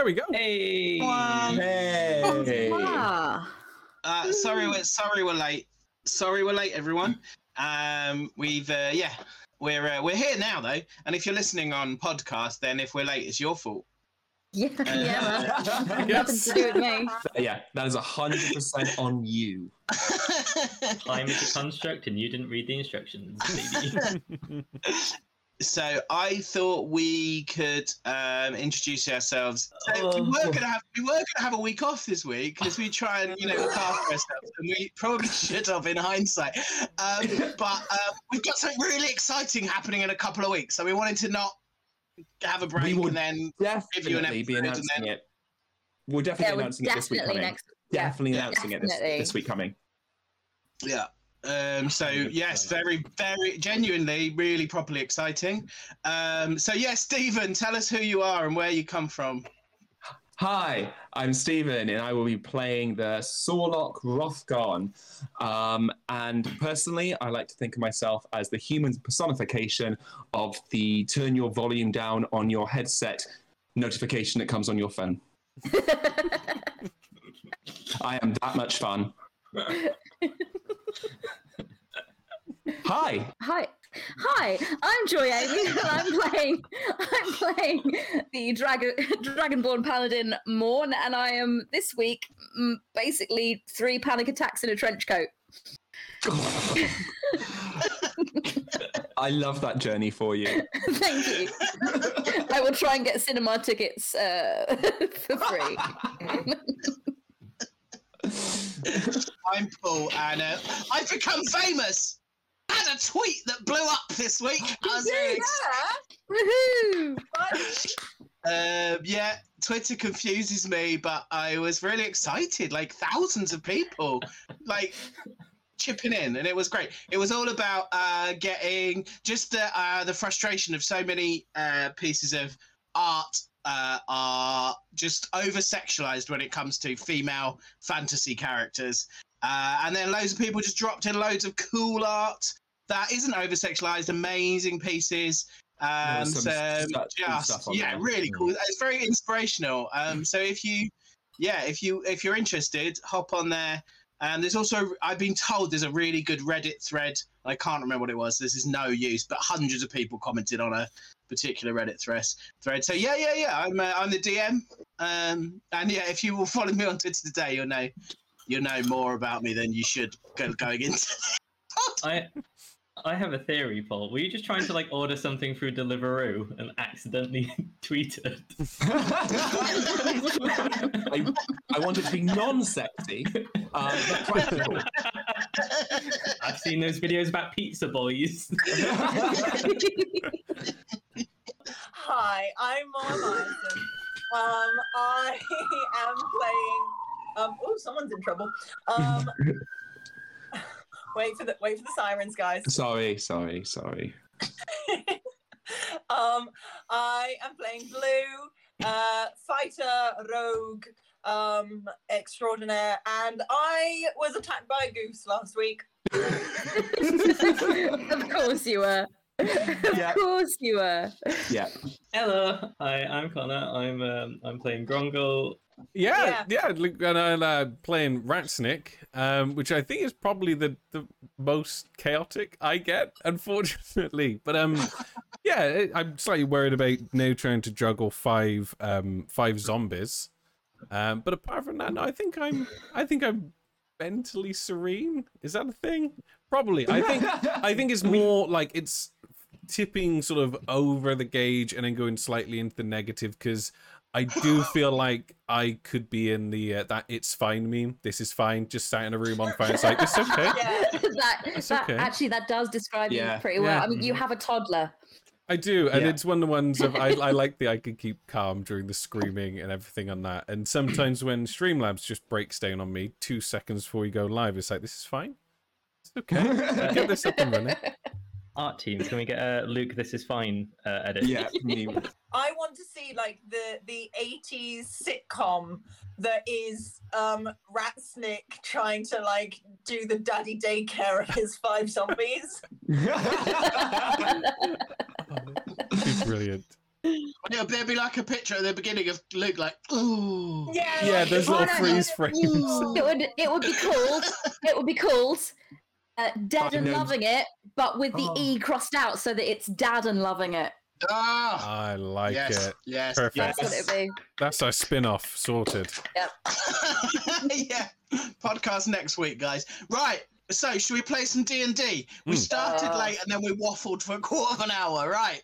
There we go. Hey. Hey. Ah. Uh, sorry, we're sorry we're late. Sorry we're late, everyone. Um, we've uh, yeah, we're uh, we're here now though. And if you're listening on podcast, then if we're late, it's your fault. Yeah, yeah, man. Nothing to do with me. yeah, that is hundred percent on you. Time is a construct, and you didn't read the instructions, baby. so I thought we could um, introduce ourselves. So we Oh. were gonna have we were gonna have a week off this week because we try and you know look after ourselves, and we probably should have in hindsight. Um, but um, we've got something really exciting happening in a couple of weeks, so we wanted to not have a break would and then you an Definitely be episode and announcing then- it. We're Yeah, definitely we're announcing it this week coming. next. Definitely Yeah. announcing it this, this week coming. Yeah. Um, so yes, very, very genuinely, really properly exciting. Um, so yes, Stephen, tell us who you are and where you come from. Hi, I'm Stephen, and I will be playing the Sorlock Rothgon. Um, and personally, I like to think of myself as the human personification of the turn your volume down on your headset notification that comes on your phone. I am that much fun. Hi. Hi. Hi, I'm Joy Amy, and I'm playing I'm playing the Dragon Dragonborn Paladin Morn, and I am this week mm, basically three panic attacks in a trench coat. I love that journey for you. Thank you. I will try and get cinema tickets uh, for free. I'm Paul, and uh, I've become famous. I had a tweet that blew up this week. I was really Woohoo! Um, yeah, Twitter confuses me, but I was really excited. Like thousands of people, like chipping in, and it was great. It was all about uh, getting just the uh, the frustration of so many uh, pieces of art uh, are just over sexualized when it comes to female fantasy characters. Uh, and then loads of people just dropped in loads of cool art that isn't over sexualized, amazing pieces. And was some um, such just yeah, there. really cool. It's very inspirational. Um, so if you, yeah, if you if you're interested, hop on there. And there's also I've been told there's a really good Reddit thread. I can't remember what it was. This is no use, but hundreds of people commented on a particular Reddit thread. Thread. So yeah, yeah, yeah. I'm uh, I'm the DM. Um, and yeah, if you will follow me on Twitter today, you'll know you'll know more about me than you should go, going into. I I have a theory, Paul. Were you just trying to like order something through Deliveroo and accidentally tweeted? I, I want it to be non-sexy, uh, but practical. I've seen those videos about pizza boys. Hi, I'm Mara Myerson. Um, I am playing. Um, oh, someone's in trouble. Um, wait for the wait for the sirens, guys. Sorry, sorry, sorry. um, I am playing blue, uh, fighter, rogue, um, extraordinaire, and I was attacked by a goose last week. of course you were. Yeah. Of course you were. Yeah. Hello, hi, I'm Connor. I'm um, I'm playing Grongle. Yeah, yeah, look, and I'm uh, playing Ratsnick, um, which I think is probably the, the most chaotic I get, unfortunately. But um, yeah, I'm slightly worried about now trying to juggle five um five zombies. Um, but apart from that, no, I think I'm I think I'm mentally serene. Is that a thing? Probably. I think I think it's more like it's tipping sort of over the gauge and then going slightly into the negative because I do feel like I could be in the uh, that it's fine meme. This is fine. Just sat in a room on fire. It's like it's okay. Yeah. that, That's that okay. actually that does describe Yeah. you pretty well. Yeah. I mean, you have a toddler. I do, and Yeah. it's one of the ones of I, I like the I can keep calm during the screaming and everything on that. And sometimes when Streamlabs just breaks down on me two seconds before we go live, it's like this is fine. It's okay. I'll get this up and running. Art team, can we get a Luke? This is fine. Uh, edit. Yeah. me- I want to see like the the 80s sitcom that is um Ratsnick trying to like do the daddy daycare of his five zombies. Too brilliant. It'll be, it'll be like a picture at the beginning of Luke, like, ooh. Yeah, Yeah, like, those oh, little no, freeze no, frames. It would it would be called it would be called uh, Dead and Finding- Loving It, but with the Oh. E crossed out so that it's Dad and Loving It. Ah, I like yes, it. yes, Perfect. yes. That's what it'd be. That's our spin-off sorted. yeah, podcast next week, guys. Right. So, should we play some D and D? We Mm. started Uh. late and then we waffled for a quarter of an hour. Right.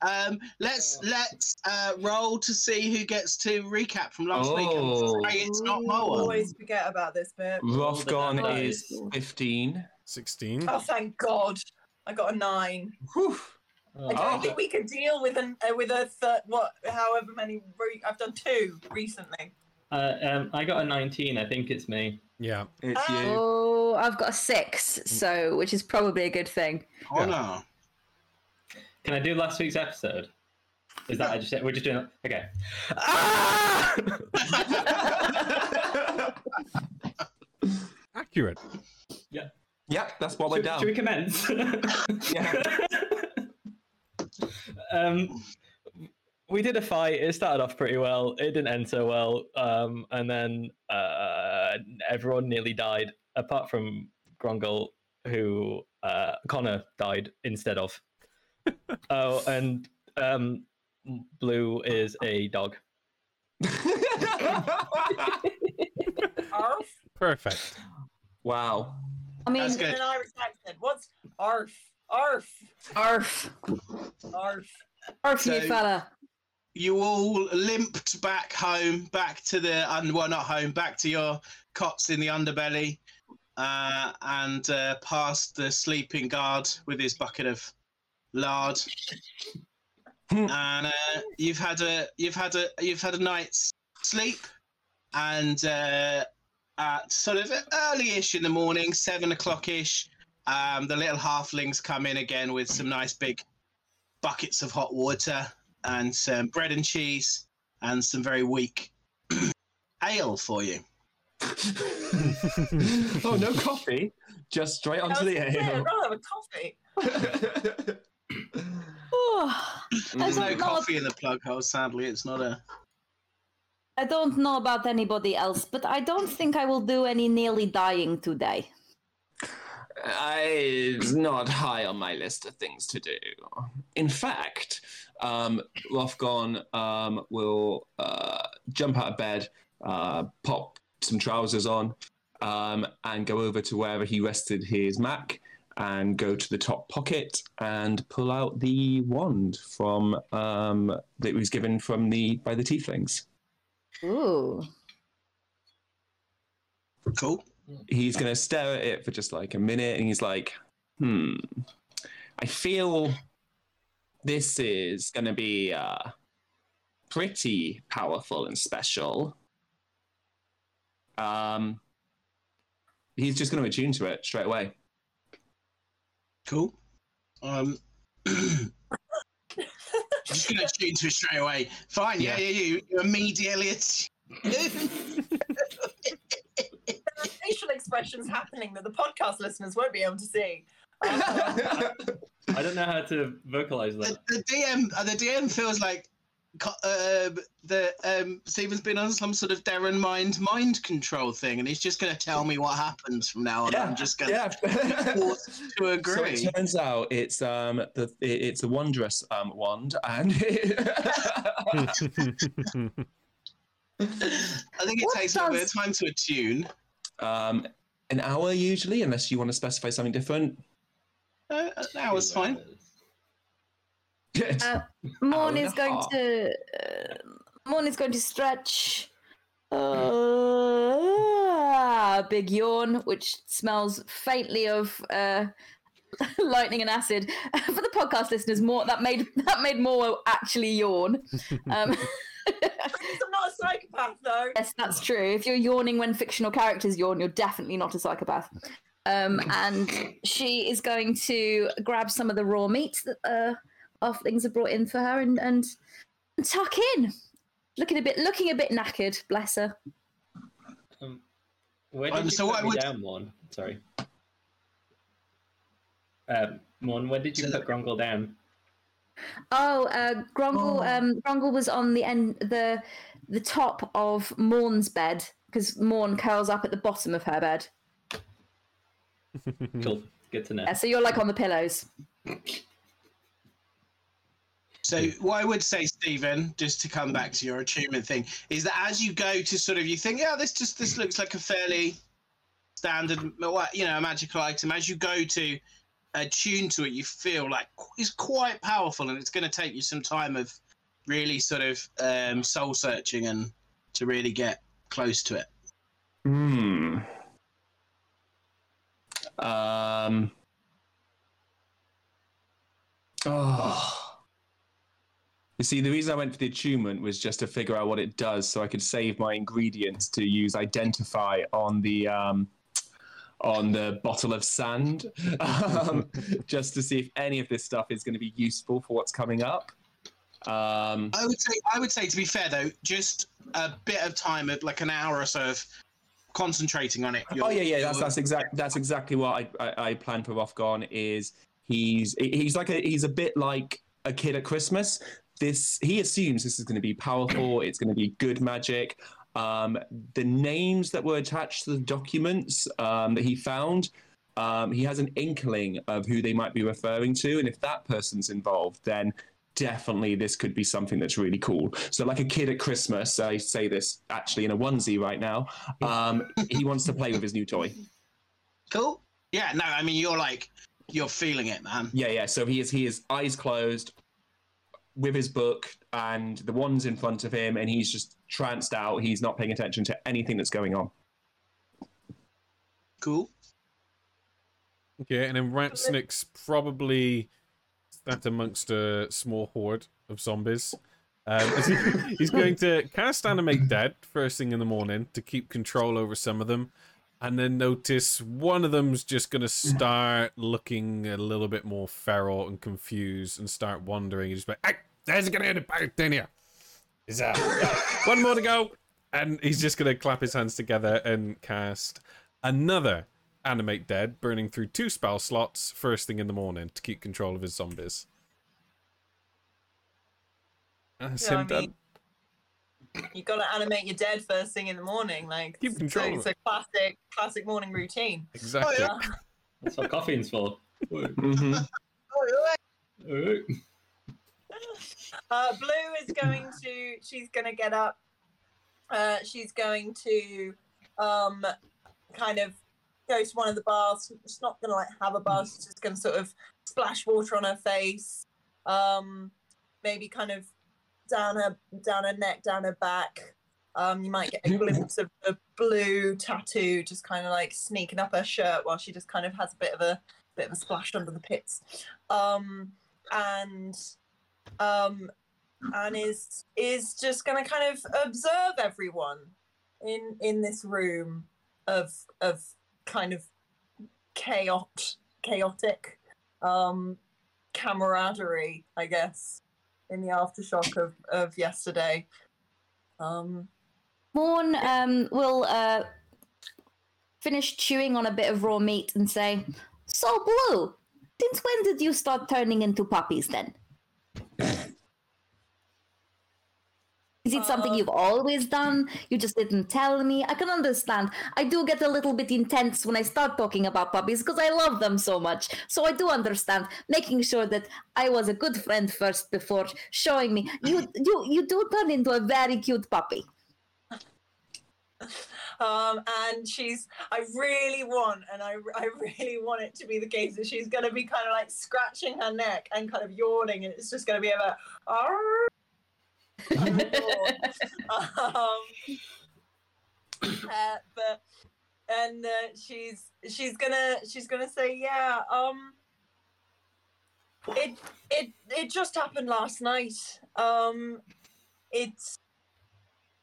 Um, let's let's uh, roll to see who gets to recap from last week. Oh. I'm it's not Moa. Always forget about this bit. Rothgon is 15. 16. Oh, thank God. I got a nine. Whew. I don't Oh. think we could deal with an uh, with a third. What? However many? Re- I've done two recently. Uh, um, I got a 19. I think it's me. Yeah. It's Ah. you. Oh, I've got a six, so which is probably a good thing. Oh no. Can I do last week's episode? Is that I just we're just doing it? Okay. Ah! Accurate. Yep, that's what we're should, down. should we commence? Yeah. um, we did a fight. It started off pretty well. It didn't end so well. Um, and then uh, everyone nearly died, apart from Grongol, who uh, Connor died instead of. oh, and um, Blue is a dog. Perfect. wow. I mean, That's In good. an Irish accent. What's arf? Arf. arf, Arf. arf, you fella. You all limped back home, back to the un- well, not home, back to your cots in the underbelly, uh, and uh, past the sleeping guard with his bucket of lard. and uh, you've had a you've had a you've had a night's sleep, and uh, at sort of early-ish in the morning, seven o'clock-ish, um, the little halflings come in again with some nice big buckets of hot water and some bread and cheese and some very weak ale for you. oh, no coffee? Just straight onto the Yeah, I'd ale. rather have a coffee. Oh, There's no don't know. coffee in the plug hole, sadly. It's not a. I don't know about anybody else, but I don't think I will do any nearly dying today. I, it's not high on my list of things to do. In fact, um, Rothgon um, will uh, jump out of bed, uh, pop some trousers on, um, and go over to wherever he rested his Mac and go to the top pocket and pull out the wand from um, that was given from the by the tieflings. Ooh. Cool. he's going to stare at it for just like a minute and he's like, hmm, I feel this is going to be uh, pretty powerful and special. Um, he's just going to attune to it straight away. Cool. Um. I'm just going to tune to it straight away. Fine. Yeah, Yeah. yeah, you, you immediately. attune. Facial expressions happening that the podcast listeners won't be able to see. Um, I don't know how to vocalize that. the DM, uh, the DM feels like co- uh, the um, Stephen's been on some sort of Darren mind mind control thing, and he's just going to tell me what happens from now on. Yeah, I'm just going to yeah. to So it turns out it's um the it's a wondrous um wand and I think it What takes a bit of time to attune. um an hour usually unless you want to specify something different. Uh, an hour's fine. Uh, Morn is going half. to. Uh, Morn is going to stretch. Uh, a big yawn, which smells faintly of uh, lightning and acid. For the podcast listeners, more that made that made more actually yawn. Um, I'm not a psychopath though. yes, that's true. If you're yawning when fictional characters yawn, you're definitely not a psychopath. Um, and she is going to grab some of the raw meat that uh, Halflings are brought in for her and, and and tuck in. Looking a bit, looking a bit knackered. Bless her. Um, where did Um, you so put me would- down, Morn? Sorry. Um, Morn, where did you So- put Grongol down? Oh, uh, Grongle. Oh. Um, Grongle was on the end, the the top of Morn's bed because Morn curls up at the bottom of her bed. Cool. Good to know. Yeah, so you're like on the pillows. So what I would say, Stephen, just to come back to your attunement thing, is that as you go to sort of you think, yeah, this just this looks like a fairly standard, you know, a magical item. As you go to attune to it, you feel like it's quite powerful, and it's going to take you some time of really sort of um, soul searching and to really get close to it. Hmm. Um. Oh. You see, the reason I went for the attunement was just to figure out what it does, so I could save my ingredients to use identify on the um, on the bottle of sand, um, just to see if any of this stuff is going to be useful for what's coming up. Um, I would say, I would say, to be fair though, just a bit of time, of like an hour or so of concentrating on it. Oh yeah, yeah. That's that's exact. That's exactly what I, I, I plan for Rothgon. Is he's he's like a he's a bit like a kid at Christmas. This he assumes this is going to be powerful. It's going to be good magic. Um, the names that were attached to the documents um, that he found, um, he has an inkling of who they might be referring to, and if that person's involved, then definitely this could be something that's really cool. So, like a kid at Christmas, I say this actually in a onesie right now. Um, he wants to play with his new toy. Cool. Yeah. No, I mean you're like you're feeling it, man. Yeah, yeah. So he is he is eyes closed with his book and the one's in front of him, and he's just tranced out. He's not paying attention to anything that's going on. Cool. Okay, and then Ratsnick's probably sat amongst a small horde of zombies. Um, he- he's going to cast Animate Dead first thing in the morning to keep control over some of them, and then notice one of them's just going to start looking a little bit more feral and confused and start wandering. He's just like, hey, there's going to get it in here. Is that one more to go? And he's just going to clap his hands together and cast another animate dead, burning through two spell slots first thing in the morning to keep control of his zombies. That's Yeah, him I done. Mean, you got to animate your dead first thing in the morning. Like Keep it's- control It's a classic, classic morning routine. Exactly. yeah. That's what caffeine's for. mm-hmm. Alright. Uh, Blue is going to. She's going to get up. Uh, she's going to, um, kind of go to one of the baths. She's not going to like have a bath. She's just going to sort of splash water on her face. Um, maybe kind of down her down her neck, down her back. Um, you might get a glimpse of the blue tattoo just kind of like sneaking up her shirt while she just kind of has a bit of a bit of a splash under the pits. Um, and um, and is is just going to kind of observe everyone in in this room of of kind of chaos chaotic um camaraderie i guess in the aftershock of of yesterday um Morn um, will uh, finish chewing on a bit of raw meat and say, So, Blue, since when did you start turning into puppies then? Is it something Uh, you've always done? You just didn't tell me? I can understand. I do get a little bit intense when I start talking about puppies because I love them so much. So I do understand making sure that I was a good friend first before showing me. You you you do turn into a very cute puppy. um and she's i really want and i i really want it to be the case that she's going to be kind of like scratching her neck and kind of yawning and it's just going to be about um, uh, but and uh, she's she's gonna she's gonna say yeah um it it it just happened last night. Um it's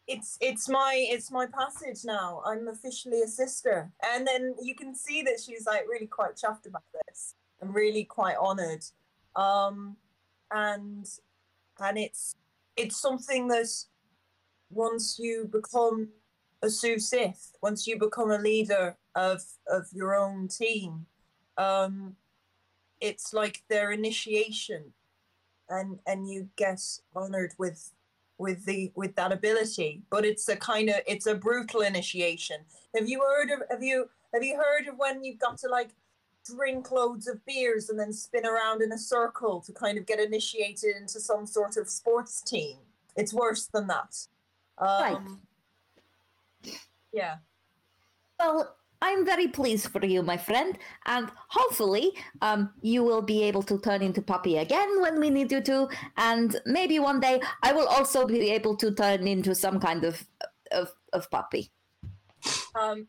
it's it's my it's my passage now. I'm officially a sister. And then you can see that she's like really quite chuffed about this and really quite honored um and and it's it's something that once you become a Sioux Sith, once you become a leader of of your own team, um, it's like their initiation and and you get honored with with the with that ability. But it's a kind of it's a brutal initiation. Have you heard of have you have you heard of when you've got to like drink loads of beers and then spin around in a circle to kind of get initiated into some sort of sports team? It's worse than that. Right. Um, Yeah. Well, I'm very pleased for you, my friend, and hopefully, um, you will be able to turn into puppy again when we need you to, and maybe one day I will also be able to turn into some kind of of, of puppy. um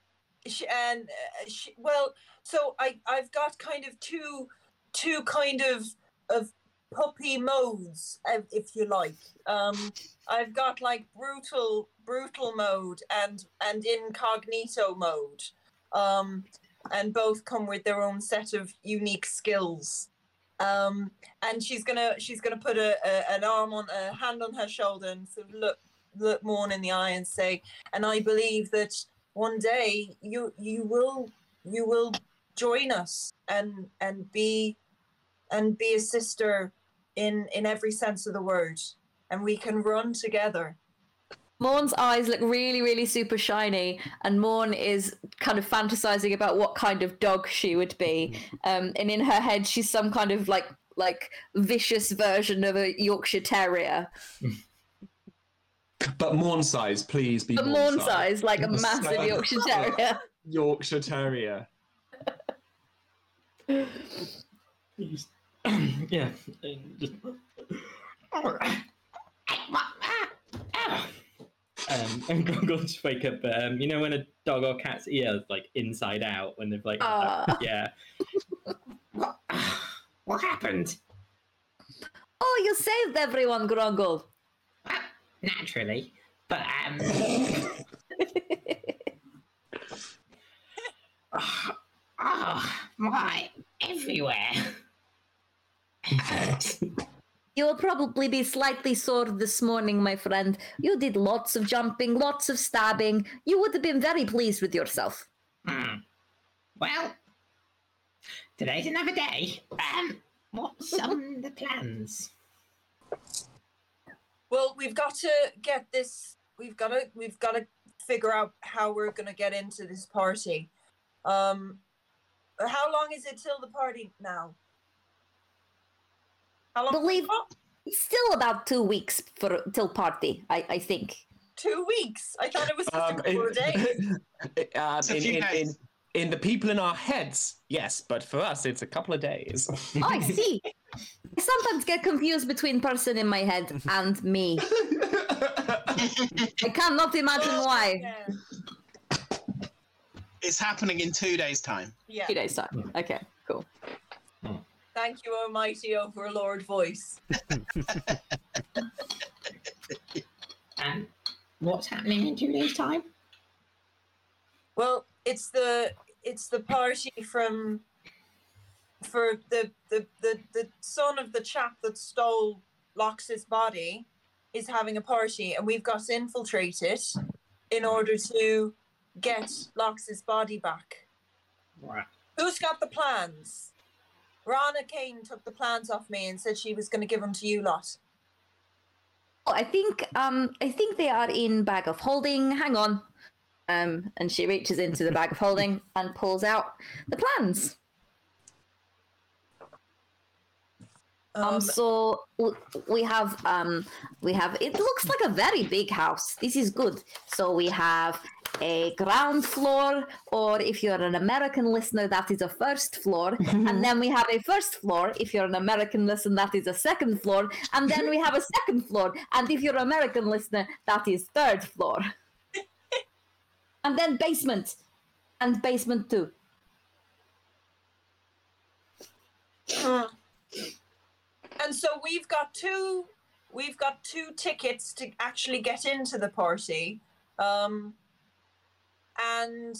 and uh, sh well so i i've got kind of two two kind of of puppy modes if, you like. Um i've got like brutal brutal mode and and incognito mode. Um and both come with their own set of unique skills. Um and she's gonna she's gonna put a, a an arm on a hand on her shoulder and sort of look look Morn in the eye and say and i believe that one day you you will you will join us and and be and be a sister in in every sense of the word and we can run together Morn's eyes look really, really super shiny, and Morn is kind of fantasizing about what kind of dog she would be. Um, and in her head, she's some kind of like like vicious version of a Yorkshire Terrier, But Morn size, please be but Morn Morn size, like a massive Yorkshire Terrier. Yorkshire Terrier. He's- yeah. uh, Just... Um, and Goggle just wake up. Um, you know when a dog or cat's ear is like inside out when they've like Ah. yeah. What, what happened? Oh, you saved everyone, Groggle. Naturally. But, um. oh, oh, my. Everywhere. You will probably be slightly sore this morning, my friend. You did lots of jumping, lots of stabbing. You would have been very pleased with yourself. Hmm. Well, today's another day. Um, what's on the plans? well we've got to get this we've got to we've got to figure out how we're going to get into this party um how long is it till the party now how long Believe- Oh, It's still about two weeks for till party, I, I think. two weeks i thought it was just a Um, couple of days in, um, in, in, in, in the people in our heads, yes, but for us, it's a couple of days. Oh, I see. I sometimes get confused between person in my head and me. I cannot imagine why. Yeah. It's happening in two days' time. yeah Two days time. Hmm. Okay, cool. Hmm. thank you almighty overlord voice And what's happening in two days' time? Well, it's the it's the party from for the the the, the son of the chap that stole Lox's body is having a party and we've got infiltrated in order to get Lox's body back. Right. Who's got the plans? Rana Kane took the plans off me and said she was going to give them to you lot. Oh, I think um I think they are in bag of holding. Hang on. Um and she reaches into the bag of holding and pulls out the plans. Um, so we have um we have it looks like a very big house. This is good. So we have a ground floor, or if you're an American listener, that is a first floor, and then we have a first floor. If you're an American listener, that is a second floor, and then we have a second floor. And if you're an American listener, that is third floor, and then basement, and basement two. and so we've got two we've got two tickets to actually get into the party um and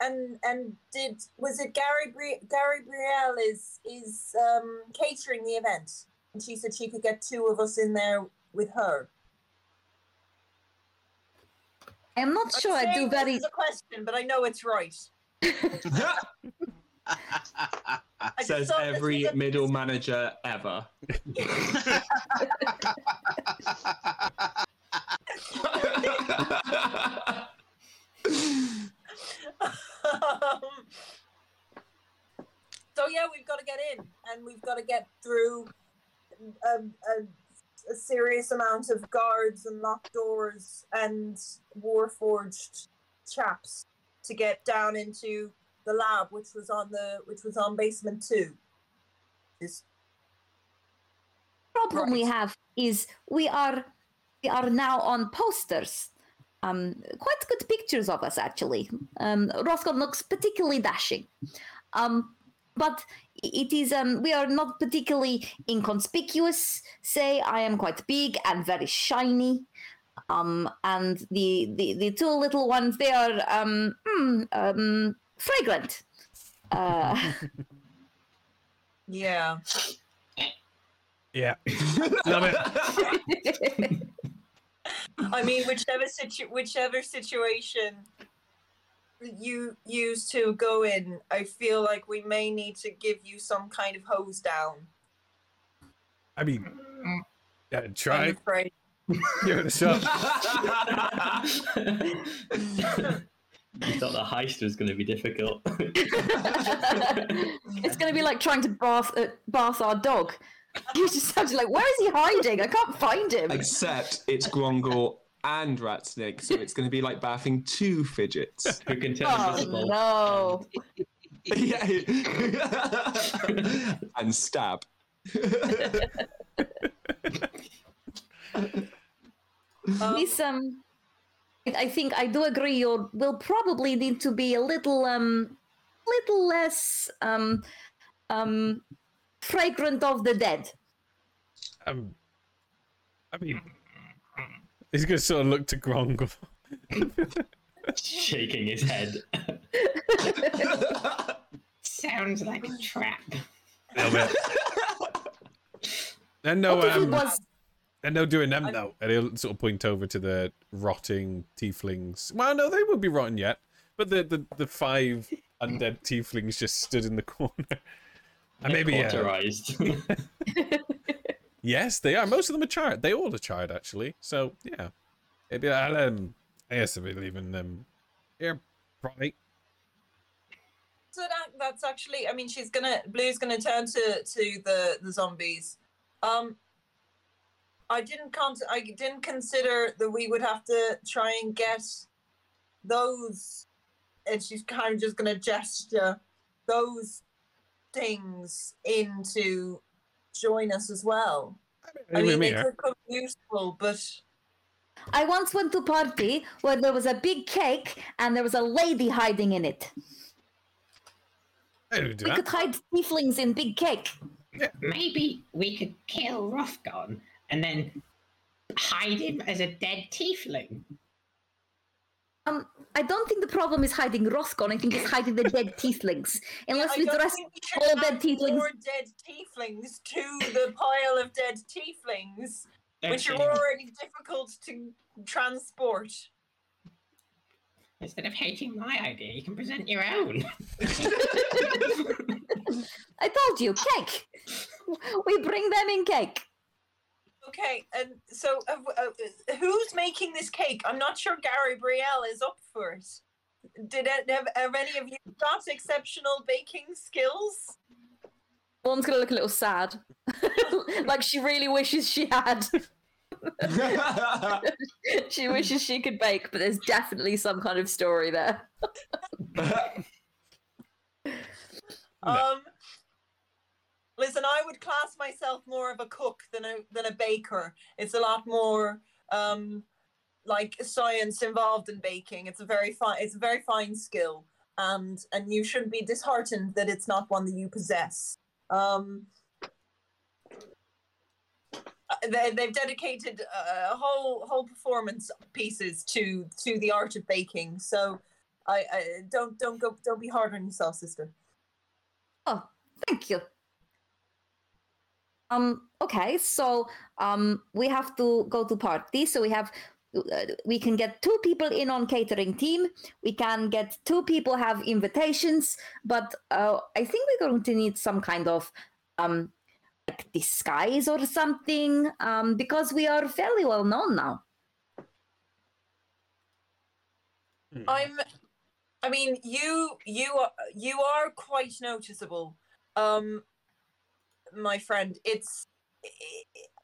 and and did was it gary Bri- gary brielle is is um catering the event? And she said she could get two of us in there with her. I'm not I'm sure I do saying this very is a question but i know it's right. I just Says thought this every was a- middle manager ever. um, so yeah, we've got to get in, and we've got to get through a, a, a serious amount of guards and locked doors and warforged chaps to get down into the lab, which was on the which was on basement two. Is problem we have is we are we are now on posters. Um, quite good pictures of us actually. Um, Roscoe looks particularly dashing. Um, but it is um, we are not particularly inconspicuous. Say I am quite big and very shiny. Um, and the, the the two little ones they are um, hmm, um, fragrant. Uh, yeah. Yeah. Love it. I mean, whichever situ- whichever situation you use to go in, I feel like we may need to give you some kind of hose down. I mean, yeah, I'm try. afraid. Give it a shot. I thought the heist was going to be difficult. it's going to be like trying to bath uh, bath our dog. You just have to like, where is he hiding? I can't find him. Except it's Grongor and Ratsnick, so it's going to be like bathing two fidgets. Who can turn Oh invisible? no! yeah. and stab. Um, This um, I- I think I do agree. You will probably need to be a little um, little less um, um, fragrant of the dead. Um, I mean, he's gonna sort of look to Grongle. Shaking his head. Sounds like a trap. little. And no, what if it um, was? and no doing them though. And he'll sort of point over to the rotting tieflings. Well, no, they won't be rotten yet. But the the, the five undead tieflings just stood in the corner. And maybe yeah. Cauterized. Yes, they are. Most of them are charred. They all are charred, actually. So yeah, maybe I'll um, I guess I'll be leaving them here, probably. So that that's actually, I mean, she's gonna Blue's gonna turn to to the the zombies. Um, I didn't con- I didn't consider that we would have to try and get those, and she's kind of just gonna gesture those things in to join us as well. I mean, they could come useful, but I once went to a party where there was a big cake and there was a lady hiding in it. I would do We that. could hide tieflings in big cake. Maybe we could kill Rothgon and then hide him as a dead tiefling. Um, I don't think the problem is hiding Rothgon. I think it's hiding the dead tieflings. Unless I we don't dress think we should all dead tieflings. More dead tieflings to the pile of dead tieflings, which are already difficult to transport. Instead of hating my idea, you can present your own. I told you, cake. We bring them in cake. Okay, and so uh, uh, who's making this cake? I'm not sure Gary Brielle is up for it. Did it, have, have any of you got exceptional baking skills? One's gonna look a little sad, like she really wishes she had. she wishes she could bake, but there's definitely some kind of story there. Um, listen, I would class myself more of a cook than a than a baker. It's a lot more um, like science involved in baking. It's a very fine. It's a very fine skill, and and you shouldn't be disheartened that it's not one that you possess. Um, uh, they, they've dedicated a whole whole performance pieces to to the art of baking. So, I, I don't don't go don't be hard on yourself, sister. Oh, thank you. Um, okay, so um we have to go to party, so we have uh, we can get two people in on catering team. We can get two people have invitations, but uh, I think we're going to need some kind of um, like disguise or something um, because we are fairly well known now. I'm. I mean, you you are you are quite noticeable, um, my friend. It's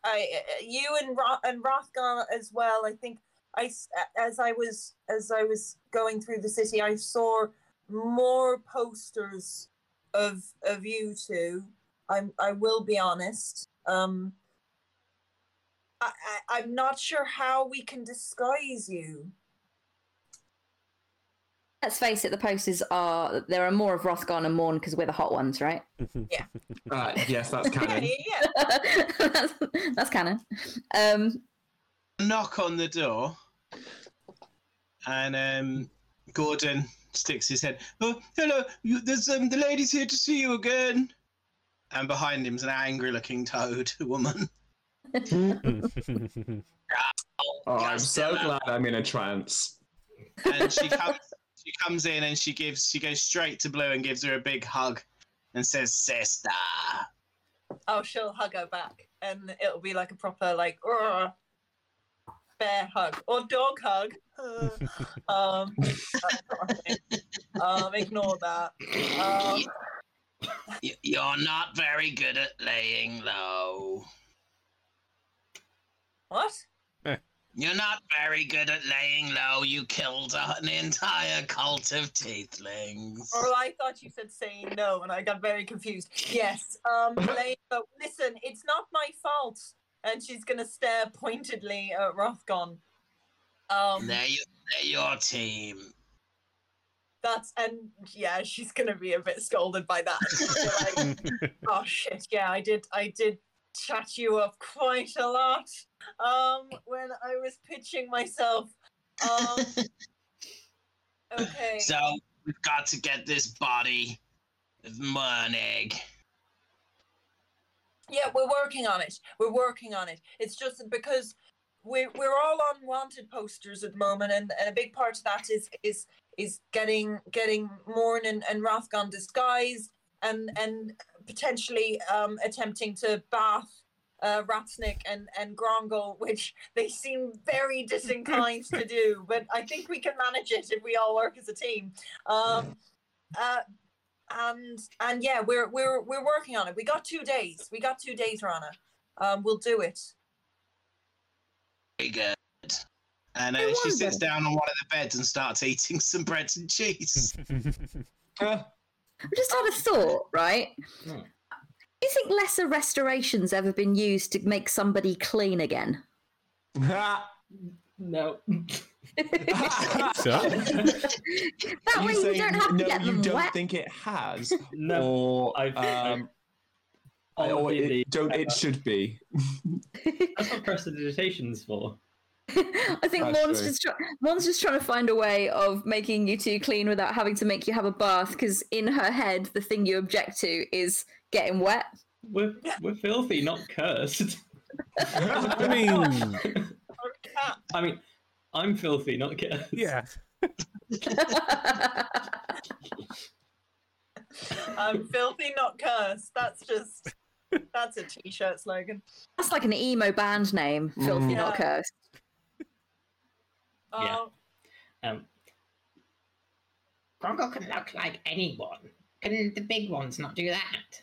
I you and Ro- and Rothgar as well. I think I as I was as I was going through the city, I saw more posters of of you two. I'm I will be honest. Um, I, I I'm not sure how we can disguise you. Let's face it, the posters are there are more of Rothgon and Morn because we're the hot ones, right? Yeah. Uh, yes, that's Yeah, canon. yeah. that's, that's canon. Um, knock on the door, and um, Gordon sticks his head. Oh, hello! You, there's um, the lady's here to see you again. And behind him's an angry-looking toad woman. Oh, I'm so glad I'm in a trance. and she comes she comes in and she gives she goes straight to Blue and gives her a big hug and says sister. Oh, she'll hug her back, and it'll be like a proper like "Urgh," bear hug or dog hug. um, that's not a thing. um, ignore that. Um, You're not very good at laying low. what? You're not very good at laying low. You killed an entire cult of tieflings. Or I thought you said saying no, and I got very confused. Yes. Um, Lane, but listen, it's not my fault. And she's gonna stare pointedly at Rothgon. Um, They're, y- they're your team. that's and yeah, she's gonna be a bit scolded by that. Like, oh shit, yeah, I did, I did chat you up quite a lot. Um, when I was pitching myself. Um, okay. So we've got to get this body of Mernig. Yeah, we're working on it. We're working on it. It's just because we're we're all on wanted posters at the moment, and, and a big part of that is is is getting getting Morn and, and Rothgon disguised, and and potentially um, attempting to bath uh, Ratsnick and and Grongol, which they seem very disinclined to do. But I think we can manage it if we all work as a team. Um, uh, and and yeah, we're we're we're working on it. We got two days. We got two days, Rana. Um, we'll do it. Very good. And uh, she sits down on one of the beds and starts eating some bread and cheese. Uh, I just had a thought, right? Hmm. Do you think lesser restorations ever been used to make somebody clean again? No. so, That way you don't have to no, get you don't wet. think it has, No. or I've- I've- um, All or of the- it, don't it should be. That's what press the prestidigitation's for. I think That's Morn's true. just, try- Morn's just trying to find a way of making you two clean without having to make you have a bath. Because in her head, the thing you object to is getting wet. We're, we're filthy, not cursed. I mean, I mean, I'm filthy, not cursed. yeah. I'm filthy, not cursed. That's just that's a t-shirt slogan. That's like an emo band name. Filthy, Mm. not Yeah. cursed. Yeah. Um, Um, can look like anyone. Can the big ones not do that?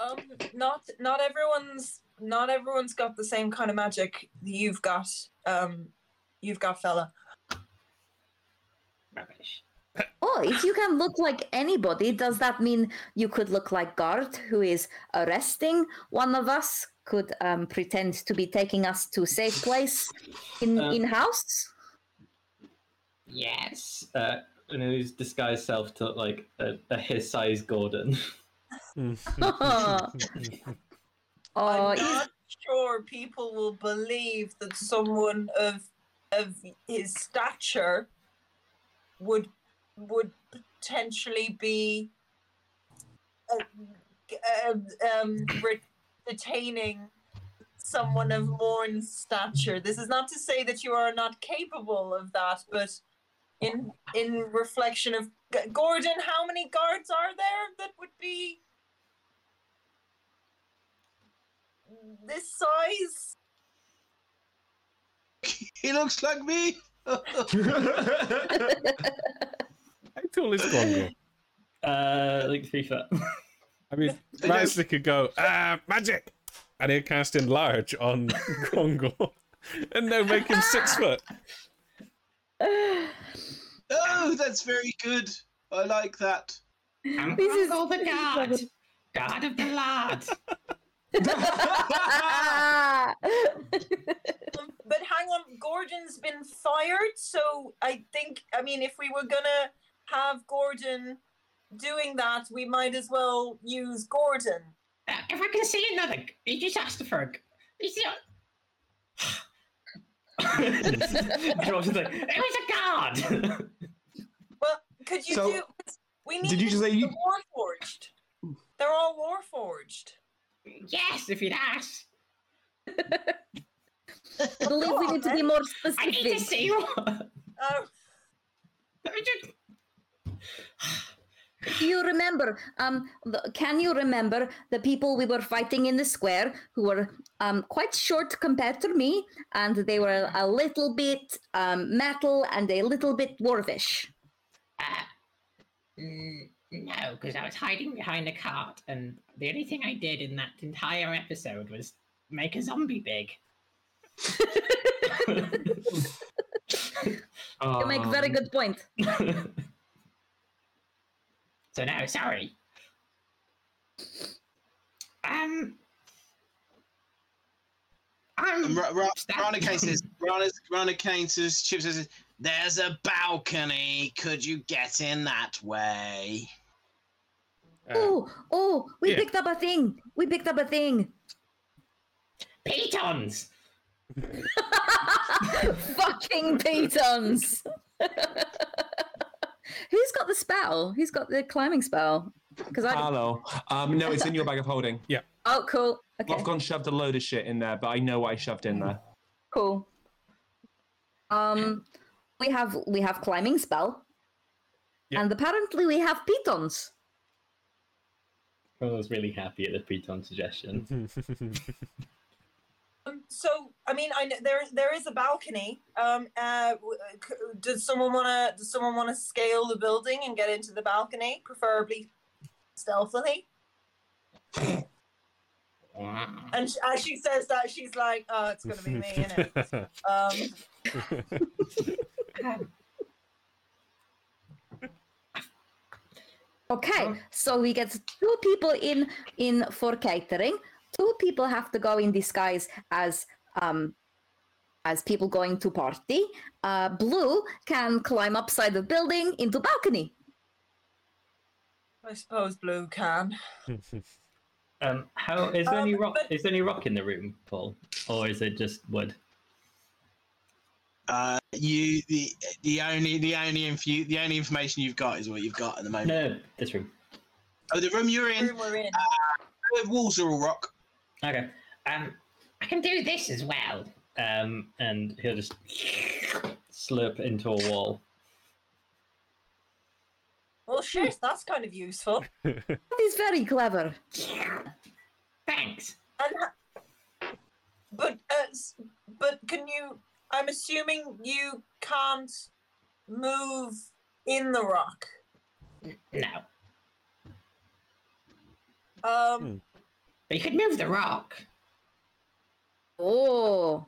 um, not not everyone's not everyone's got the same kind of magic you've got. Um, you've got fella. Rubbish. Oh, if you can look like anybody, does that mean you could look like Guard, who is arresting one of us? Could um, pretend to be taking us to a safe place in Uh, in house? Yes. uh, and his disguised self to look like a, a his size Gordon. oh, I'm not sure people will believe that someone of of his stature would would potentially be uh, uh, um, re- detaining someone of Morn's stature. This is not to say that you are not capable of that, but in in reflection of G- Gordon, how many guards are there that would be this size? He looks like me. How tall is Grongle? Uh, like three foot. I mean, Ratsnick could go, ah, magic! And he'd cast enlarge on Grongle. and no, make him six foot. oh, that's very good. I like that. I'm This is- all the guard. Guard of the lard. Um, but hang on, Gordon's been fired, so I think I mean if we were gonna have Gordon doing that, we might as well use Gordon. Uh, if I can see another, g- you just asked for a. g- You see, George is like, it was a guard. Well, could you So, do? We need did you just say you- the Warforged. They're all Warforged. yes, if you'd ask. I believe we need to be more specific. I need to specific. see one. Uh, Let me just- Do you remember? Um, the, can you remember the people we were fighting in the square who were um, quite short compared to me, and they were a little bit um, metal and a little bit dwarvish. Uh, no, because I was hiding behind a cart, and the only thing I did in that entire episode was make a zombie big. You make a very Um, good point. so no, sorry. Um, And I'm Ra- Ra- Stab. Rana Kane says, Rana, Rana Kane says, Chip says, there's a balcony. Could you get in that way? Uh, Oh, oh, we yeah. picked up a thing. We picked up a thing. pitons. Fucking pitons. Who's got the spell? Who's got the climbing spell? Because I. Hello. Um, no, it's in your bag of holding. Yeah. Oh, cool. Okay, I've gone shoved a load of shit in there, but I know what I shoved in there. cool. Um, we have we have climbing spell, Yeah. and apparently we have pitons. I was really happy at the Piton suggestion. um, so I mean, I know there there is a balcony. Um, uh, w- uh, c- does someone wanna does someone wanna scale the building and get into the balcony, preferably stealthily? And sh- as she says that, she's like, "Oh, it's gonna be me, innit?" Um, Okay, so we get two people in in for catering. Two people have to go in disguise as um as people going to party. Uh, Blue can climb upside the building into balcony. I suppose Blue can. Um, how is there any Um, rock? but- Is there any rock in the room, Paul, or is it just wood? Uh, you the the only the only infu- the only information you've got is what you've got at the moment. No, this room. Oh, the room you're in, Room we're in. the walls are all rock. Okay. Um, I can do this as well. um, and he'll just slurp into a wall. Well, shit, that's kind of useful. He's very clever. Thanks. And ha- but uh, but can you? I'm assuming you can't move in the rock. No, Um, but you could move the rock. Oh,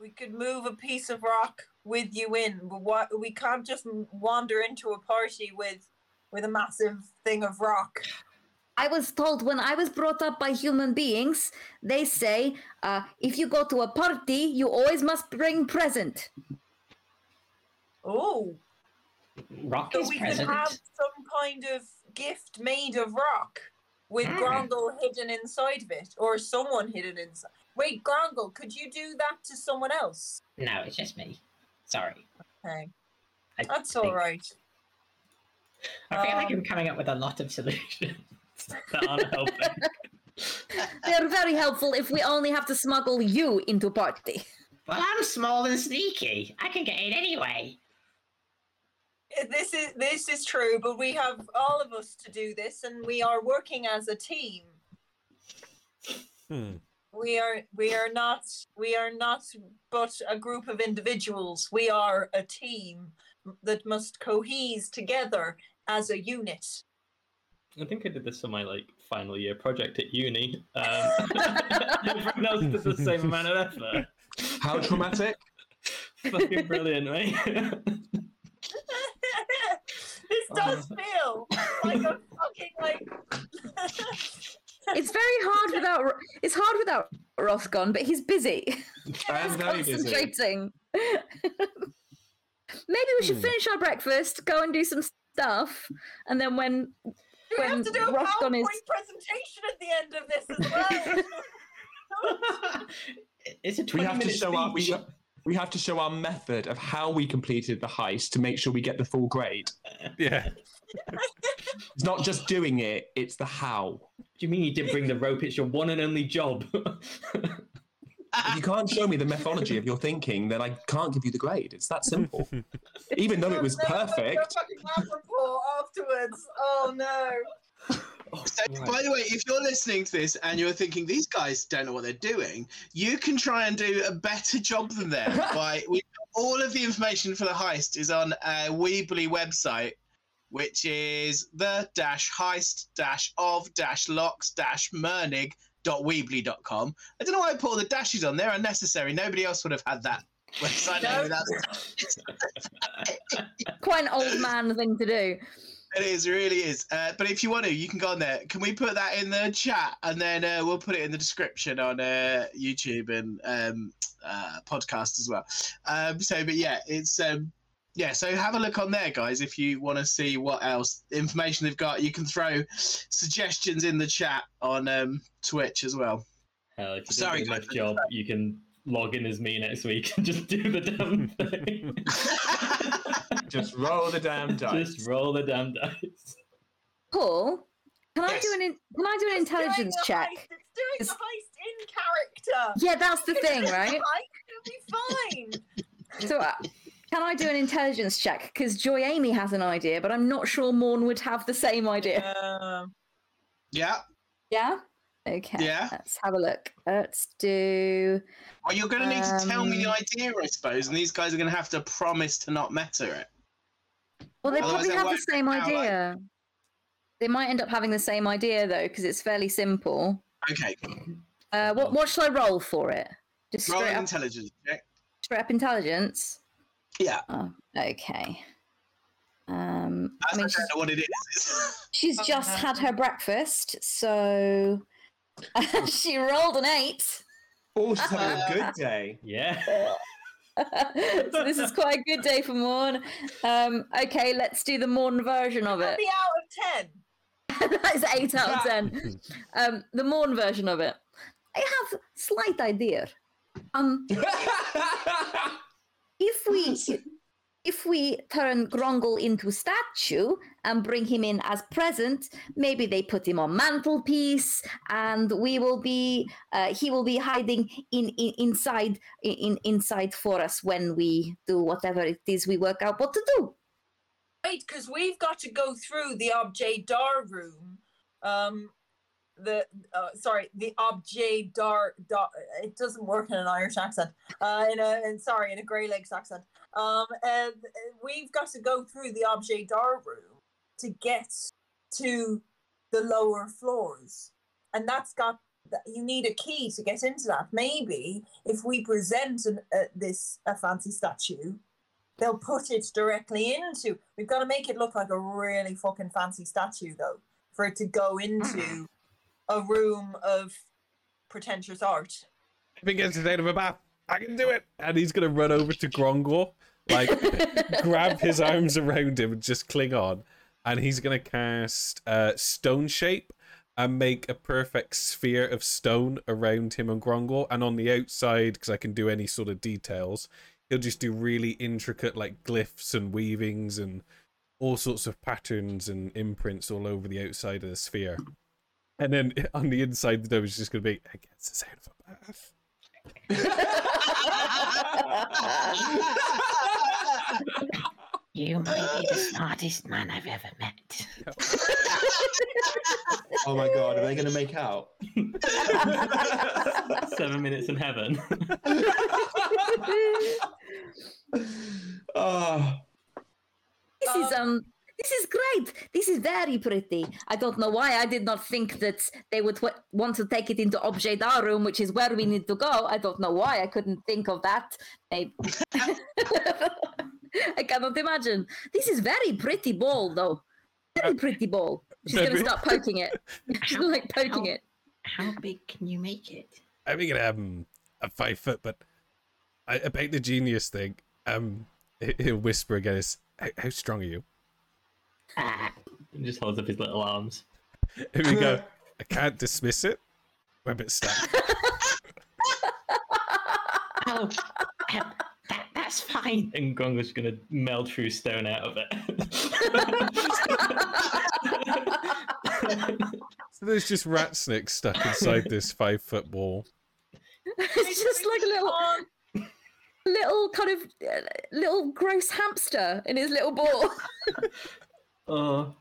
we could move a piece of rock with you in, but what we can't just wander into a party with with a massive thing of rock. I was told when I was brought up by human beings, they say uh, if you go to a party, you always must bring present. Oh, Rock so is we present. could have some kind of gift made of rock with Mm. Grongle hidden inside of it, or someone hidden inside. Wait, Grongle, could you do that to someone else? No, it's just me. Sorry. Okay, I that's think- all right. I feel like Um, I'm coming up with a lot of solutions that aren't helping. They're very helpful if we only have to smuggle you into party. Well, I'm small and sneaky. I can get in anyway. This is this is true, but we have all of us to do this, and we are working as a team. Hmm. We are we are not we are not but a group of individuals. We are a team that must cohese together as a unit. I think I did this for my like final year project at uni. Um, everyone else did the same amount of effort. How traumatic? Fucking brilliant, mate. this does feel like a fucking like. It's very hard without. It's hard without Rothgon, but he's busy. I am He's very busy. concentrating. Maybe we should Hmm. finish our breakfast, go and do some stuff, and then when Do we have When to do a Rothgon PowerPoint is- presentation at the end of this as well? it's a tweet. We have to minute show up. we, speech. We have to show our method of how we completed the heist to make sure we get the full grade. Yeah. It's not just doing it; it's the how. Do you mean you didn't bring the rope? It's your one and only job. If you can't show me the methodology of your thinking, then I can't give you the grade. It's that simple. Even though it was perfect. fucking lab report afterwards. Oh no. Oh, so, by the way, if you're listening to this and you're thinking these guys don't know what they're doing, you can try and do a better job than them by we, all of the information for the heist is on a Weebly website, which is the dash heist dash of dash locks dash mernig dot weebly.com. I don't know why I put all the dashes on. They're unnecessary. Nobody else would have had that website name without quite an old man thing to do. It is, it really is. Uh, but if you want to, you can go on there. Can we put that in the chat and then uh, we'll put it in the description on uh, YouTube and um, uh, podcast as well. Um, so, but yeah, it's um, yeah. So have a look on there, guys, if you want to see what else information they've got. You can throw suggestions in the chat on um, Twitch as well. Hell, if you Sorry, did a nice guys. job, you can log in as me next week and just do the damn thing. Just roll the damn dice. just roll the damn dice. Paul, can I do an in- can I do an It's intelligence the check? Heist. It's doing It's- the heist in character. Yeah, that's the It's thing, doing the right? heist, It'll be fine. So, uh, can I do an intelligence check? Because Joy Amy has an idea, but I'm not sure Morn would have the same idea. Um, yeah. Yeah. Okay. Yeah. Let's have a look. Let's do. Well, you're going to need to tell me the Um, idea, I suppose, and these guys are going to have to promise to not meta it. Well, they Otherwise probably it have the same work out, like- idea. They might end up having the same idea though, because it's fairly simple. Okay. Uh, what what should I roll for it? Just Roll straight up, intelligence check. straight up intelligence. Yeah. Oh, okay. Um, I, I don't she's, know what it is. she's just had her breakfast, so she rolled an eight. Oh, she's having a good day. Yeah. so this is quite a good day for Morn. Um, okay, let's do the Morn version of I'll it. be out of ten. that is eight out of ten. Um, the Morn version of it. I have slight idea. Um, if we if we turn Grongle into statue and bring him in as present, maybe they put him on mantelpiece, and we will be uh, he will be hiding in, in inside in inside for us when we do whatever it is we work out what to do. Right, because we've got to go through the objet d'art room. Um, the uh, sorry, the objet d'art. d'art- It doesn't work in an Irish accent. Uh, in a in, sorry, in a Grey Lakes accent. Um, and we've got to go through the objet d'art room to get to the lower floors, and that's got. You need a key to get into that. Maybe if we present an, uh, this a fancy statue, they'll put it directly into. We've got to make it look like a really fucking fancy statue, though, for it to go into a room of pretentious art. If it gets out of a bath, I can do it. And he's gonna run over to Grongor, like grab his arms around him and just cling on. And he's gonna cast uh, Stone Shape and make a perfect sphere of stone around him and Grongor. And on the outside, because I can do any sort of details, he'll just do really intricate like glyphs and weavings and all sorts of patterns and imprints all over the outside of the sphere. And then on the inside, the dome is just going to be against the sound of a bath. You might be the smartest man I've ever met. Oh my god, are they going to make out? Seven minutes in heaven. Oh, This is um this is great. This is very pretty. I don't know why I did not think that they would w- want to take it into Objet d'Art room, which is where we need to go. I don't know why I couldn't think of that. Maybe. I cannot imagine. This is very pretty ball, though. Very pretty ball. She's gonna start poking it. She's like poking How- it. How big can you make it? I'm making um a five foot, but I, about the genius thing. Um, he- he'll whisper again. Is how, how strong are you? He just holds up his little arms. Here we go. I can't dismiss it. We're a bit stuck. oh, um, that, that's fine. And Grongo's gonna melt through stone out of it. So there's just Ratsnick's stuck inside this five foot wall. it's just like a little little kind of uh, little gross hamster in his little ball. Oh.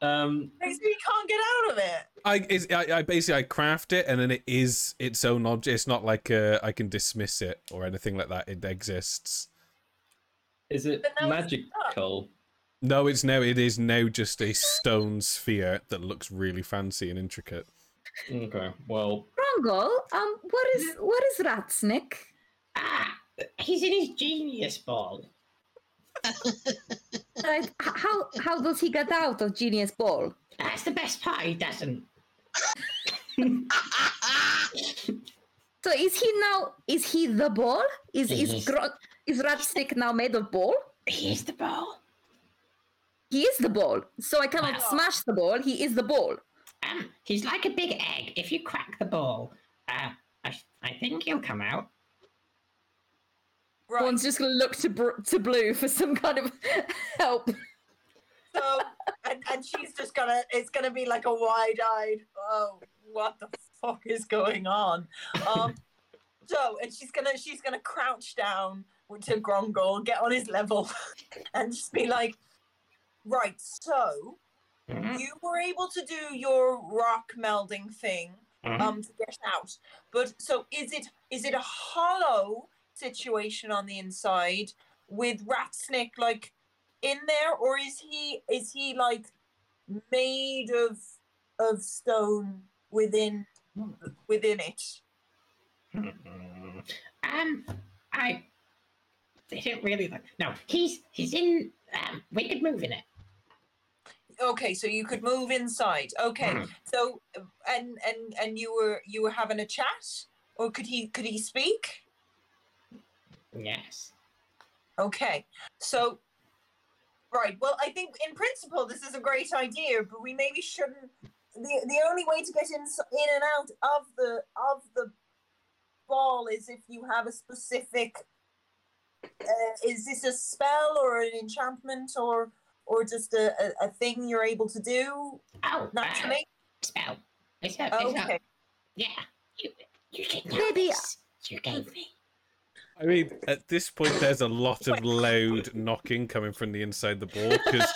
Um, makes me can't get out of it. I, it's, I, I basically I craft it and then it is its own object. It's not like uh, I can dismiss it or anything like that. It exists. is it But now it's magical? No, it's now it is now just a stone sphere that looks really fancy and intricate. Okay, well, Rongo, um, what is what is Ratsnick? Ah, he's in his genius ball. H- how how does he get out of Genius Ball? That's the best part. He doesn't. So is he now? Is he the ball? Is is Yes. Gro- is now made of ball? He's the ball. He is the ball. So I cannot Wow. smash the ball. He is the ball. Um, he's like a big egg. If you crack the ball, uh, I, I think he'll come out. Right. One's just gonna look to br- to blue for some kind of help. So, and, and she's just gonna, it's gonna be like a wide eyed, oh, what the fuck is going on? Um, so, and she's gonna, she's gonna crouch down to Grongle, get on his level, and just be like, right, so Mhm, you were able to do your rock melding thing mhm. um to get out but so is it is it a hollow situation on the inside with ratsnick like in there or is he is he like made of of stone within within it Mhm. Um, I they didn't really like. No, he's he's in. Um, we could move in it. okay so you could move inside okay Mhm. so and and and you were you were having a chat or could he could he speak Yes. Okay, so right. Well, I think in principle this is a great idea, but we maybe shouldn't. the The only way to get in in and out of the of the ball is if you have a specific. Uh, is this a spell or an enchantment or or just a, a, a thing you're able to do Oh, uh, naturally? spell. It's a, it's a, Okay. yeah. You you should know Maybe- this. You gave me. I mean, at this point, there's a lot of loud knocking coming from the inside the ball because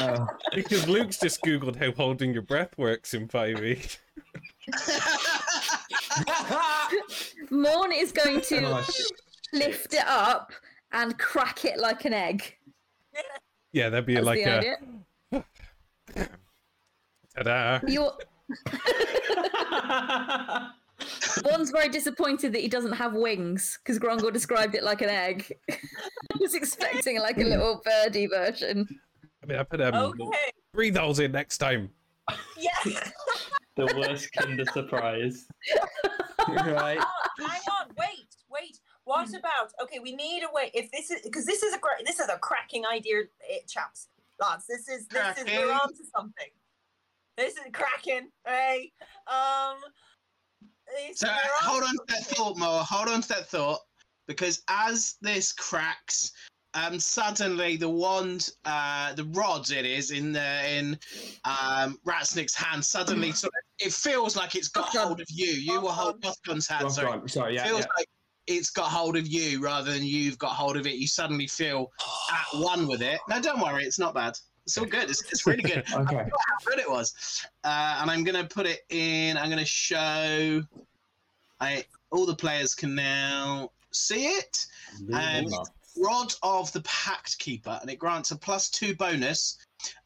Oh. because Luke's just googled how holding your breath works in 5e. Morn is going to Oh, lift it up and crack it like an egg. Yeah, that'd be That's like a idea. ta-da. You One's very disappointed that he doesn't have wings because Grongor described it like an egg. I was expecting like a little birdie version. I mean, I put um, Okay. breathe those in next time. Yeah. the worst Kinder surprise. right. on, hang on, wait, wait. What about? Okay, we need a way. If this is because this is a great, this is a cracking idea, eh, chaps, lads. This is this is we're Cracking. on to something. This is cracking, hey. Um. This- So uh, hold on to to that thought, Moa. Hold on to that thought, because as this cracks, um, suddenly the wand, uh, the rod it is in the in um, Ratsnick's hand, suddenly sort of, it feels like it's got Rothgon. hold of you. You were hold Rothgon's hand. Sorry, God, sorry, yeah, feels yeah. like it's got hold of you rather than you've got hold of it. You suddenly feel at one with it. No, don't worry, it's not bad. It's all good. It's, it's really good. I Okay. forgot how good it was. Uh, and I'm going to put it in. I'm going to show. I all the players can now see it. Um, Rod of the Pact Keeper, and it grants a plus two bonus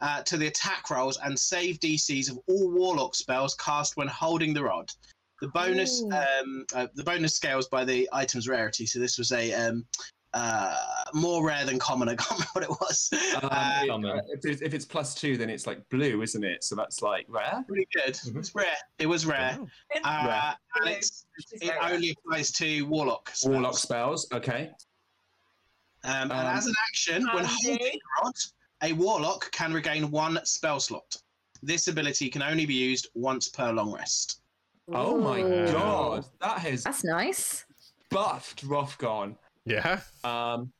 uh, to the attack rolls and save DCs of all Warlock spells cast when holding the rod. The bonus, um, uh, the bonus scales by the item's rarity. So this was a um, uh, more rare than common. I can't remember what it was. Um, Uh, if, it's, if it's plus two, then it's like blue, isn't it? So that's like rare. pretty good. Mhm. It's rare. It was rare. Wow. Uh, Rare. and it's, She's it rare. only applies to Warlock. Spells. Warlock spells. Okay. Um, and Um, as an action, when holding Andy? the rod, a Warlock can regain one spell slot. This ability can only be used once per long rest. Oh my god, that has That's nice. buffed Rothgon. Yeah. Um,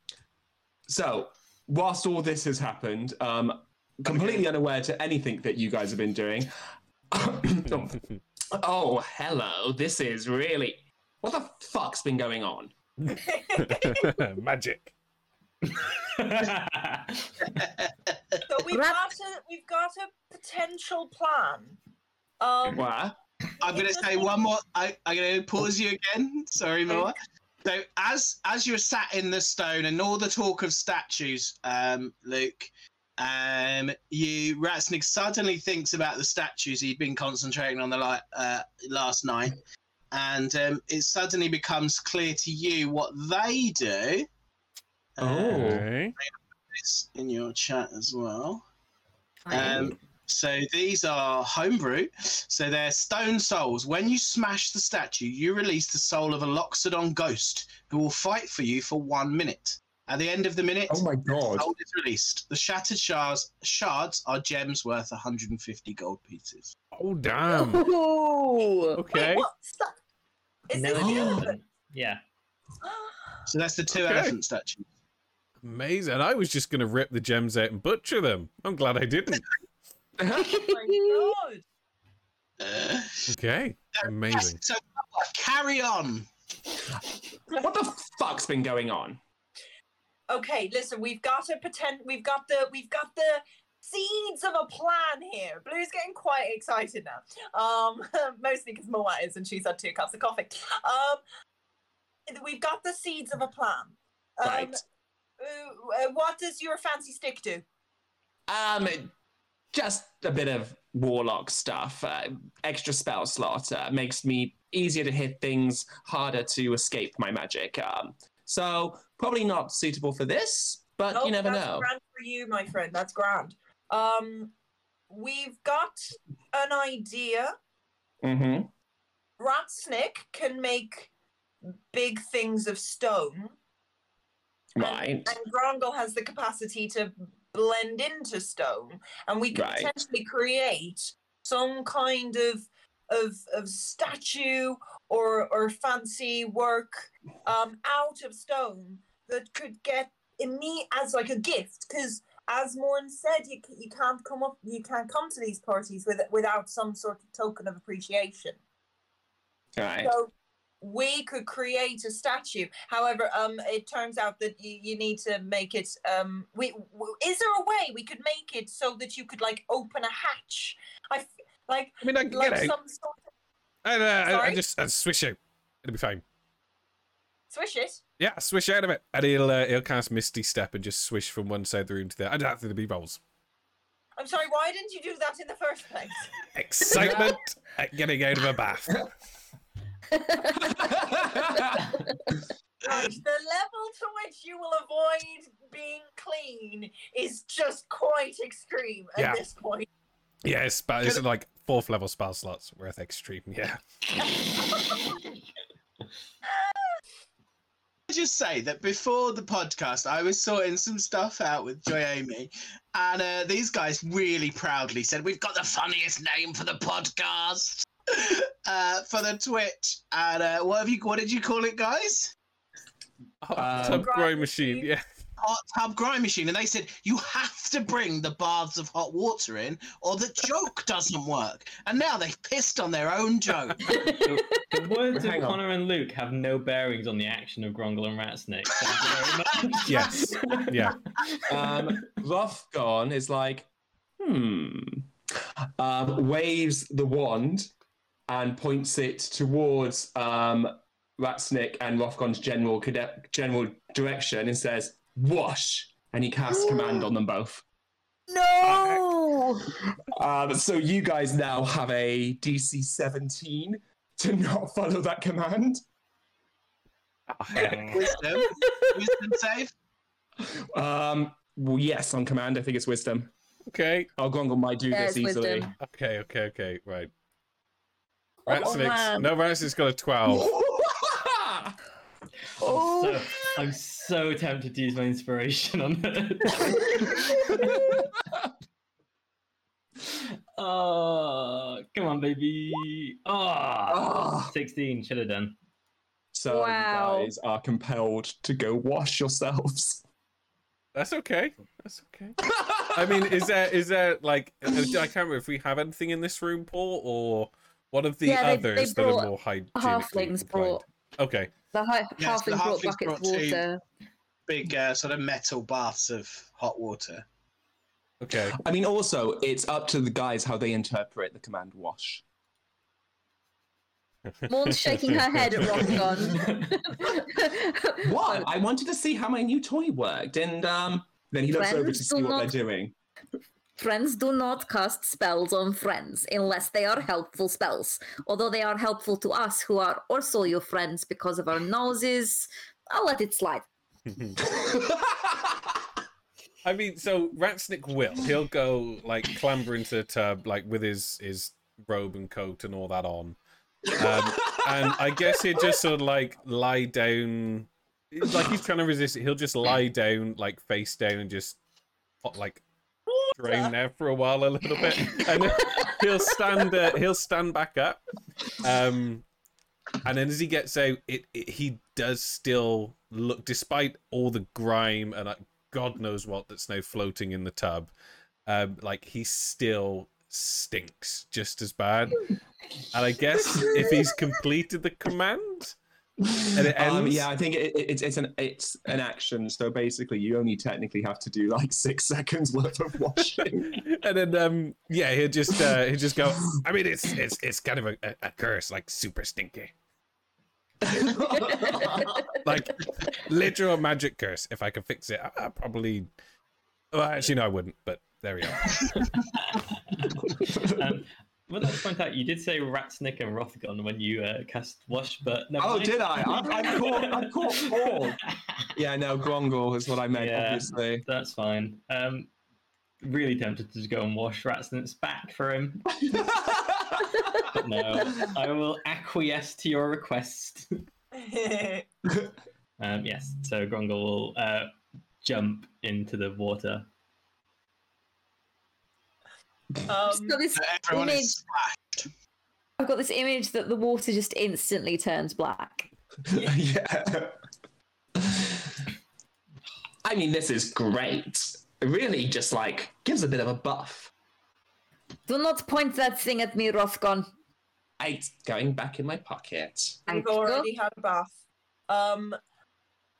so, whilst all this has happened, um, completely unaware to anything that you guys have been doing. oh, hello. This is really. What the fuck's been going on? Magic. So we've got a we've got a potential plan. Um, Where? I'm going to say one more. I, I'm going to pause you again. Sorry, Moa. So as as you're sat in the stone and all the talk of statues, um, Luke, um, you Ratsnick suddenly thinks about the statues he'd been concentrating on the li- uh, last night, and um, it suddenly becomes clear to you what they do. Oh. Okay. It's in your chat as well. I- Um, so these are homebrew. So they're stone souls. When you smash the statue, you release the soul of a Loxodon ghost who will fight for you for one minute. At the end of the minute, Oh my the god. soul is released. The shattered shards shards are gems worth 150 gold pieces. Oh damn. Ooh. Okay. Wait, what's that? Is No this elephant? yeah. So that's the two Okay. elephant statues. Amazing. And I was just gonna rip the gems out and butcher them. I'm glad I didn't. Oh my god! Uh, Okay. Amazing. So carry on. what the fuck's been going on? Okay, listen, we've got a pretend. We've got the we've got the seeds of a plan here. Blue's getting quite excited now. Um, mostly because Moa is, and she's had two cups of coffee. Um, we've got the seeds of a plan. Um, Right. uh, uh, what does your fancy stick do? Um, just a bit of warlock stuff. Uh, extra spell slot uh, makes me easier to hit things, harder to escape my magic. Um, so probably not suitable for this, but Oh, you never that's know. grand for you, my friend. That's grand. Um, we've got an idea. Mm-hmm. Ratsnick can make big things of stone. and- Right. And, Grongle has the capacity to blend into stone, and we could Right. potentially create some kind of of of statue or or fancy work um, out of stone that could get me as like a gift because. As Morn said, you, you can't come up, you can't come to these parties with, without some sort of token of appreciation. Right. So we could create a statue. However, um, it turns out that you, you need to make it. Um, we w- is there a way we could make it so that you could like open a hatch? I f- like I mean, I can like get out. some sort of And, uh, I, I just I swish out. It'll be fine. swish it. Yeah, swish out of it, and he'll uh, he'll cast Misty Step and just swish from one side of the room to the other. I don't have to be rolls. I'm sorry. Why didn't you do that in the first place? Excitement at getting out of a bath. Right, the level to which you will avoid being clean is just quite extreme at Yeah. this point. Yeah, Yes, but it's like fourth level spell slots worth extreme. Yeah. I just say that before the podcast, I was sorting some stuff out with Joy Amy, and uh, these guys really proudly said, "We've got the funniest name for the podcast, uh, for the Twitch." And uh, what have you? What did you call it, guys? Oh, Um, tub Grind growing machine. machine. Yeah. hot tub grind machine, and they said you have to bring the baths of hot water in, or the joke doesn't work. And now they've pissed on their own joke. The, the words of on. Connor and Luke have no bearings on the action of Grongle and Ratsnick. Thank you very much. Yes. Yeah. um, Rothgon is like, hmm. Um, waves the wand and points it towards um, Ratsnick and Rothgon's general cade- general direction and says, "Wash!" And he casts command on them both. No! Um, so you guys now have a DC 17 to not follow that command. Wisdom, wisdom save. Um, well, yes, on command. I think it's wisdom. Okay. Grongle might do Yeah, this easily. wisdom. Okay. Okay. Okay. Right. Oh, Ratsnick's man. no Ratsnick's got a twelve. Oh, So, I'm so tempted to use my inspiration on it. oh, come on, baby. Oh, Oh. 16 should have done. So Wow. you guys are compelled to go wash yourselves. That's okay. That's okay. I mean, is there is there like I can't remember if we have anything in this room, Paul, or one of the Yeah, they- they others that are more hygienically halflings inclined? brought Okay. the hi- Yes, the halfling brought buckets brought of water. Big uh, sort of metal baths of hot water. Okay. I mean, also, it's up to the guys how they interpret the command wash. Morn's shaking her head at Rothgon. What? I wanted to see how my new toy worked, and um, then he looks over to see what not- they're doing. Friends do not cast spells on friends unless they are helpful spells. Although they are helpful to us who are also your friends because of our noses, I'll let it slide. I mean, so Ratsnick will. He'll go like clamber into the tub, like with his his robe and coat and all that on. Um, and I guess he'd just sort of like lie down, like he's trying to resist it. He'll just lie down, like face down, and just like drain there for a while, a little bit, and he'll stand. Uh, he'll stand back up. Um, and then as he gets out, it, it he does still look, despite all the grime and uh, God knows what that's now floating in the tub, um, like he still stinks just as bad. And I guess if he's completed the command and it ends, Um, yeah, I think it, it, it's it's an it's an action. So basically, you only technically have to do like six seconds worth of washing. and then um, yeah, he'll just uh, he'll just go. I mean, it's it's it's kind of a, a, a curse, like super stinky, like literal magic curse. If I could fix it, I, I probably. Well, actually, no, I wouldn't. But there we are. um, well, let's point out you did say Ratsnick and Rothgon when you uh, cast Wash, but never oh, mind. did I? I'm, I'm caught. I'm caught. Paul. Yeah, no, Grongle is what I meant. Yeah. Obviously. That's fine. Um, really tempted to just go and wash Ratsnick's back for him, but no. I will acquiesce to your request. Um, yes, so Grongle will uh, jump into the water. Um, So this Everyone image, is splashed. I've got this image that the water just instantly turns black. yeah. I mean, this is great. It really just like gives a bit of a buff. Do not point that thing at me, Rothgon. It's going back in my pocket. We've already had a bath. Um,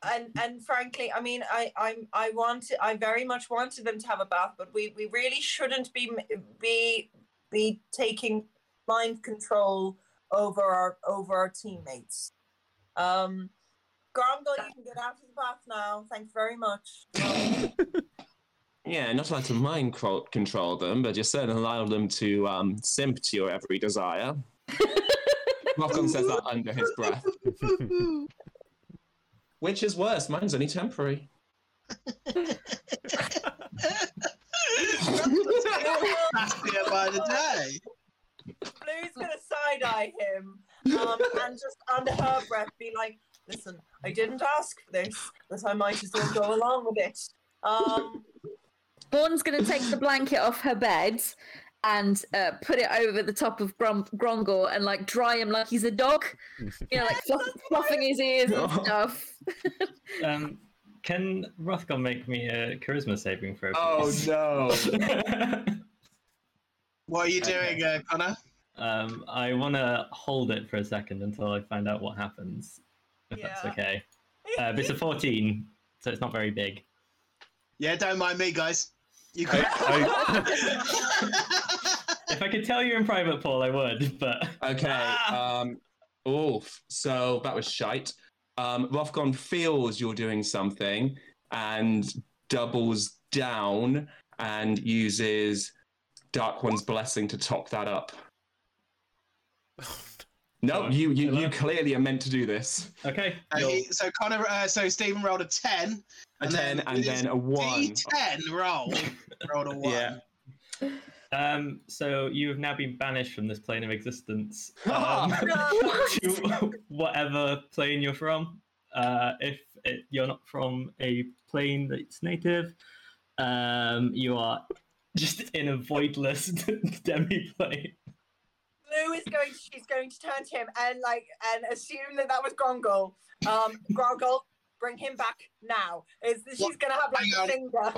and and frankly, I mean, I I'm I wanted I very much wanted them to have a bath, but we we really shouldn't be be be taking mind control over our over our teammates. Um, Grongle, you can get out of the bath now. Thanks very much. Yeah, not allowed to mind cro- control them, but you're certainly allowed them to um, simp to your every desire. Rockon says that under his breath. Which is worse? Mine's only temporary. Nastier by the day. Blue's gonna side eye him, um, and just under her breath be like, "Listen, I didn't ask for this, but I might as well go along with it." Um, Morn's going to take the blanket off her bed and uh, put it over the top of Grom- Grongor and like dry him like he's a dog. You know, like fluff- fluffing his ears and Oh. stuff. Um, can Rothgon make me a charisma saving throw? Oh please? no! What are you Okay. doing, uh, Connor? um, I want to hold it for a second until I find out what happens. If that's okay. Uh, but it's a 14, so it's not very big. Yeah, don't mind me, guys. You I, can. I, If I could tell you in private, Paul, I would. But Okay. Ah! Um. Oof. So that was shite. Um. Rothgon feels you're doing something and doubles down and uses Dark One's blessing to top that up. No, Oh, you you, you clearly are meant to do this. okay. Uh, he- so Connor, uh, so Stephen rolled a ten, A And ten then and then a one. D10 roll, rolled a one. Yeah. Um, so you have now been banished from this plane of existence Ah! um, No. to whatever plane you're from. Uh, if it, you're not from a plane that's native, um, you are just in a voidless demi-plane. Blue is going. To, She's going to turn to him and like and assume that that was Grongle. Um, Grongle, bring him back now. Is she's What? going to have like a finger?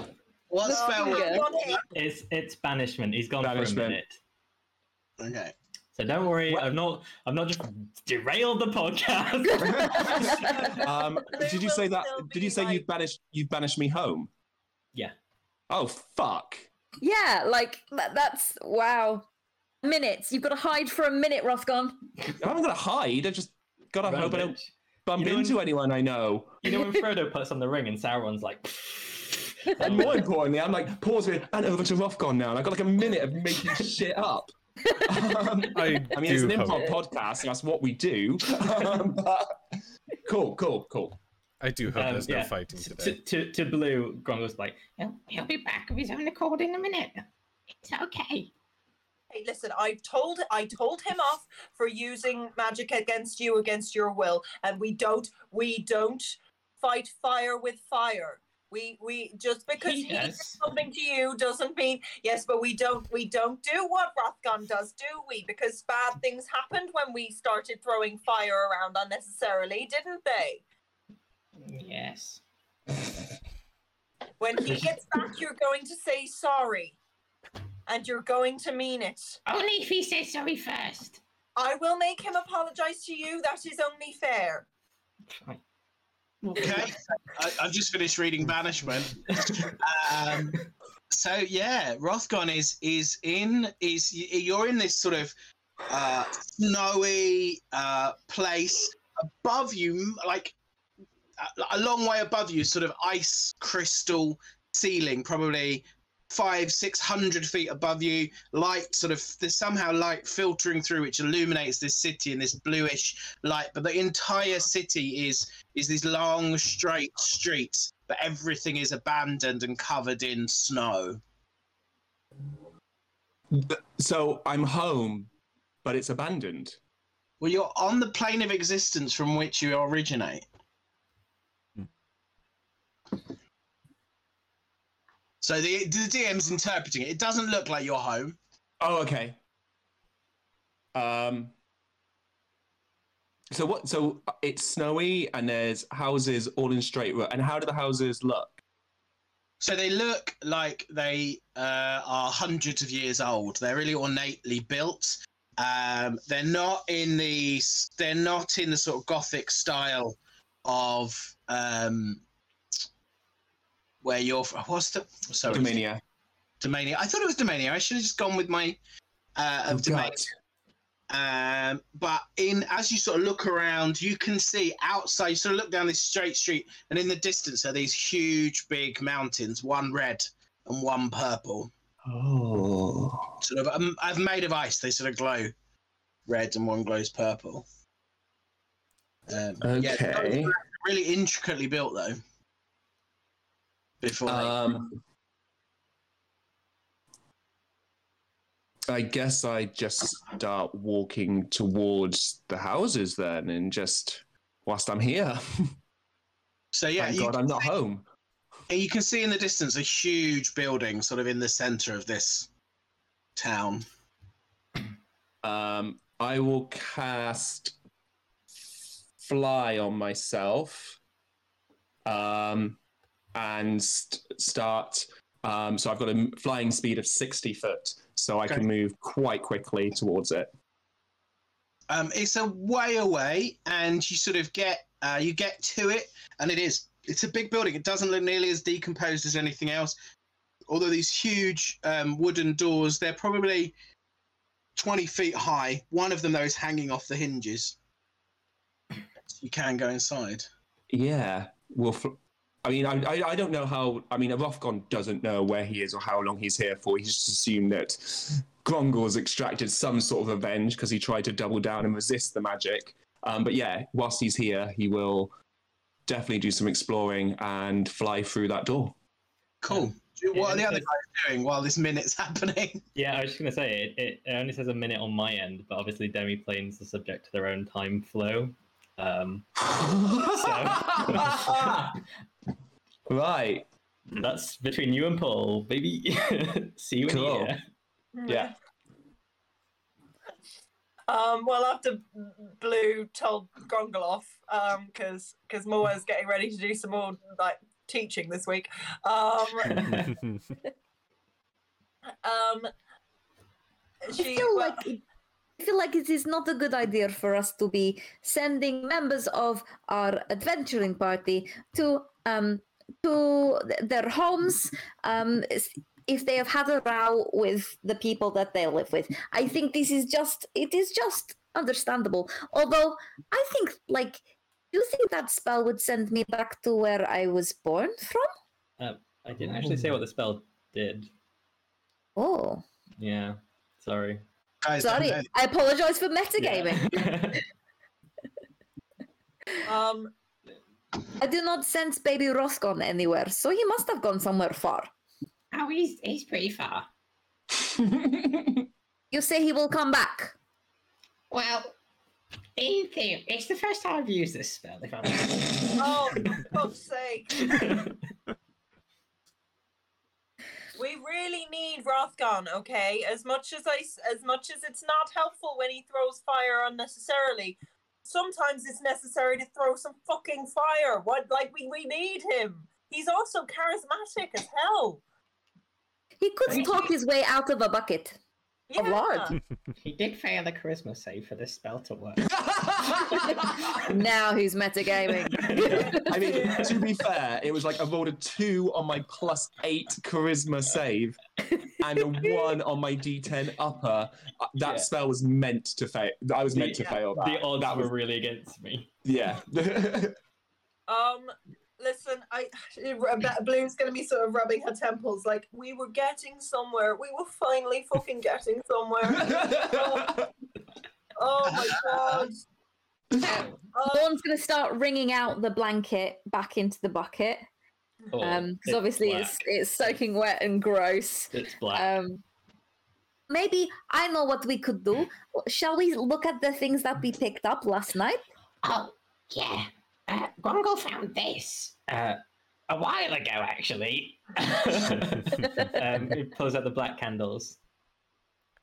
What The spell? finger. hand. It's it's banishment. He's gone Banishment. for a minute. Okay. So don't worry, What? I've not I've not just derailed the podcast. um. Did you say that? Did you say like- you've banished you've banished me home? Yeah. Oh fuck. Yeah, like that, that's wow. Minutes. You've got to hide for a minute, Rothgon. I haven't got to hide. I just gotta hope I don't bump You know into when- anyone I know. You know when Frodo puts on the ring and Sauron's like And more importantly, I'm like pausing and over to Rothgon now, and I've got like a minute of making shit up. Um, I, I mean, it's an hope, improv podcast, and that's what we do. Um, but- cool, cool, cool. I do hope Um, there's yeah, no fighting to, today. to, to Blue, Grongle's like, He'll, he'll be back of his own accord in a minute. It's okay. Hey, listen, I told I told him off for using magic against you against your will, and we don't we don't fight fire with fire. We we just because He does. something to you doesn't mean yes, but we don't we don't do what Rothgon does, do we? Because bad things happened when we started throwing fire around unnecessarily, didn't they? Yes. When he gets back, you're going to say sorry, and you're going to mean it. Only if he says sorry first. I will make him apologize to you. That is only fair. Okay. I, I've just finished reading Banishment. Um, so yeah, Rothgon is is in is you're in this sort of uh, snowy uh, place above you, like a long way above you, sort of ice crystal ceiling, probably five six hundred feet above you. Light sort of there's somehow light filtering through, which illuminates this city in this bluish light. But the entire city is is these long straight streets, but everything is abandoned and covered in snow. So I'm home, but it's abandoned. Well, you're on the plane of existence from which you originate. So the the DM's interpreting it. It doesn't look like you're home. Oh, okay. Um. So what? So it's snowy, and there's houses all in straight row. And how do the houses look? So they look like they uh, are hundreds of years old. They're really ornately built. Um, they're not in the they're not in the sort of gothic style of um, where you're. fr- What's the sorry? Dominion. Domania. I thought it was Domania. I should have just gone with my uh, of Oh, Domania. Um, but in as you sort of look around, you can see outside. You sort of look down this straight street, and in the distance are these huge, big mountains. One red and one purple. Oh. Sort of, um, I've made of ice. They sort of glow red, and one glows purple. Um, yeah, Okay. really intricately built though. Before Um. I guess I just start walking towards the houses then, and just whilst I'm here. so yeah, Thank God I'm not home. And you can see in the distance a huge building sort of in the center of this town. Um, I will cast fly on myself. Um, and st- start. Um, so I've got a flying speed of 60 foot, so I Okay. can move quite quickly towards it. Um, it's a way away, and you sort of get uh, you get to it, and it is it's a big building. It doesn't look nearly as decomposed as anything else. Although these huge um, wooden doors, they're probably twenty feet high. One of them though is hanging off the hinges. So you can go inside. Yeah, we'll. Fl- I mean, I, I I don't know how. I mean, Rothgon doesn't know where he is or how long he's here for. He's just assumed that Grongle's extracted some sort of revenge because he tried to double down and resist the magic. Um, but yeah, whilst he's here, he will definitely do some exploring and fly through that door. Cool. What are the other guys doing while this minute's happening? Yeah, I was just gonna say it, it, it only says a minute on my end, but obviously demi planes are subject to their own time flow. Um, right. that's between you and Paul, baby. See you Cool. in here. Yeah. Um, well, after Blue told Grongle off, um, because because Moa's getting ready to do some more like teaching this week. Um, um, she I feel well, like it, I feel like it is not a good idea for us to be sending members of our adventuring party to um to their homes um if they have had a row with the people that they live with. I think this is just it is just understandable. Although I think like do you think that spell would send me back to where I was born from? I didn't actually say what the spell did. Oh, Yeah, sorry. Guys, sorry. I apologize for metagaming. Yeah. um, I do not sense baby Rothgon anywhere, so he must have gone somewhere far. Oh, he's he's pretty far. You say he will come back. Well, in theory, it's the first time I've used this spell. If I'm oh, for God's sake. We really need Rothgon, okay? As much as I, s- as much as it's not helpful when he throws fire unnecessarily, sometimes it's necessary to throw some fucking fire. What, like we, we need him. He's also charismatic as hell. He could talk his way out of a bucket. Of lard. he did fail the charisma save for this spell to work. Now he's metagaming. I mean, to be fair, it was like I rolled a two on my plus eight charisma save and a one on my D10 upper. Uh, That Yeah. spell was meant to fail. I was meant to The- fail that. the odds that were was, really against me. yeah. Um, listen, I Blue's gonna be sort of rubbing her temples, like we were getting somewhere. We were finally fucking getting somewhere. oh my god. Dawn's going to start wringing out the blanket back into the bucket. Oh, Um, because obviously black. it's it's soaking wet and gross. it's black. Um, maybe I know what we could do. Shall we look at the things that we picked up last night? oh, yeah. Uh, Grongle found this uh, a while ago, actually. um, he pulls out the black candles.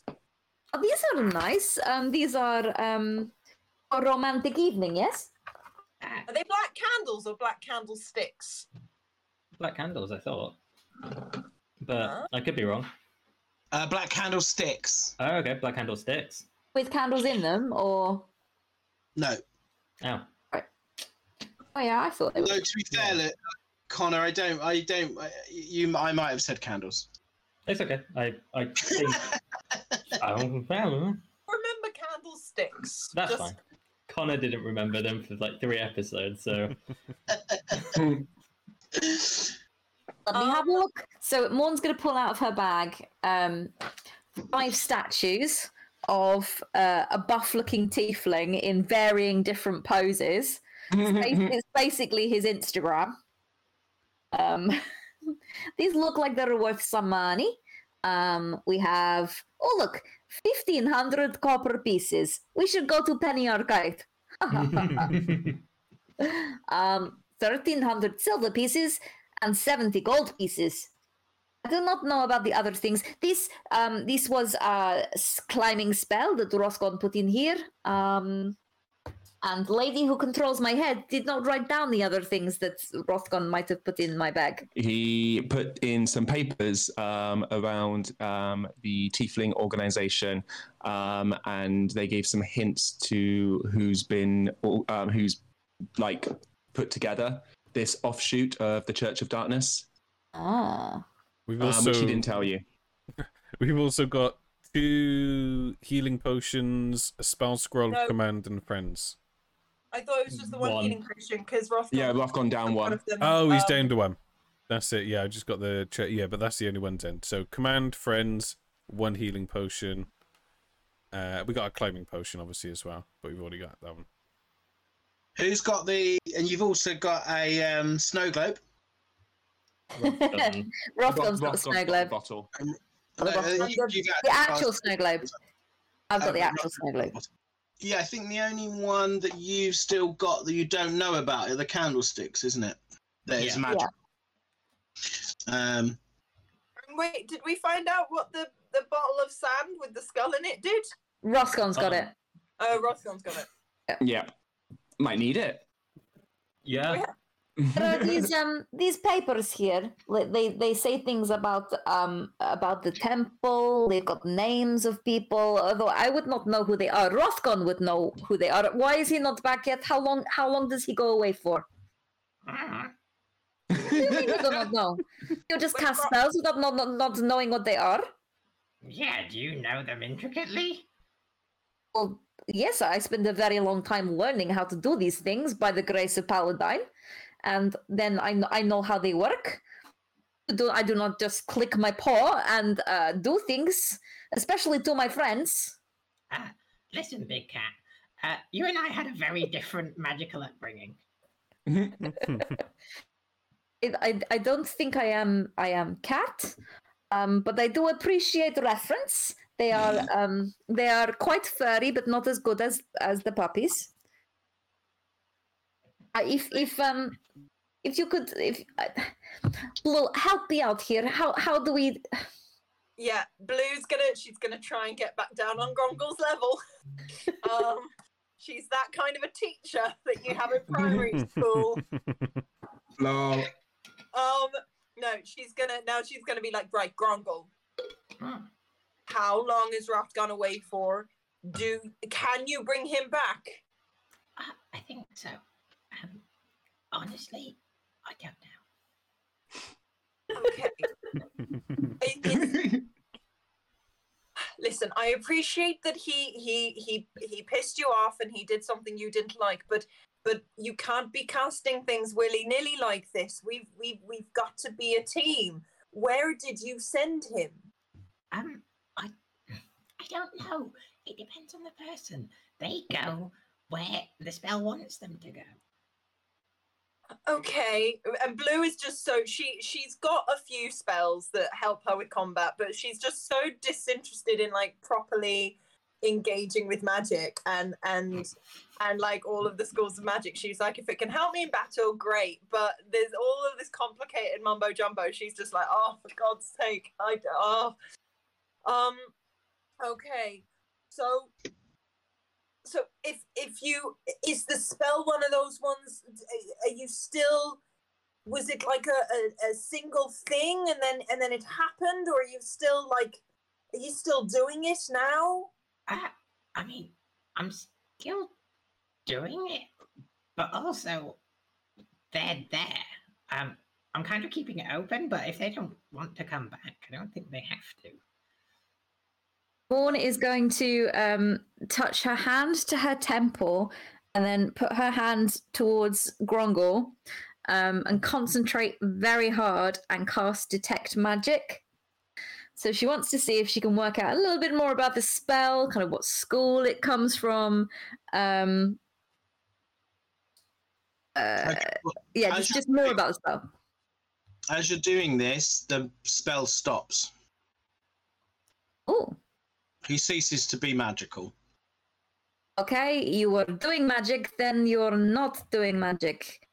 Oh, these are nice. Um, these are um, a romantic evening. Yes. Uh, are they black candles or black candlesticks? Black candles, I thought. But Huh? I could be wrong. Uh, black candlesticks. Oh, okay, black candlesticks. With candles in them, or No. Oh, oh yeah, I thought they were. Although to be fair, look, Connor, I don't, I don't, I- you, I might have said candles. it's okay. I, I think. I don't know. Remember candlesticks? That's Just- fine. Connor didn't remember them for like three episodes, so Let me have a Um, look. So Morn's going to pull out of her bag um, five statues of uh, a buff-looking tiefling in varying different poses. It's basically his Instagram. Um, these look like they're worth some money. Um, we have oh look, fifteen hundred copper pieces. We should go to Penny Arcade. um, 1300 silver pieces and 70 gold pieces. I do not know about the other things. This um, this was a climbing spell that Rothgon put in here. Um, And lady who controls my head did not write down the other things that Rothgon might have put in my bag. He put in some papers um, around um, the Tiefling organization, um, and they gave some hints to who's been um, who's like put together this offshoot of the Church of Darkness, Ah. We've um, also which he didn't tell you. we've also got two healing potions, a spell scroll No. of command, and friends. I thought it was just the one, One. healing potion because Rothgon. Yeah, Roth gone down one. of them, Oh, he's um, down to one. That's it. Yeah, I just got the ch- yeah, but that's the only one then. So command, friends, one healing potion. Uh, we got a climbing potion obviously as well, but we've already got that one. Who's got the? And you've also got a um, snow globe. Um, Rothgon's got the snow got the globe. bottle. The Uh, you- you've The actual snow globe. I've got the actual snow globe. Yeah, I think the only one that you've still got that you don't know about are the candlesticks, isn't it? That is Yeah. magic. Um, Wait, did we find out what the, the bottle of sand with the skull in it did? Rothgon's got Oh. it. Oh, Rothgon's got it. Yeah, might need it. yeah. There are these um these papers here. They they say things about um about the temple. They've got names of people. Although I would not know who they are. Rothgon would know who they are. Why is he not back yet? How long how long does he go away for? You mean you do not know? You just Wait, cast spells without not, not not knowing what they are. yeah, do you know them intricately? Well, yes, I spent a very long time learning how to do these things by the grace of Paladine, and then I I know how they work. Do I do not just click my paw and uh, do things, especially to my friends. Ah, listen, Big Cat. Uh, you and I had a very different magical upbringing. It, I I don't think I am I am cat, um, but I do appreciate reference. They are um they are quite furry, but not as good as as the puppies. Uh, if if um if you could if uh, Blue, help me out here. How how do we? Yeah, Blue's gonna she's gonna try and get back down on Grongle's level. um, she's that kind of a teacher that you have in primary school. Lol. Um, no, she's gonna now she's gonna be like, right, Grongle, Hmm. how long is Roth gone away for? Do can you bring him back? Uh, I think so. Honestly, I don't know. Okay. It- listen, I appreciate that he he he he pissed you off and he did something you didn't like, but but you can't be casting things willy nilly like this. We've we've we've got to be a team. Where did you send him? Um, I, I don't know. It depends on the person. They go where the spell wants them to go. Okay, and Blue is just so she she's got a few spells that help her with combat, but she's just so disinterested in like properly engaging with magic and and and like all of the schools of magic. She's like, if it can help me in battle, great. But there's all of this complicated mumbo jumbo. She's just like, oh, for God's sake, I oh, um, okay, so so if if you is the spell one of those ones are you still was it like a, a, a single thing and then and then it happened or are you still like are you still doing it now I I mean, I'm still doing it, but also they're there. Um, I'm kind of keeping it open, but if they don't want to come back, I don't think they have to. Morn is going to um, touch her hand to her temple and then put her hand towards Grongle um, and concentrate very hard and cast Detect Magic. So she wants to see if she can work out a little bit more about the spell, kind of what school it comes from. Um, uh, yeah, just, just more about the spell. as you're doing this, the spell stops. Oh, He ceases to be magical. okay. You are doing magic, then you're not doing magic.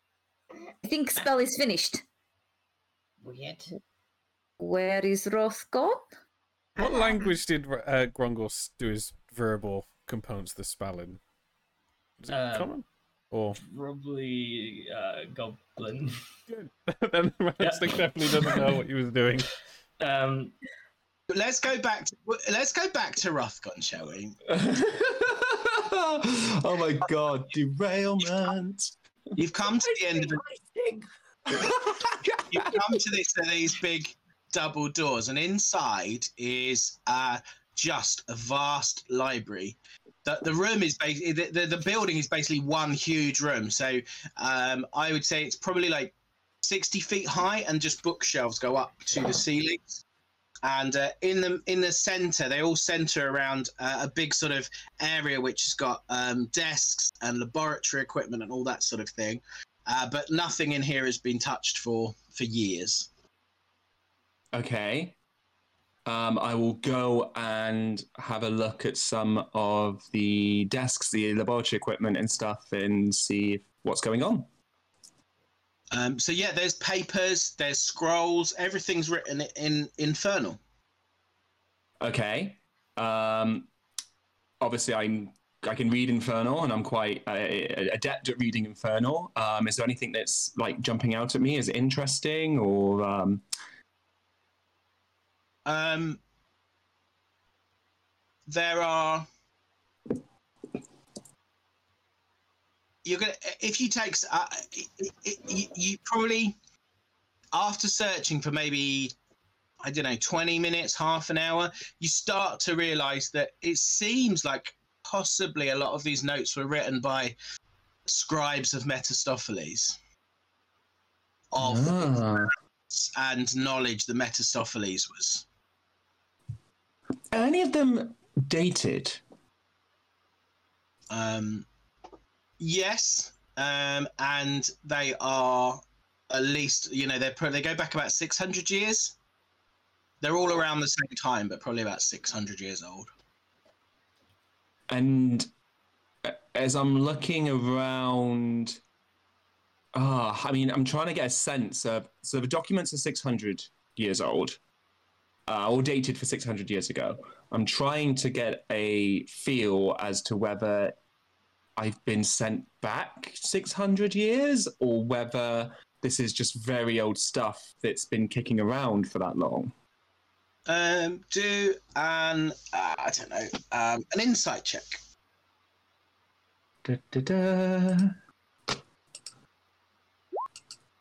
I think spell is finished. Weird. Where is Roth gone? What language did uh, Grongos do his verbal components the spell in? Is it Uh, common? Or Probably uh, goblin. then Ratsnick definitely doesn't know what he was doing. Um, Let's go back. To, let's go back to Rothgon, shall we? oh my god, derailment. You've come to the end of the Interesting. you come to this these big double doors, and inside is uh, just a vast library. The, the room is basically the, the, the building is basically one huge room. So um, I would say it's probably like sixty feet high, and just bookshelves go up to the ceilings. And uh, in the in the center, they all center around uh, a big sort of area which has got um, desks and laboratory equipment and all that sort of thing uh, but nothing in here has been touched for for years. Okay. Um, I will go and have a look at some of the desks, the laboratory equipment and stuff, and see what's going on. Um, so yeah, there's papers, there's scrolls, everything's written in Infernal. Okay. Um, obviously, I'm I can read Infernal, and I'm quite uh, adept at reading Infernal. Um, is there anything that's like jumping out at me as interesting, or um, Um, there are. You're gonna if you take uh, it, it, you, you probably after searching for maybe I don't know twenty minutes, half an hour, you start to realise that it seems like possibly a lot of these notes were written by scribes of Metastopheles of Ah. and knowledge that Metastopheles was. Are any of them dated? Um, yes, um, and they are at least you know they're pro- they go back about six hundred years. They're all around the same time, but probably about six hundred years old. And uh, as I'm looking around, ah, I mean, I'm trying to get a sense of. So the documents are 600 years old, uh, or dated for 600 years ago. I'm trying to get a feel as to whether I've been sent back 600 years or whether this is just very old stuff that's been kicking around for that long. Um, do an uh, I don't know um, an insight check. Da, da, da.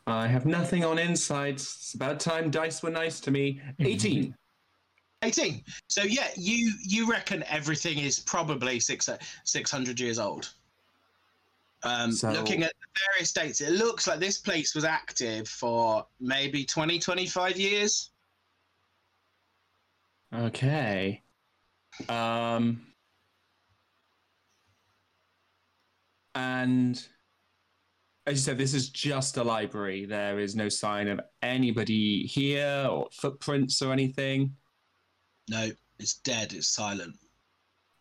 I have nothing on insights. It's about time dice were nice to me. 18. 18 so yeah you you reckon everything is probably six, 600 years old um, So- looking at the various dates it looks like this place was active for maybe 20 25 years Okay. Um, and as you said, this is just a library. There is no sign of anybody here or footprints or anything. no it's dead it's silent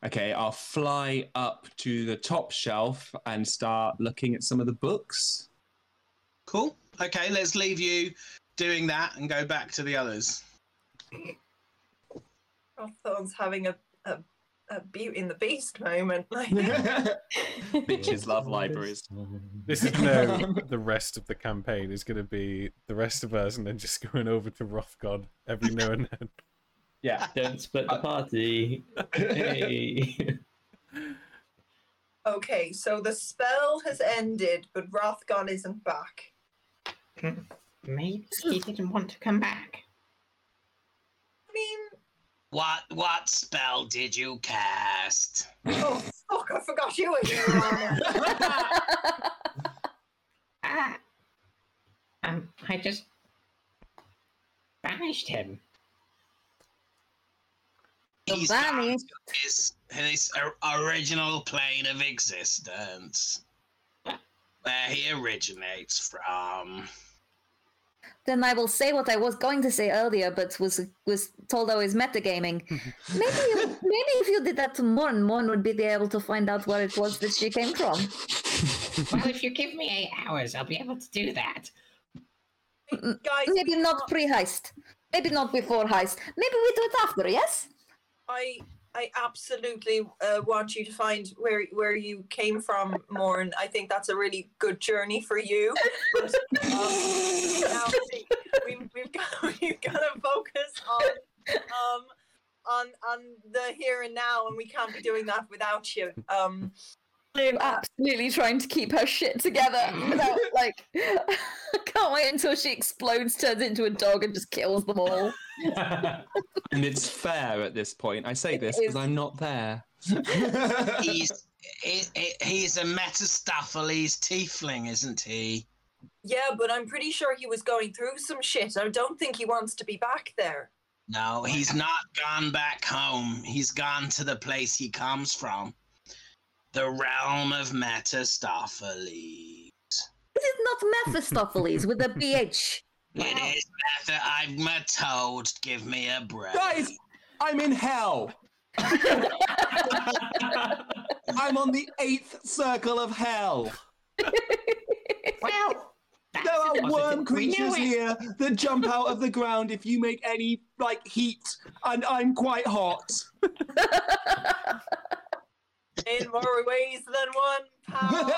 Okay, I'll fly up to the top shelf and start looking at some of the books. cool okay let's leave you doing that and go back to the others Rothgon's having a, a, a Beauty and the Beast moment. Like, Bitches love libraries. This is now the rest of the campaign is going to be the rest of us, and then just going over to Rothgon every now and then. Yeah. don't split the party. hey. okay, so the spell has ended, but Rothgon isn't back. Maybe he didn't want to come back. I mean, what what spell did you cast oh fuck, I forgot you were here. Lana. Ah, um, I just banished him. He's Bunny. back his, his original plane of existence where he originates from Then I will say what I was going to say earlier, but was was told I was metagaming. Maybe you, maybe if you did that to Morn, Morn would be able to find out where it was that she came from. Well, if you give me eight hours, I'll be able to do that. Guys, Maybe we not can't- pre-heist. Maybe not before heist. Maybe we do it after. Yes. I I absolutely uh, want you to find where where you came from, Morn. I think that's a really good journey for you. But, um, we, we've got we've got to focus on um on on the here and now, and we can't be doing that without you. Um, I'm absolutely trying to keep her shit together without like. I can't wait until she explodes, turns into a dog, and just kills them all. And it's fair at this point. I say this because. I'm not there. He's he, he- he's a Metastopheles tiefling, isn't he? yeah, but I'm pretty sure he was going through some shit. I don't think he wants to be back there. No, he's not gone back home. He's gone to the place he comes from. The realm of Metastopheles. This is not Mephistopheles with a BH. It is Meta. I'm a toad. Give me a break. Guys, I'm in hell. I'm on the eighth circle of hell. Well, There are worm creatures here that jump out of the ground if you make any like heat, and I'm quite hot. In more ways than one, pal.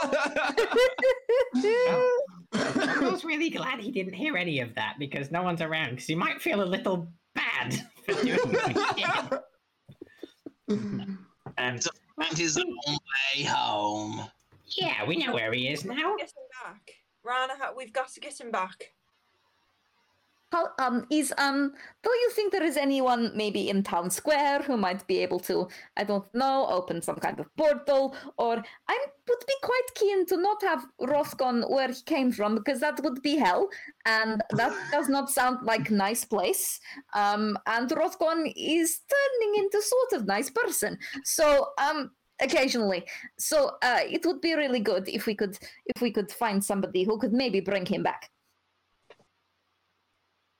I was really glad he didn't hear any of that because no one's around because he might feel a little bad for doing that. Um, And his own way home. yeah, we know where he is now. get him back. Rana, we've got to get him back. How um is um do you think there is anyone maybe in town square who might be able to I don't know open some kind of portal? Or I would be quite keen to not have Rothgon where he came from because that would be hell. And that does not sound like nice place. Um and Rothgon is turning into sort of nice person. So um occasionally. So uh it would be really good if we could if we could find somebody who could maybe bring him back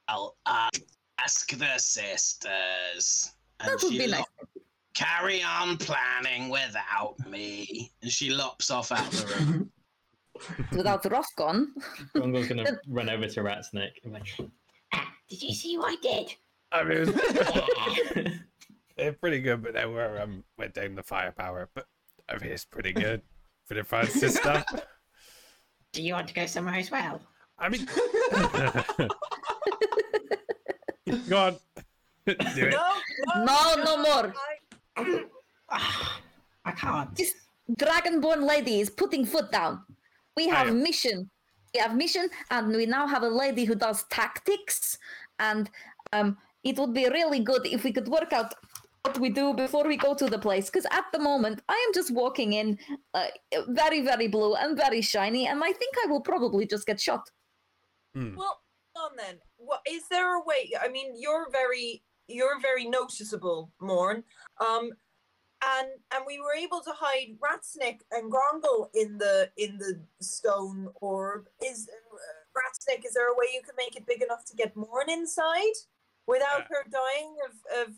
I'll uh, ask the sisters. And that would she be nice lo- carry on planning without me. And she lops off out of the room. without Rothgon Grongle's gonna run over to Ratsnick. and be like, Ah, did you see what I did? I mean, Yeah. they're pretty good, but they were um went down the firepower. But I mean, it's pretty good for the Francis stuff. Do you want to go somewhere as well? I mean, go on, do it. No, no, No, no more. I- Ah, I can't. This dragonborn lady is putting foot down. We have I- mission. We have mission, and we now have a lady who does tactics. And um, it would be really good if we could work out what we do before we go to the place. Because at the moment, I am just walking in, uh, very, very blue and very shiny, and I think I will probably just get shot. Hmm. Well, hold on then. What is there a way? I mean, you're very you're very noticeable, Morn. Um, and and we were able to hide Ratsnick and Grongle in the in the stone orb. Is uh, Ratsnick? Is there a way you can make it big enough to get Morn inside without Uh, her dying of of?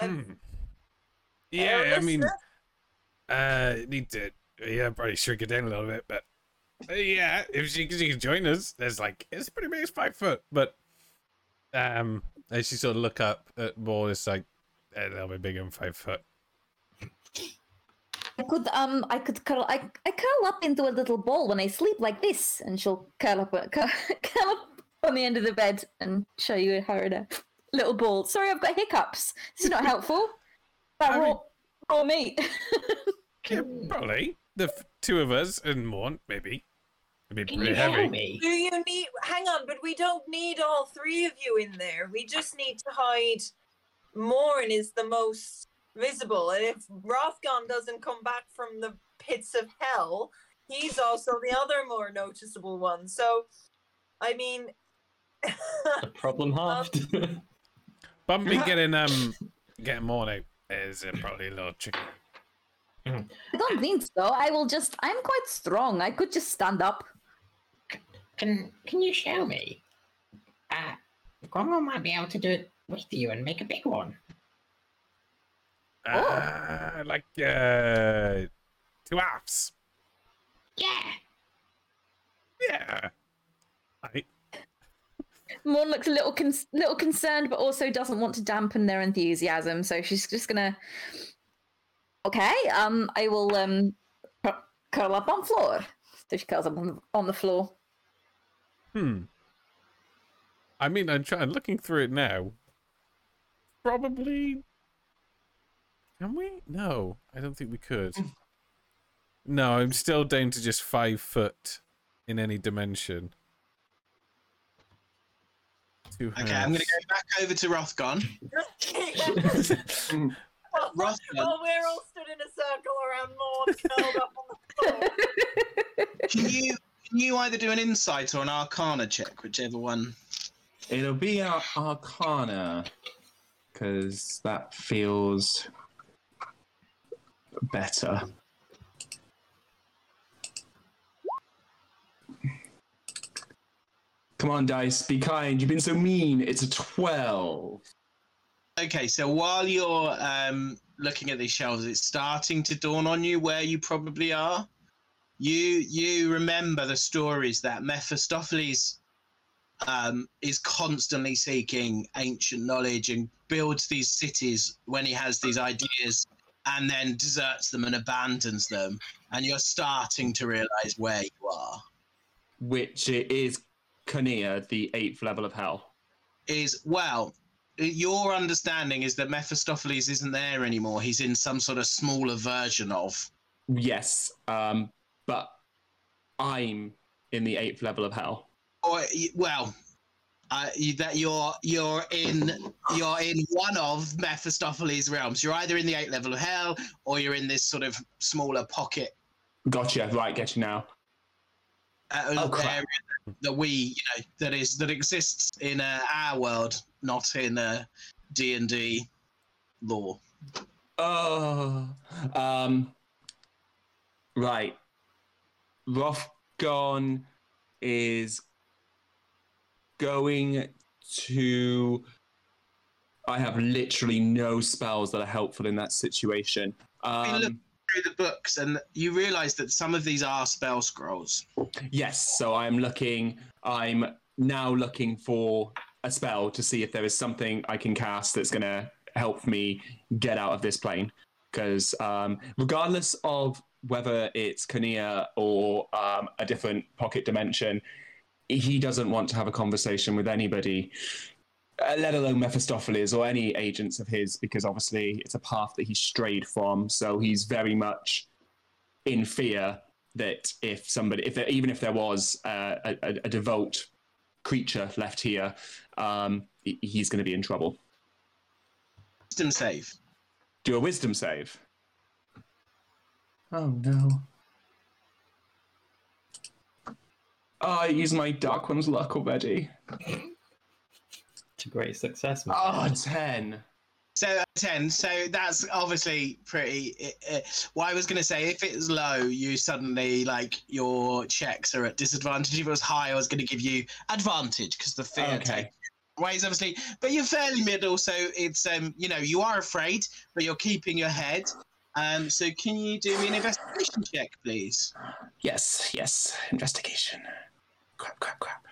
of Hmm. Yeah, I mean, uh, need to yeah probably shrink it down a little bit, but yeah, if she, she can join us, there's like it's pretty big, it's five foot, but um, as you sort of look up at Morn, it's like a little bit bigger than five foot. I could um I could curl I, I curl up into a little ball when I sleep like this, and she'll curl up curl, curl up on the end of the bed and show you her in a little ball. Sorry, I've got hiccups. This is not helpful. That raw, mean- raw meat. Yeah, probably the f- two of us and more, maybe. It'd be Can pretty you hear heavy. me? Do you need? Hang on, but we don't need all three of you in there. We just need to hide. Morn is the most visible, and if Rothgon doesn't come back from the pits of hell, he's also the other more noticeable one. So, I mean, the problem halved. Bumpy getting um getting Morn now is uh, probably a little tricky. I don't think so. I will just. I'm quite strong. I could just stand up. Can Can you show me? Uh, Gromwell might be able to do it with you and make a big one. Uh, like uh, two halves. Yeah. Yeah. I, Morn looks a little con- little concerned, but also doesn't want to dampen their enthusiasm. So she's just gonna. Okay, um, I will um curl up on floor. So she curls up on the, on the floor. Hmm. I mean, I'm trying looking through it now. Probably. Can we? No, I don't think we could. No, I'm still down to just five foot in any dimension. Two Okay, I'm going to go back over to Rothgon. Rothgon, While we're all stood in a circle around Maud, curled up on the floor. can you can you either do an insight or an Arcana check, whichever one? It'll be our Arcana, because that feels better. Come on, dice, be kind. You've been so mean. It's a 12. Okay, so while you're um, looking at these shelves, it's starting to dawn on you where you probably are. You you remember the stories that Mephistopheles um, is constantly seeking ancient knowledge and builds these cities when he has these ideas, and then deserts them and abandons them. And you're starting to realize where you are. Which is Cania, the eighth level of hell. Is well, your understanding is that Mephistopheles isn't there anymore. He's in some sort of smaller version of. Yes, um, but I'm in the eighth level of hell. or well uh, that you're you're in you're in one of Mephistopheles' realms. You're either in the eighth level of hell, or you're in this sort of smaller pocket Gotcha. Right, get you now. Uh, Oh, area that we you know that is that exists in uh, our world, not in uh, D and D lore. Oh, um, right. Rothgon is going to. I have literally no spells that are helpful in that situation. Um, Through the books, and you realise that some of these are spell scrolls. yes, so I'm looking. I'm now looking for a spell to see if there is something I can cast that's going to help me get out of this plane. Because um, regardless of whether it's Cania or um, a different pocket dimension, he doesn't want to have a conversation with anybody, uh, let alone Mephistopheles or any agents of his, because obviously it's a path that he strayed from. So he's very much in fear that if somebody, if there, even if there was uh, a, a, a devout creature left here, um, he's going to be in trouble. Wisdom save. Do a wisdom save. Oh no. Oh, I used my Dark One's luck already. It's a great success. man. Oh, 10. So uh, ten. So that's obviously pretty. What I was going to say, if it's low, you suddenly like your checks are at disadvantage. If it was high, I was going to give you advantage because the fear Okay. takes ways obviously. But you're fairly middle, so it's um you know you are afraid, but you're keeping your head. Um, so can you do me an investigation check, please? Yes, yes. Investigation. Crap, crap, crap.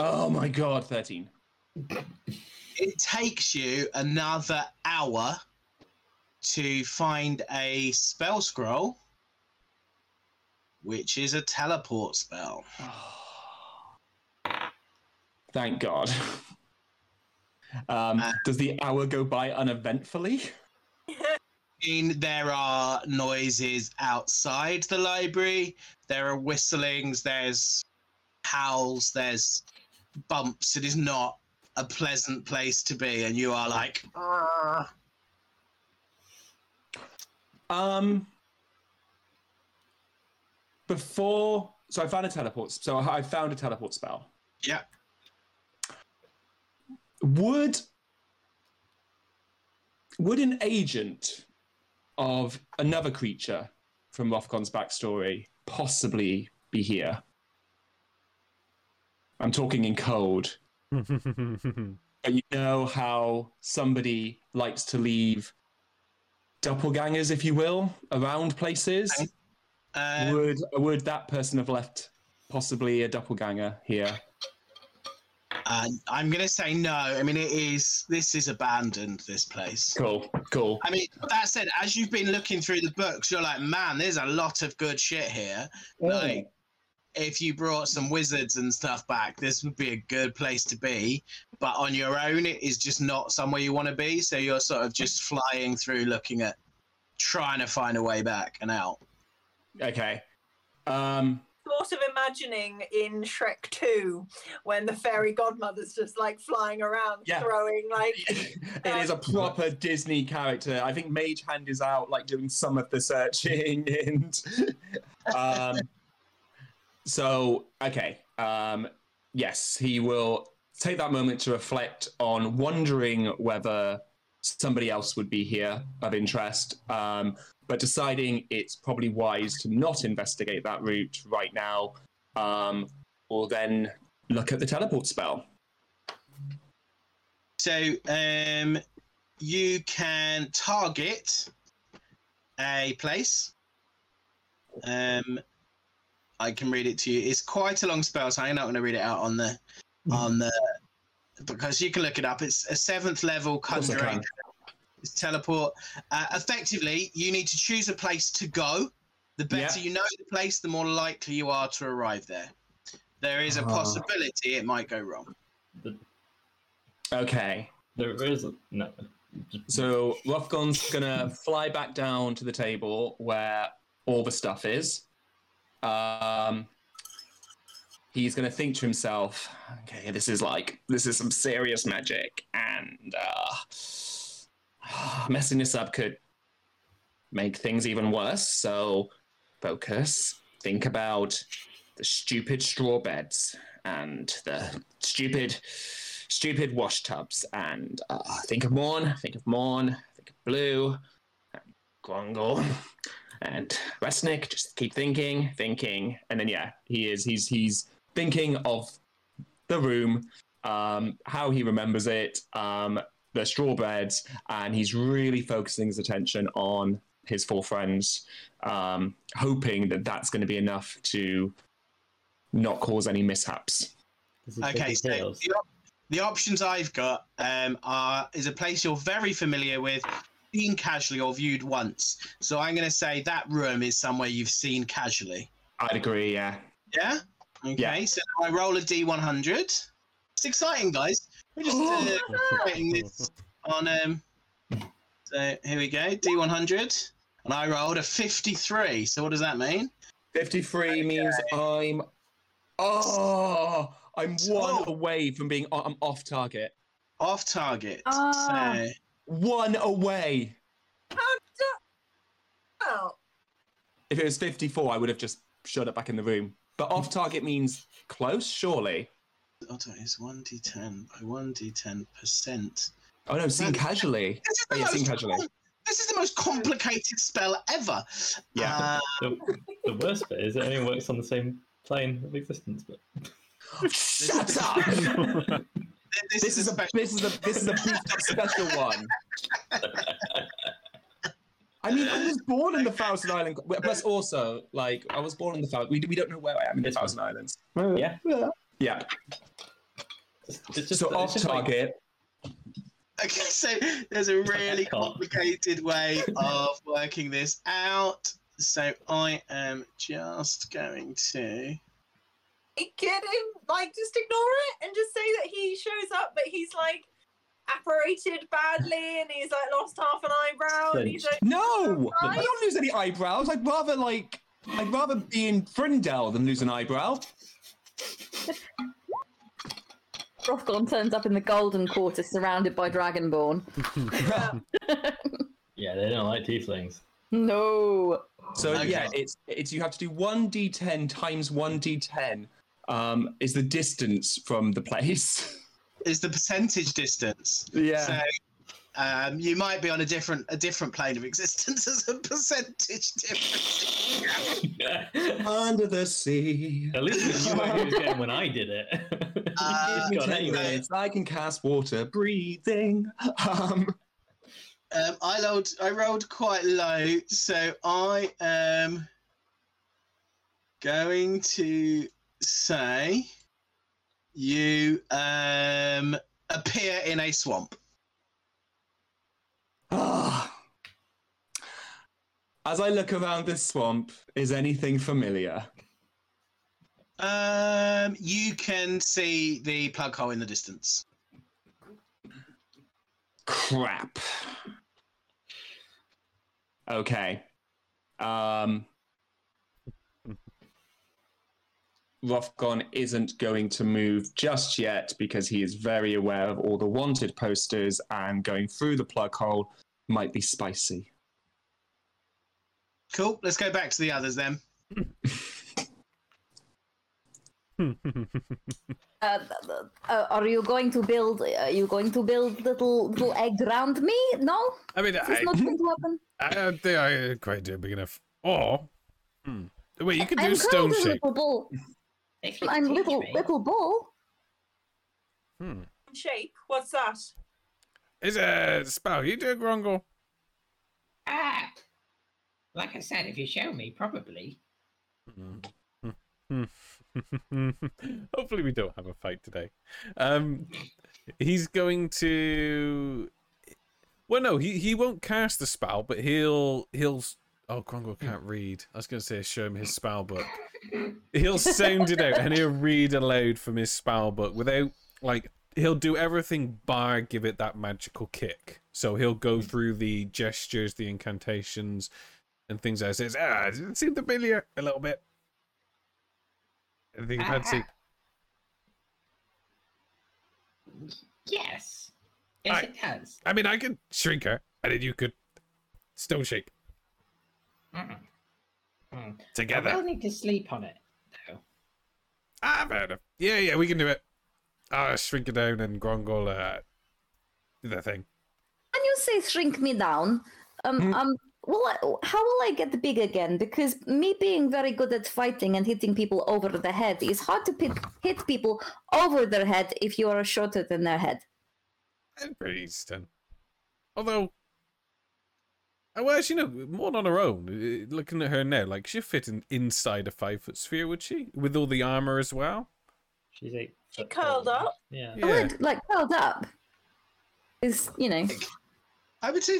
Oh my god, 13. It takes you another hour to find a spell scroll, which is a teleport spell. Thank God. Um, Uh, does the hour go by uneventfully? I mean, there are noises outside the library. There are whistlings. There's howls. There's bumps. It is not a pleasant place to be, and you are like, "Argh." Um, before, so I found a teleport. So I found a teleport spell. yeah. Would would an agent of another creature from Rothgon's backstory possibly be here? I'm talking in code. But you know how somebody likes to leave doppelgangers, if you will, around places? Um, would would that person have left possibly a doppelganger here? uh, I'm gonna say no. I mean, it is. This is abandoned. This place. Cool, cool. I mean, that said, as you've been looking through the books, you're like, man, there's a lot of good shit here. Like, if you brought some wizards and stuff back, this would be a good place to be. But on your own, it is just not somewhere you want to be. So you're sort of just flying through, looking at, trying to find a way back and out. Okay. Um, Sort of imagining in Shrek 2 when the fairy godmother's just like flying around Yeah. throwing like it is a proper Disney character. I think Mage Hand is out, like doing some of the searching, and um, so okay, um, yes, he will take that moment to reflect on wondering whether somebody else would be here of interest, um, but deciding it's probably wise to not investigate that route right now. Um, or then look at the teleport spell. So um, you can target a place. Um, I can read it to you. It's quite a long spell, so I'm not going to read it out on the on the because you can look it up. It's a seventh level course conjuring. It's teleport. Uh, effectively, you need to choose a place to go. The better Yeah. you know the place, the more likely you are to arrive there. There is a Ah. possibility it might go wrong. Okay. There is no. So Rothgon's gonna fly back down to the table where all the stuff is. Um, he's gonna think to himself, "Okay, this is like this is some serious magic, and uh, messing this up could make things even worse. So focus. Think about the stupid straw beds and the stupid, stupid wash tubs. And uh, think of Morn, think of Morn, think of Blue, and Grongle, and Ratsnick. Just keep thinking, thinking, and then yeah, he is. He's he's thinking of the room, um, how he remembers it, um, the straw beds, and he's really focusing his attention on his four friends, um, hoping that that's going to be enough to not cause any mishaps. Okay, so the, op- the options I've got um, are is a place you're very familiar with, seen casually or viewed once. So I'm going to say that room is somewhere you've seen casually. I'd agree. Yeah. Yeah. Okay. Yeah. So I roll a D100. It's exciting, guys. We're just uh, getting this on. Um, so here we go, D100, and I rolled a 53. So what does that mean? 53 means I'm. Oh, I'm one Oh. away from being I'm off target. Off target. Ah. So One away. how do- oh If it was 54, I would have just shut it back in the room. But off target means close, surely. Auto is 1d10 by 1d10 percent. Oh no, seen casually. This is Oh, the yeah, seen most casually. com- This is the most complicated spell ever. Yeah. Uh, The, the worst bit is it only works on the same plane of existence, but Shut up! this, This is a special. this is a this is a beefed up special one. I mean, I was born in the Thousand Island. Plus, also, like, I was born in the Thousand. We, we don't know where I am in the It's fine. Thousand Islands. yeah, Yeah. it's, it's just So off just like- target. Okay, so there's a really complicated way of working this out. So I am just going to. Get him like just ignore it and just say that he shows up but he's like apparated badly and he's like lost half an eyebrow and he's like No, I don't lose any eyebrows. I'd rather like, I'd rather be in Frindell than lose an eyebrow. Rothgon turns up in the Golden Quarter, surrounded by Dragonborn. Yeah, they don't like tieflings. No. So Okay. yeah, it's it's you have to do one d10 times one d10. Um, is the distance from the place. Is the percentage distance? Yeah. So um, you might be on a different a different plane of existence as a percentage difference. Under the sea. At least you knew what he was getting when I did it. Uh, He's Give me got 10 anyway. minutes, I can cast water breathing. Um, Um, I rolled I rolled quite low, so I am going to say you um, appear in a swamp. Ah. As I look around this swamp, is anything familiar? Um, you can see the plug hole in the distance. Crap. Okay. Um. Rothgon isn't going to move just yet because he is very aware of all the wanted posters and going through the plug hole might be spicy. Cool. Let's go back to the others then. Uh, uh, are you going to build? Are you going to build little little egg around me? No, I mean, is this I, not going to happen. I don't think I quite do big enough. Or, hmm. wait, you could do I'm stone shape. Little bull. If you I'm little me. little ball. Hmm. Shape. What's that? It's a spell. You do it, Grongle. Ah, like I said, if you show me, probably. Hopefully, we don't have a fight today. Um, he's going to. Well, no, he, he won't cast the spell, but he'll he'll. Oh, Grongle can't read. I was going to say show him his spell book. He'll sound it out and he'll read aloud from his spell book without like he'll do everything bar give it that magical kick. So he'll go through the gestures, the incantations, and things like that. Says, ah, it seemed familiar a little bit. Anything Ah, fancy? Yes. Yes, Aye. it does. I mean, I could shrink her, and then you could stone shape Mm. Mm. I together. will need to sleep on it, though. Ah, fair enough. Yeah, yeah, we can do it. I'll shrink it down and Grongle uh, do the thing. When you say shrink me down, um, Hmm. um, will I, how will I get big again? Because me being very good at fighting and hitting people over the head is hard to pit, hit people over their head if you are shorter than their head. And pretty easy done. Although, well, you know, more on her own. Looking at her now, like she'd fit in inside a five foot sphere, would she? With all the armor as well. She's eight. She curled tall. up. Yeah. I Yeah. would like curled up. Is you know, I would say,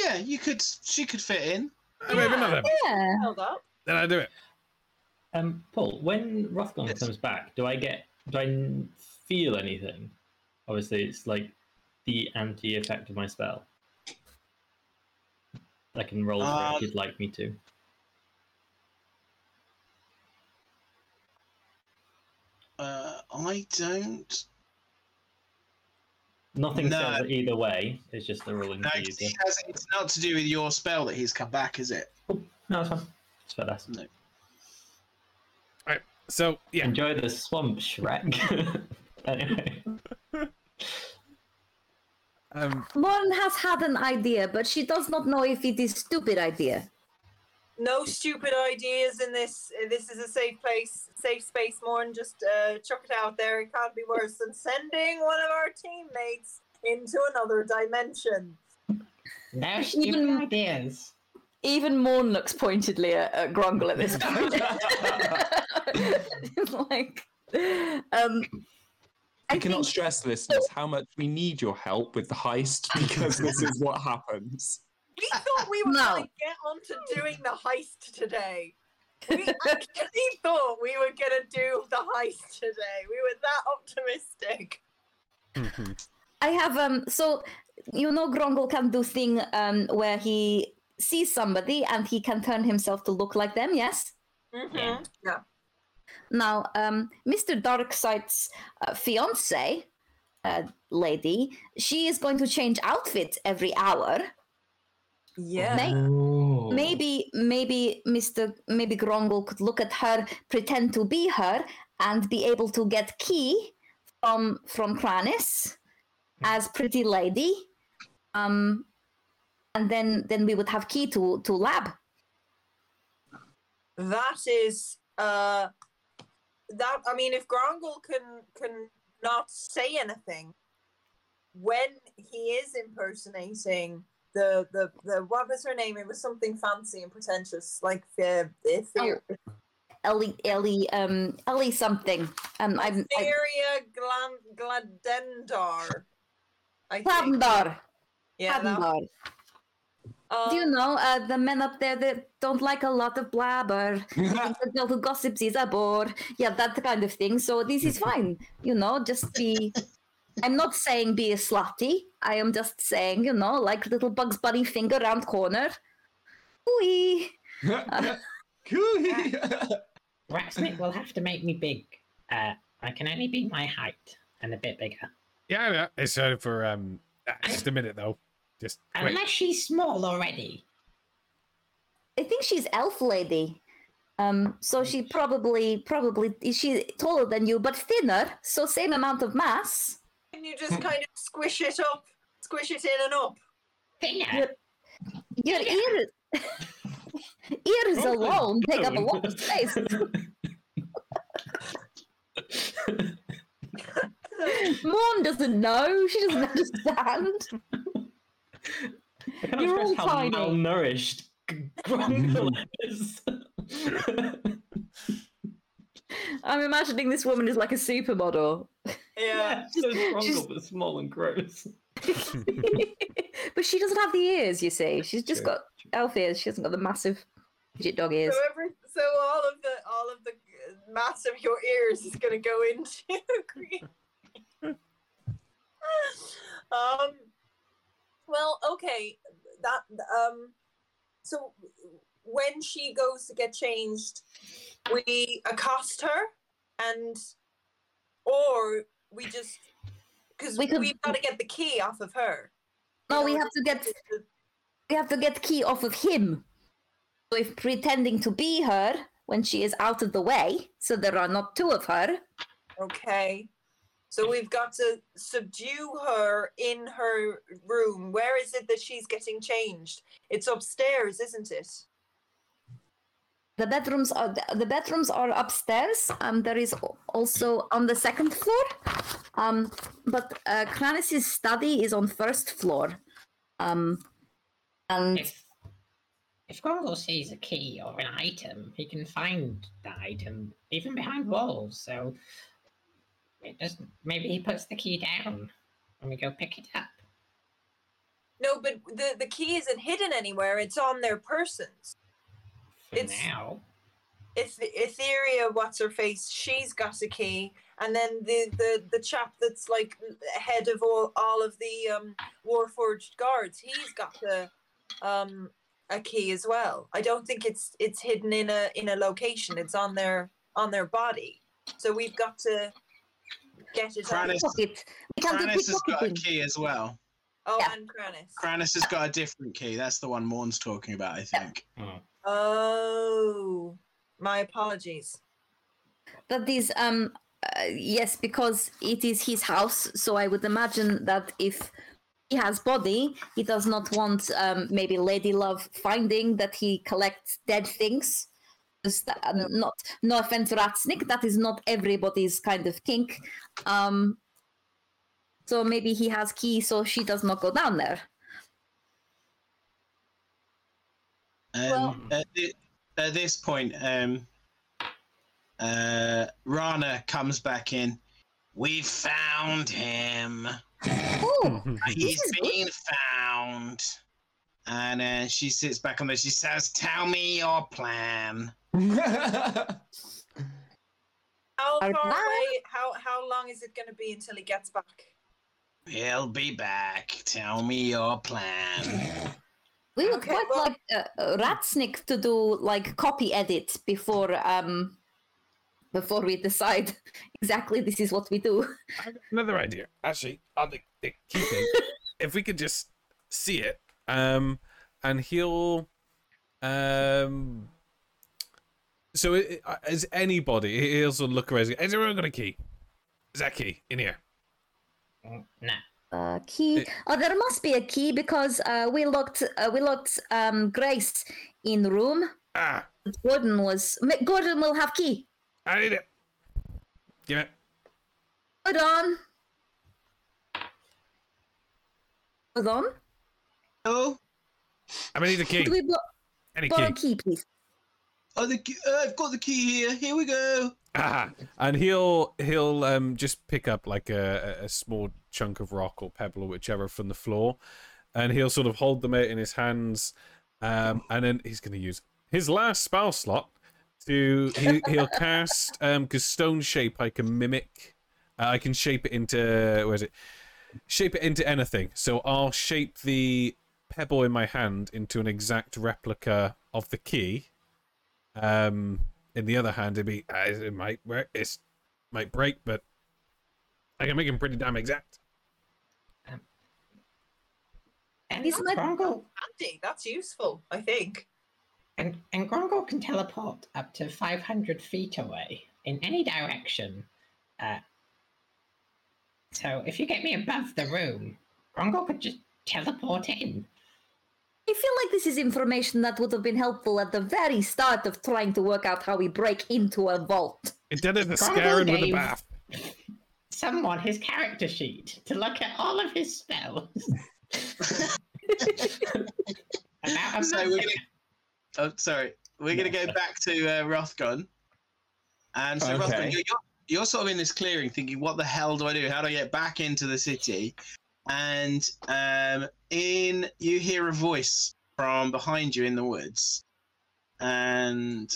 yeah, you could. She could fit in. I mean, another. yeah. Held up. Then I do it. Um, Paul, when Rothgon Yes. comes back, do I get do I feel anything? Obviously, it's like the anti effect of my spell. I can roll for Um, if you'd like me to. Uh, I don't. Nothing no. says either way. It's just the rolling No, for you 'cause to. it has, it's not to do with your spell that he's come back, is it? No, it's fine. It's fair All right. So yeah, Enjoy the swamp, Shrek. anyway, um, Lauren has had an idea, but she does not know if it is a stupid idea. No stupid ideas in this. This is a safe place, safe space. More and just uh, chuck it out there. It can't be worse than sending one of our teammates into another dimension. No stupid Even- ideas. Even Morn looks pointedly at, at Grongle at this point. It's like, um, I I cannot think stress, listeners, how much we need your help with the heist because this is what happens. We thought we were No. going to get onto doing the heist today. We actually thought we were going to do the heist today. We were that optimistic. I have um. So you know, Grongle can do thing um where he sees somebody and he can turn himself to look like them. Yes. Mm-hmm. Yeah. yeah. Now, um, Mr. Darksight's uh, fiance, uh, lady, she is going to change outfits every hour. Yeah. May- Oh. maybe maybe mr maybe grongle could look at her pretend to be her and be able to get key from from kranis as pretty lady um and then then we would have key to to lab That is uh that I mean if Grongle can can not say anything when he is impersonating the the the what was her name? It was something fancy and pretentious, like the the Oh. Ellie Ellie um Ellie something. Um, I'm Area Glan- Gladendar. I think. Plandar. Yeah, that, Plandar. Um, Do you know uh, the men up there that don't like a lot of blabber? the girl who gossips is a bore. Yeah, that kind of thing. So this is fine. You know, just be. I'm not saying be a slutty. I am just saying, you know, like little Bugs Bunny finger round corner. Ooh. Cooey. Ratsnick will have to make me big. Uh, I can only be my height and a bit bigger. Yeah, yeah. It's uh, for um, uh, just a minute though. Just wait. Unless she's small already. I think she's elf lady. Um, so she probably probably is she taller than you but thinner, so same amount of mass. Can you just kind of squish it up, squish it in and up? Thinner. Your ears ears Oh, alone take up a lot of space. Mom doesn't know. She doesn't understand. I cannot You're all express how tiny. malnourished Grongle is. I'm imagining this woman is like a supermodel. Yeah. so Just- but small and gross. but she doesn't have the ears, you see. She's just True, got elf ears. She hasn't got the massive digit dog ears. So every so all of the all of the mass of your ears is gonna go into green. um. Well, okay. That um. So when she goes to get changed, we accost her, and or we just because we we've got to get the key off of her. No, we have to get we have to get key off of him. So if pretending to be her when she is out of the way, so there are not two of her. Okay. So we've got to subdue her in her room. Where is it that she's getting changed? It's upstairs, isn't it? The bedrooms are the bedrooms are upstairs. Um, there is also on the second floor. Um, but uh, Kranis's study is on first floor. Um, and If if Grongle sees a key or an item, he can find the item even behind walls. So it doesn't. Maybe he puts the key down when we go pick it up. No, but the, the key isn't hidden anywhere. It's on their persons. For It's- now. It's Etheria, what's her face? She's got a key, and then the the the chap that's like head of all all of the um Warforged guards, he's got the um a key as well. I don't think it's it's hidden in a in a location. It's on their on their body. So we've got to get it. out. Kranis- pocket. We can do Kranis has got a key as well. Oh, Yeah. and Kranis. Kranis has got a different key. That's the one Morn's talking about, I think. Oh, my apologies. That is um uh, yes because it is his house. So I would imagine that if he has body, he does not want um, maybe Lady Love finding that he collects dead things. Just, not no offense, Ratsnick. That is not everybody's kind of kink. Um, so maybe he has key, so she does not go down there. Um, Well- at, thi- at this point, um, uh, Rana comes back in. We found him. Oh, He's is good. been found. And uh, she sits back on there. She says, "Tell me your plan." How far away? How how long is it going to be until he gets back? He'll be back. Tell me your plan. we would Okay, quite well- like uh, uh, Ratsnick to do like copy edit before um before we decide exactly this is what we do. I got another idea. Actually, on the, the key thing, if we could just see it, um, and he'll, um, so it, uh, is anybody? He'll sort of look around. Is everyone got a key? Is that key in here? Mm, No. Uh, key. It- Oh, there must be a key because uh, we locked uh, we locked um, Grace in the room. Ah, Gordon was M- Gordon will have key. I need it. Give it. Hold on. Hold on. Oh, I'm gonna need a key. Do we bo- Any borrow key. key, please? oh, the key, uh, I've got the key here. Here we go. Ah, and he'll he'll um just pick up like a, a small chunk of rock or pebble or whichever from the floor, and he'll sort of hold them out in his hands, um, and then he's going to use his last spell slot to he, he'll cast um because stone shape I can mimic, uh, I can shape it into where is it, shape it into anything. So I'll shape the pebble in my hand into an exact replica of the key. Um, in the other hand, it'd be uh, it might work, it might break, but I can make him pretty damn exact. And Isn't that- Grongle, Handy. That's useful, I think. and, and Grongle can teleport up to 500 feet away in any direction. Uh, so if you get me above the room, Grongle could just teleport in. I feel like this is information that would have been helpful at the very start of trying to work out how we break into a vault. It did it scaring with the gave bath. Someone his character sheet to look at all of his spells. About a So we're gonna. Oh, sorry. We're gonna go back to uh, Rothgon. And so, Okay. Rothgon, you're, you're, you're sort of in this clearing, thinking, "What the hell do I do? How do I get back into the city?" And um, in you hear a voice from behind you in the woods, and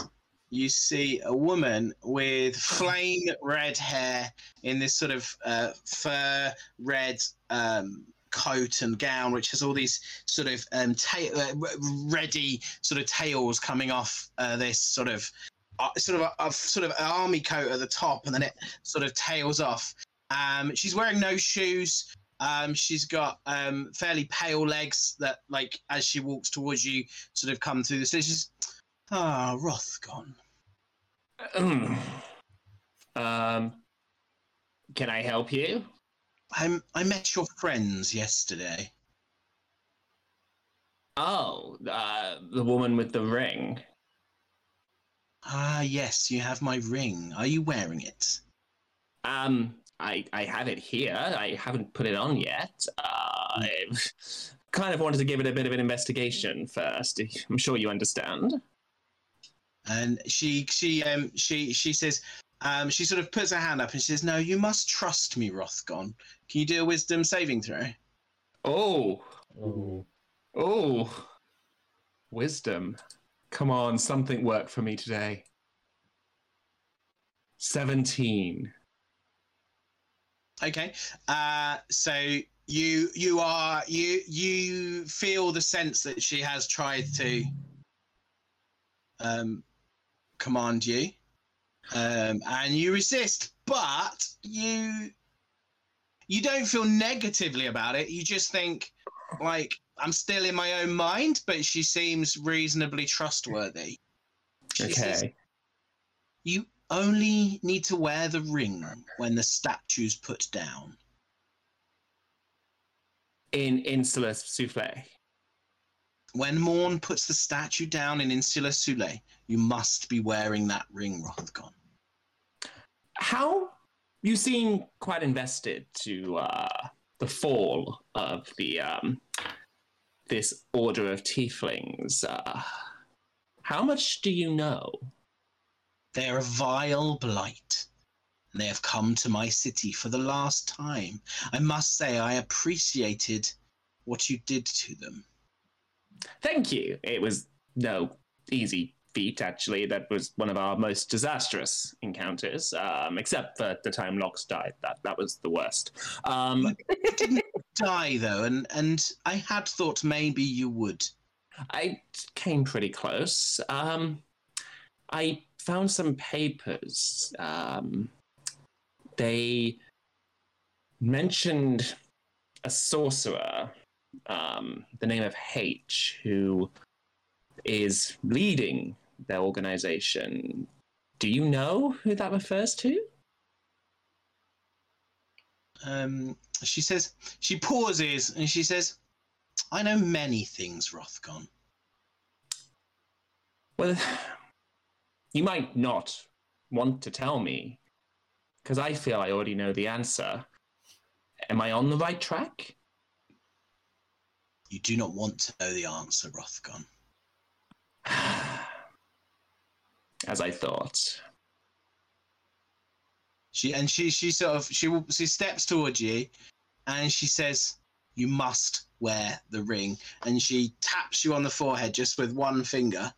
you see a woman with flame red hair in this sort of uh, fur red um, coat and gown, which has all these sort of um, ta- uh, ready sort of tails coming off uh, this sort of uh, sort of a, a sort of army coat at the top, and then it sort of tails off. Um, she's wearing no shoes. Um, she's got um, fairly pale legs that, like, as she walks towards you, sort of come through the stairs. Ah, Rothgon. um, can I help you? I'm, I met your friends yesterday. Oh, uh, the woman with the ring. Ah, yes, you have my ring. Are you wearing it? Um, I I have it here. I haven't put it on yet. Uh, I kind of wanted to give it a bit of an investigation first. I'm sure you understand. and she she um she she says um she sort of puts her hand up and she says no you must trust me rothgon can you do a wisdom saving throw Oh, oh, wisdom. Come on, something worked for me today. Seventeen. Okay. Uh so you you are you you feel the sense that she has tried to um command you um and you resist but you you don't feel negatively about it. You just think like i'm still in my own mind but she seems reasonably trustworthy. She says, Okay. you only need to wear the ring when the statue's put down In Insula Souffle. When Morn puts the statue down in Insula Sule, you must be wearing that ring, Rothgon. How you seem quite invested to uh, the fall of the um, this order of tieflings. Uh, how much do you know? They are a vile blight, and they have come to my city for the last time. I must say, I appreciated what you did to them. Thank you. It was no easy feat, actually. That was one of our most disastrous encounters, um, except for the time Lox died. That that was the worst. Um, You didn't die, though, and, and I had thought maybe you would. I came pretty close. Um, I found some papers. Um, they mentioned a sorcerer, um, the name of H, who is leading their organization. Do you know who that refers to? Um, she says, she pauses and she says, I know many things, Rothgon. Well, you might not want to tell me, because I feel I already know the answer. Am I on the right track? You do not want to know the answer, Rothgon. as I thought. She and she she sort of she will- she steps towards you, and she says, "You must wear the ring." And she taps you on the forehead just with one finger,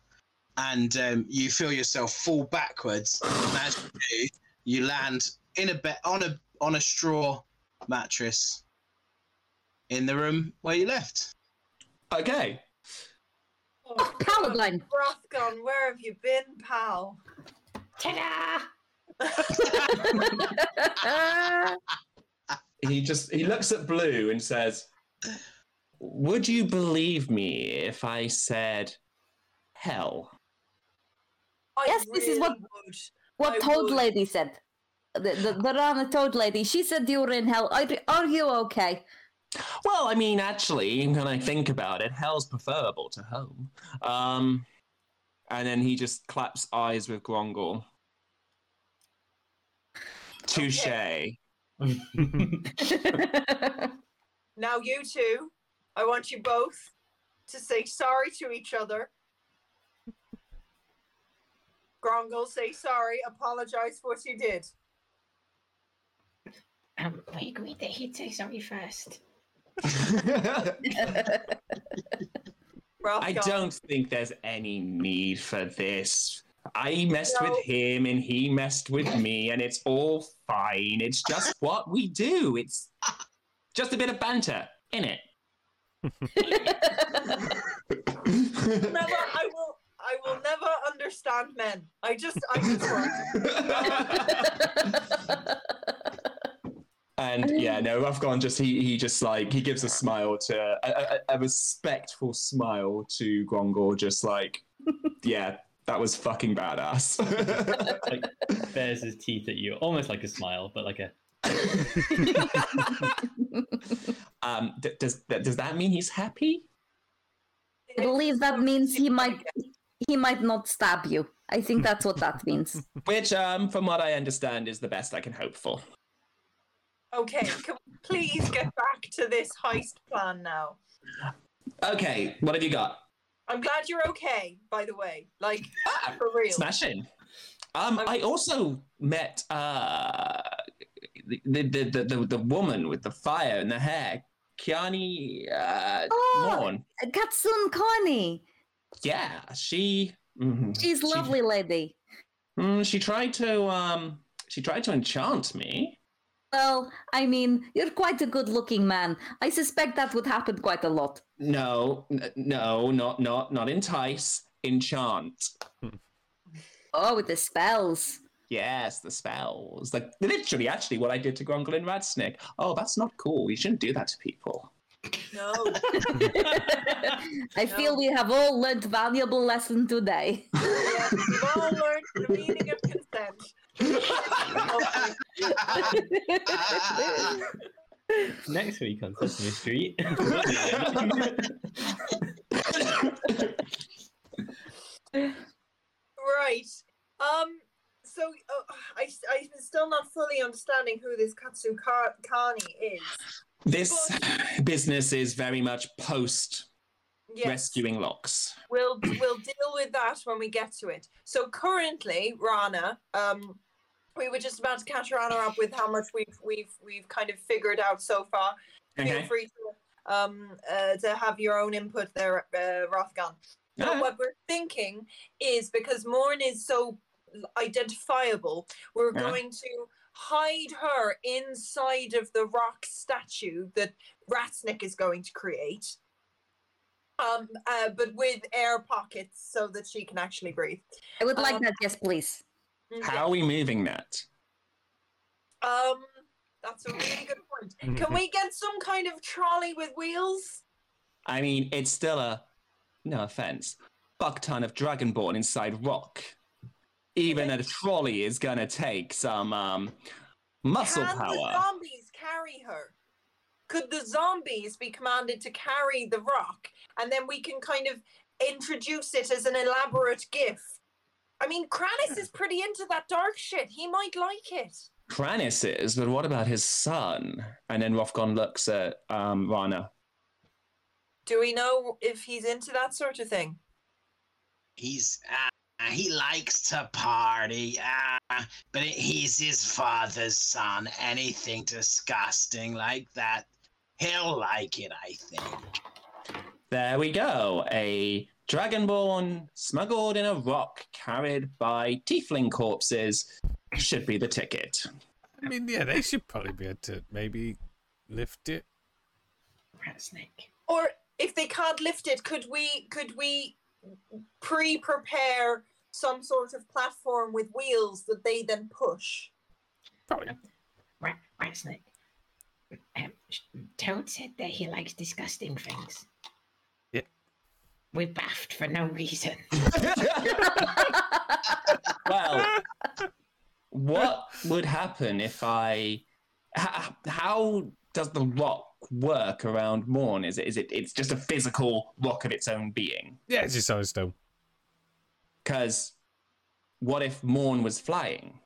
and um, you feel yourself fall backwards. And as you do, you land in a bed on a on a straw mattress in the room where you left. Okay. Oh, Paladine. Rothgon, where have you been, pal? Ta-da! He just he looks at Blue and says, "Would you believe me if I said hell?" I Yes, this is what- would. what I Toad would. Lady said. The, the, the Rana Toad Lady. She said you were in hell. Are, are you okay? Well, I mean, actually, when I think about it, hell's preferable to home. Um, and then he just claps eyes with Grongle. Touche. Now, you two, I want you both to say sorry to each other. Grongle, say sorry. Apologize for what you did. Um, we agreed that he'd say sorry first. Rothgon. I don't think there's any need for this. I messed No. with him and he messed with me, and it's all fine. It's just what we do. It's just a bit of banter, innit? Never, I will. I will never understand men. I just, I just won't. and yeah, no, Rothgon just he he just like he gives a smile to a, a, a respectful smile to Grongle, just like yeah, that was fucking badass. like bares his teeth at you, almost like a smile, but like a um, d- does that does that mean he's happy? I believe that means he might he might not stab you. I think that's what that means. Which, um, from what I understand, is the best I can hope for. Okay, can we please get back to this heist plan now? Okay, what have you got? I'm glad you're okay, by the way. Like, Ah, for real. Smashing. Um, I also met uh the the, the the the the woman with the fire in the hair, Kiani uh, Oh. Morn. Katsun Connie. Yeah, she. mhm, She's she- lovely lady. mm, she tried to um she tried to enchant me. Well, I mean, you're quite a good looking man. I suspect that would happen quite a lot. No, n- no, not not not entice, enchant. Oh, with the spells. Yes, the spells. Like literally, actually, what I did to Grongle and Ratsnick. Oh, that's not cool. You shouldn't do that to people. No. I feel we have all learned valuable lesson today. yeah, we've all learned the meaning of consent. next week on Sesame Street. Right. Um. So uh, I, I'm still not fully understanding who this Katsu Ka- Kani is. This business is very much post Yes. rescuing locks. We'll we'll deal with that when we get to it. So currently, Rana, um, we were just about to catch Rana up with how much we've we've we've kind of figured out so far. Feel free to um uh, to have your own input there, uh, Alright. what we're thinking is because Morn is so identifiable, we're Yeah. going to hide her inside of the rock statue that Ratsnick is going to create. Um, uh, but with air pockets so that she can actually breathe. I would like Um, that, yes, please. How are we moving that? Um, that's a really good point. Can we get some kind of trolley with wheels? I mean, it's still a no offense, buck ton of dragonborn inside rock. Even a trolley is gonna take some um muscle Can the zombies carry her? Could the zombies be commanded to carry the rock, and then we can kind of introduce it as an elaborate gift? I mean, Kranis is pretty into that dark shit. He might like it. Kranis is, but what about his son? And then Rothgon looks at um Rana. Do we know if he's into that sort of thing? He's Uh, he likes to party, uh, but he's his father's son. Anything disgusting like that, he'll like it, I think. There we go. A dragonborn smuggled in a rock carried by tiefling corpses should be the ticket. I mean, yeah, they should probably be able to maybe lift it. Rat snake. Or if they can't lift it, could we could we pre-prepare some sort of platform with wheels that they then push? Probably. Right, rat snake. Um, Toad said that he likes disgusting things. Yeah. We baffed for no reason. Well, what would happen if I? How, how does the rock work around Morn? Is it? Is it? It's just a physical rock of its own being. Yeah, it's just solid stone. Because what if Morn was flying?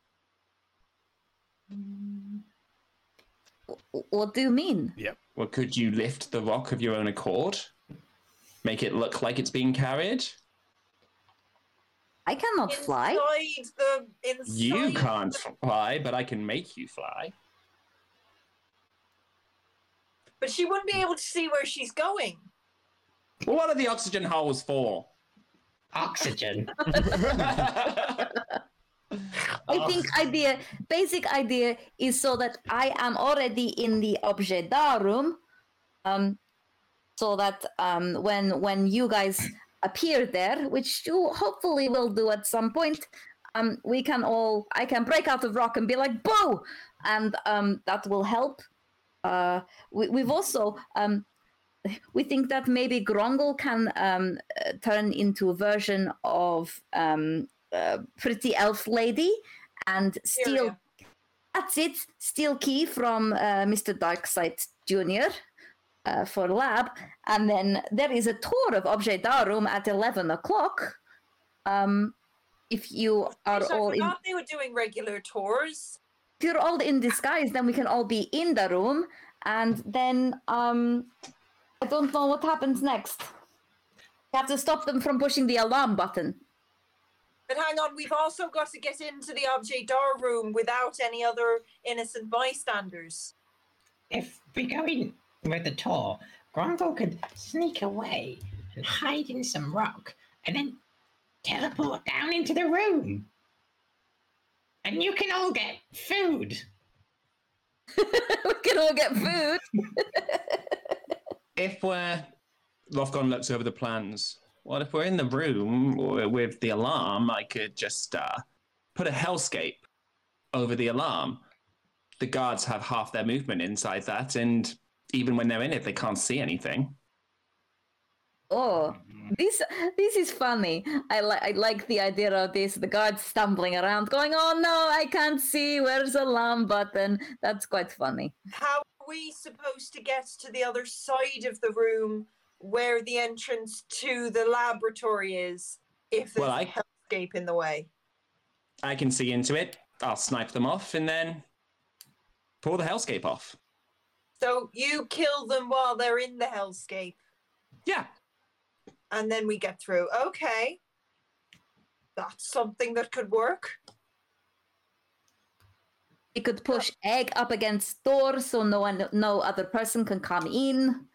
What do you mean? Yeah. Well, could you lift the rock of your own accord? Make it look like it's being carried? I cannot fly. The inside. You can't fly, but I can make you fly. But she wouldn't be able to see where she's going. Well, what are the oxygen holes for? Oxygen. I think idea, basic idea is so that I am already in the objet d'art room, um, so that um, when when you guys appear there, which you hopefully will do at some point, um, we can all I can break out of rock and be like boo, and um, that will help. Uh, we, we've also um, we think that maybe Grongle can um, uh, turn into a version of um, uh, pretty elf lady and steal. That's it. Steal key from uh, Mr. Darkseid Junior. Uh, for lab, and then there is a tour of Objet d'Art room at eleven o'clock. Um, if you are So all I in, they were doing regular tours. If you're all in disguise, then we can all be in the room, and then um, I don't know what happens next. You have to stop them from pushing the alarm button. But hang on, we've also got to get into the objet d'art room without any other innocent bystanders. if we go in with the tour, Grongle could sneak away and hide in some rock and then teleport down into the room. And you can all get food. we can all get food. if we're Rothgon looks over the plans. Well, if we're in the room with the alarm, I could just uh, put a hellscape over the alarm. The guards have half their movement inside that, and even when they're in it, they can't see anything. Oh, mm-hmm. this this is funny. I like I like the idea of this. The guard stumbling around, going, "Oh no, I can't see. Where's the alarm button?" That's quite funny. How are we supposed to get to the other side of the room where the entrance to the laboratory is if there's Well, a I- hellscape in the way? I can see into it. I'll snipe them off, and then pull the hellscape off. So you kill them while they're in the hellscape, Yeah, and then we get through. Okay. That's something that could work. You could push egg up against door so no one, no other person can come in.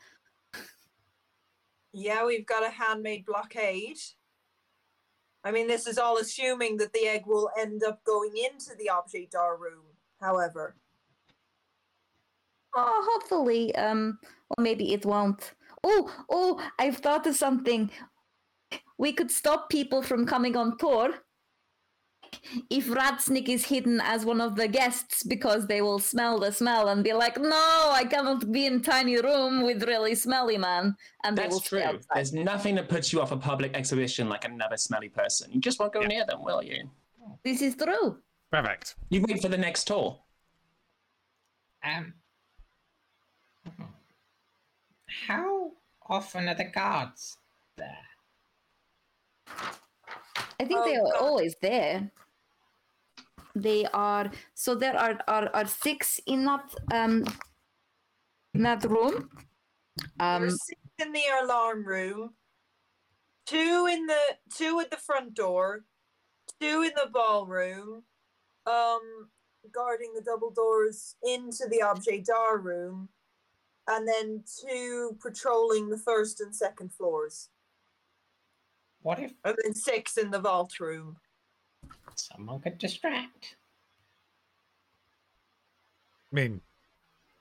Yeah, we've got a handmade blockade. I mean, this is all assuming that the egg will end up going into the objet d'art room, however. Oh, hopefully, um, or maybe it won't. Oh, oh, I've thought of something. We could stop people from coming on tour if Ratsnick is hidden as one of the guests because they will smell the smell and be like, "No, I cannot be in tiny room with really smelly man," and they will that's true. There's nothing that puts you off a public exhibition like another smelly person. You just won't go near them, will you? This is true. Perfect. You wait for the next tour. Um, how often are the guards there? I think Oh, they are God. always there. They are so there are are, are six in that um in that room. Um six in the alarm room, two in the two at the front door, two in the ballroom, um, guarding the double doors into the objet d'art room, and then two patrolling the first and second floors, What if and then six in the vault room. someone could distract? I mean,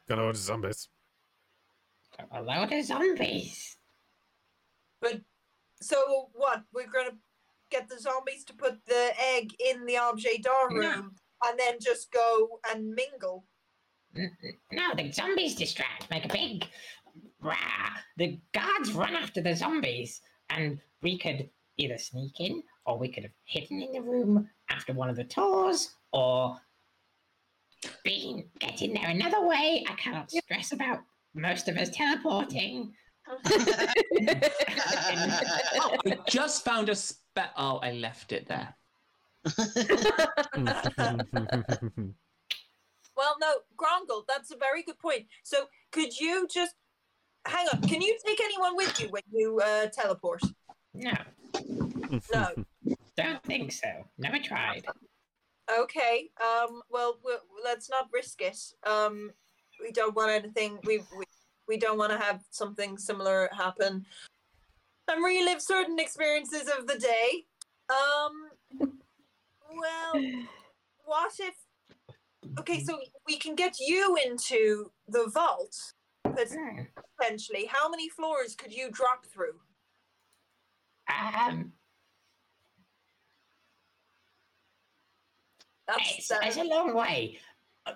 got all the zombies. A load of zombies. But so what? We're gonna get the zombies to put the egg in the objet d'art No. room, and then just go and mingle. N- n- No, the zombies distract, make a big rah. The guards run after the zombies, and we could either sneak in, or we could have hidden in the room after one of the tours, or been get in there another way. I cannot stress about most of us teleporting. Oh, I just found a spe- Oh, I left it there. Well, no, Grongle, that's a very good point. So could you just hang on? Can you take anyone with you when you uh, teleport? No, No. don't think so. Never tried. Okay. Um. Well, we let's not risk it. Um. We don't want anything. We we, we don't want to have something similar happen. And relive certain experiences of the day. Um. Well, what if? Okay, so we can get you into the vault pot- Hmm. potentially. How many floors could you drop through? Um, That's it's, it's a long way. Uh,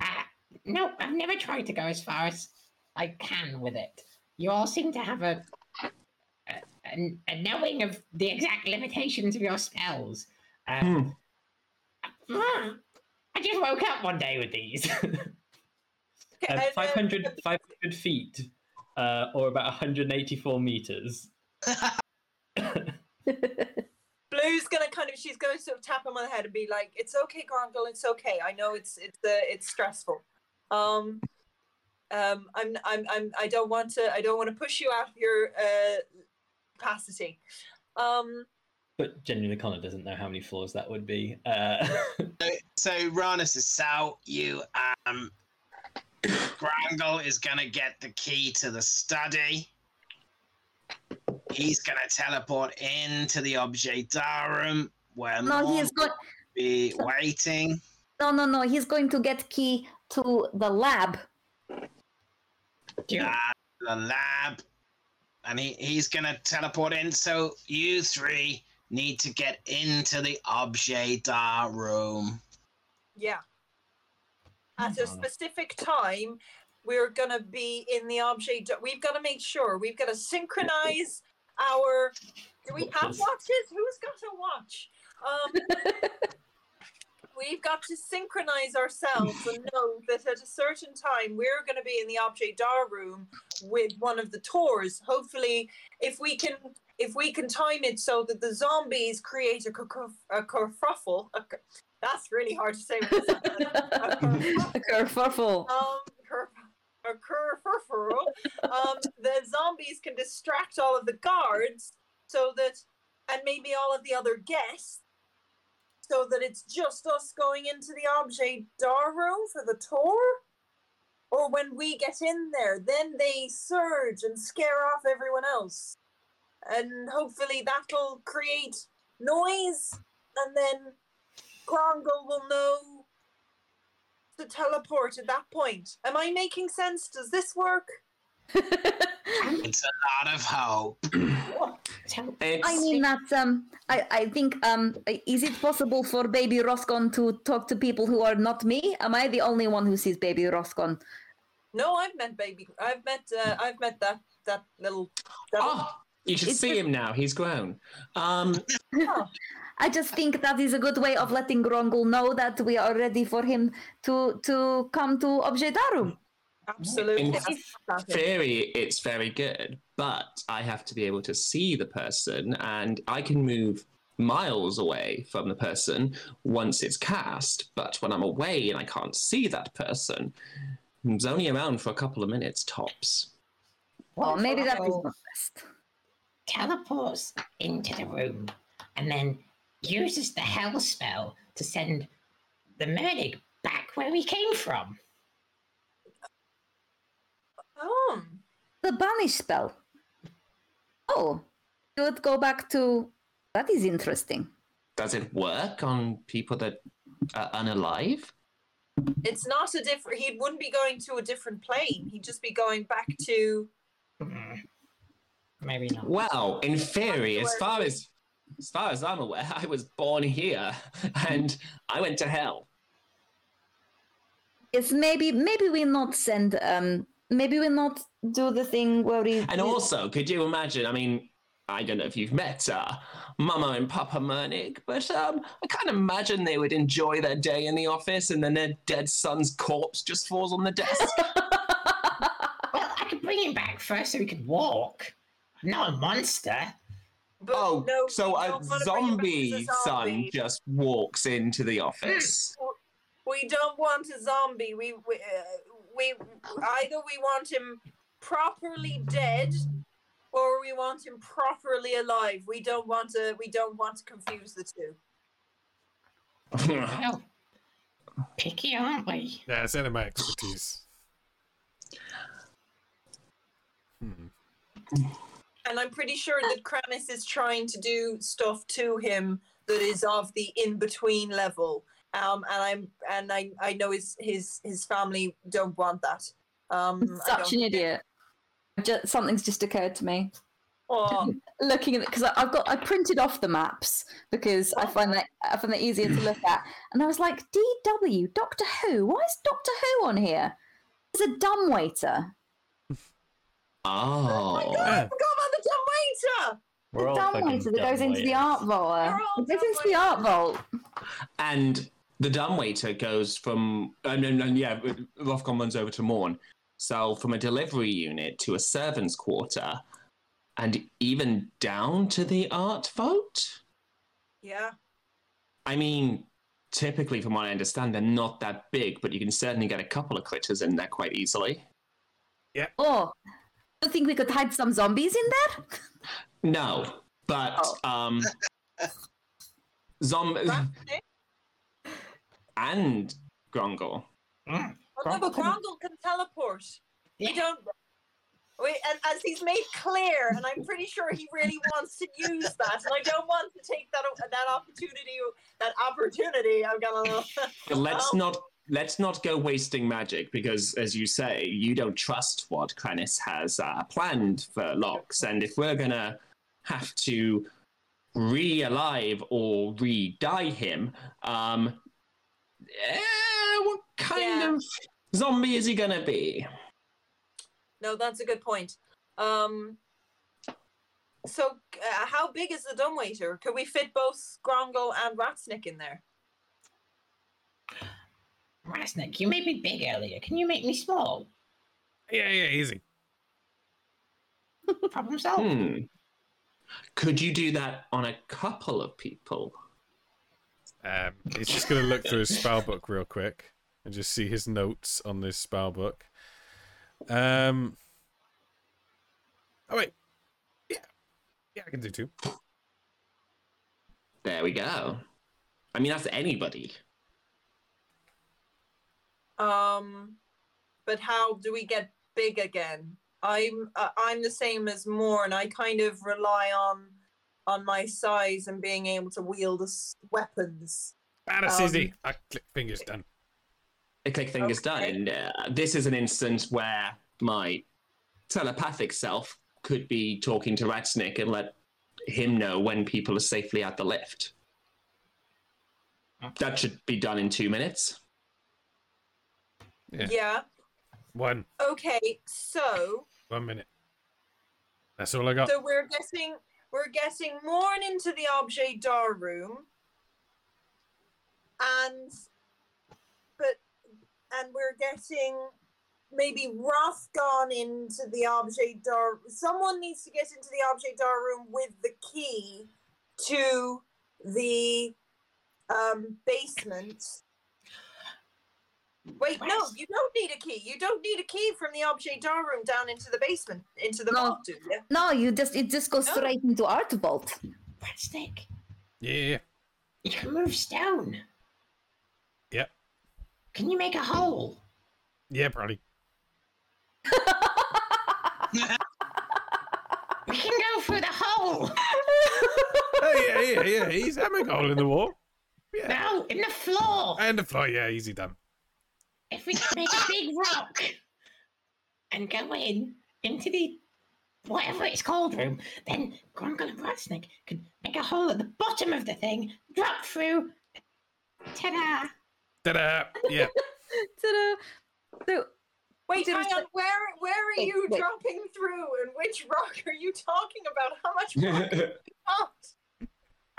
uh, no, I've never tried to go as far as I can with it. You all seem to have a a, a, a knowing of the exact limitations of your spells. Um, Hmm. I just woke up one day with these. Uh, uh, 500, 500 feet, uh, or about 184 meters. Blue's gonna kind of she's going to sort of tap him on the head and be like, "It's okay, Grongle. It's okay. I know it's it's uh, it's stressful. Um, um, I'm I'm I'm I don't want to I don't want to push you out of your uh capacity. Um, But genuinely, Connor doesn't know how many floors that would be. Uh, So, so Rana says, Sal, you um Grongle is gonna get the key to the study. He's gonna teleport into the objet d'art where no, Morn he's going. will be waiting. No, no, no. He's going to get key to the lab. Do you- uh, the lab, and he, he's gonna teleport in. So you three need to get into the objet d'art room. yeah. At a specific time, we're gonna be in the objet. We've got to make sure we've got to synchronize our. Do we have watches? Who's got a watch? Um, we've got to synchronize ourselves and know that at a certain time we're going to be in the objet d'art room with one of the tours. Hopefully, if we can, if we can time it so that the zombies create a, kerf- a kerfuffle. A, ker- that's really hard to say. a kerfuffle A kerfuffle. um, cur- a kerfuffle, um, the zombies can distract all of the guards so that, and maybe all of the other guests, so that it's just us going into the objet d'art room for the tour. Or when we get in there, then they surge and scare off everyone else. And hopefully that'll create noise, and then Grongle will know to teleport at that point. Am I making sense? Does this work? It's a lot of hope. tell- I mean that um I, I think um is it possible for baby Roscon to talk to people who are not me? Am I the only one who sees baby Roscon? No, I've met baby. I've met. Uh, I've met that that little. That oh, you should It's see just- him now. He's grown. Um, I just think that is a good way of letting Grongle know that we are ready for him to to come to Objetarum. absolutely. In theory, it's very good, but I have to be able to see the person, and I can move miles away from the person once it's cast. But when I'm away and I can't see that person, it's only around for a couple of minutes tops. Well, maybe that is Well, not best. Teleports into the room, and then uses the hell spell to send the Merlig back where we came from. Oh, The banish spell. Oh, you would go back to. That is interesting. Does it work on people that are unalive? it's not a different. He wouldn't be going to a different plane. He'd just be going back to. Hmm. Maybe not. Well, in theory, as far as as far as I'm aware, I was born here and I went to hell. Yes, maybe maybe we not send um maybe we not do the thing where we And also, could you imagine? I mean, I don't know if you've met uh, Mama and Papa Mernig, but um, I can't imagine they would enjoy their day in the office and then their dead son's corpse just falls on the desk. Well, I could bring him back first so he could walk. I'm not a monster. But oh, no, so a don't wanna bring him back as a zombie son just walks into the office. We don't want a zombie. We we, uh, we either we want him properly dead, or we want him properly alive. We don't want to. We don't want to confuse the two. Well, picky, aren't we? Yeah, it's out of my expertise. Hmm. And I'm pretty sure that Kranis is trying to do stuff to him that is of the in between level. Um, and I'm and I I know his his his family don't want that. Um, such an idiot. Just, something's just occurred to me. Oh, Looking at it because I've got I printed off the maps because I find that I find that easier to look at, and I was like, DW Doctor Who. Why is Doctor Who on here? It's a dumbwaiter. Oh. oh I Yeah. forgot about the dumbwaiter. We're The all fucking dumbwaiter that goes into the dumbwaiters. art vault. We're all It goes into the art vault. And the dumbwaiter goes from, and, and, and yeah, Rothgon runs over to Morn. So from a delivery unit to a servant's quarter, and even down to the art vault? Yeah. I mean, typically, from what I understand, they're not that big, but you can certainly get a couple of critters in there quite easily. Yeah. Oh, you think we could hide some zombies in there? No, but um, zom and Grongle. Mm. Well, no, but Grongle can- Grongle can teleport. We don't. We, and as he's made clear, and I'm pretty sure he really wants to use that, and I don't want to take that that opportunity. That opportunity, I'm gonna. Let's Um, not let's not go wasting magic because, as you say, you don't trust what Kranis has uh, planned for Lox, and if we're gonna have to re-alive or re-die him, um, eh, what kind Yeah. of zombie is he gonna be? No, that's a good point. Um. So, uh, how big is the dumbwaiter? Could we fit both Grongle and Ratsnick in there? Ratsnick, you made me big earlier. Can you make me small? Yeah, yeah, easy. Problem solved. Hmm. Could you do that on a couple of people? Um, he's just going to look through his spell book real quick and just see his notes on this spell book. Um. Oh wait, yeah, yeah, I can do two. There we go. I mean, that's anybody. Um, but how do we get big again? I'm uh, I'm the same as more, and I kind of rely on on my size and being able to wield the weapons. That's Um, easy. I click fingers done. A click fingers done. Okay. And uh, this is an instance where my telepathic self could be talking to Ratsnick and let him know when people are safely at the lift. That should be done in two minutes. Yeah. Yeah. One, Okay. So one minute. That's all I got. so we're getting we're getting more into the objet d'art room, and but and we're getting maybe Rothgon into the objet d'art. Someone needs to get into the objet d'art room with the key to the um, basement. Wait, no, you don't need a key. You don't need a key from the objet d'art room down into the basement, into the No. vault, do you? No, you just it just goes No. straight into art vault. Ratsnick, Yeah, yeah, yeah. You can move stone. Yep. Can you make a hole? Yeah, probably. We can go through the hole. Oh, yeah, yeah, yeah. He's having a hole in the wall. Yeah. No, in the floor. And the floor, yeah, easy done. If we can make a big rock and go in into the whatever it's called room, then Grongle and Ratsnick can make a hole at the bottom of the thing, drop through. Ta-da! Ta-da! Yeah. Ta-da. So, Wait, There hang on. Where where are Wait, you wait. dropping through, and which rock are you talking about? How much rock? Oh,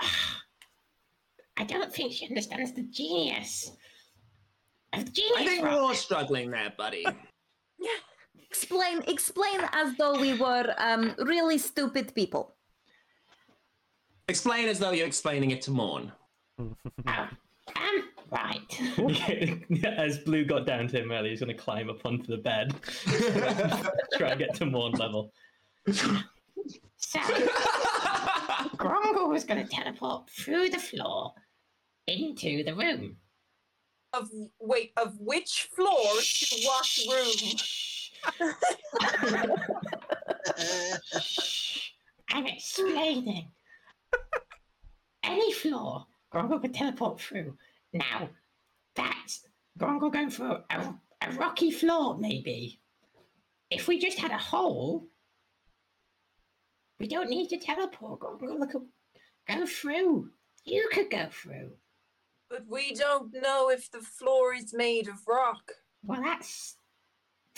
I don't think she understands the genius of I genius think we're all struggling there, buddy. explain, explain as though we were um, really stupid people. Explain as though you're explaining it to Morn. Oh, um, right. As Blue got down to him earlier, he's going to climb up onto the bed, try and get to Morn level. So, Grumble was going to teleport through the floor into the room. Of wait, of which floor to what room? I'm explaining. Any floor, Grumble could teleport through. Now, that's Grumble going for a, a rocky floor, maybe. If we just had a hole, we don't need to teleport. Grumble could go through. You could go through. But we don't know if the floor is made of rock. Well, that's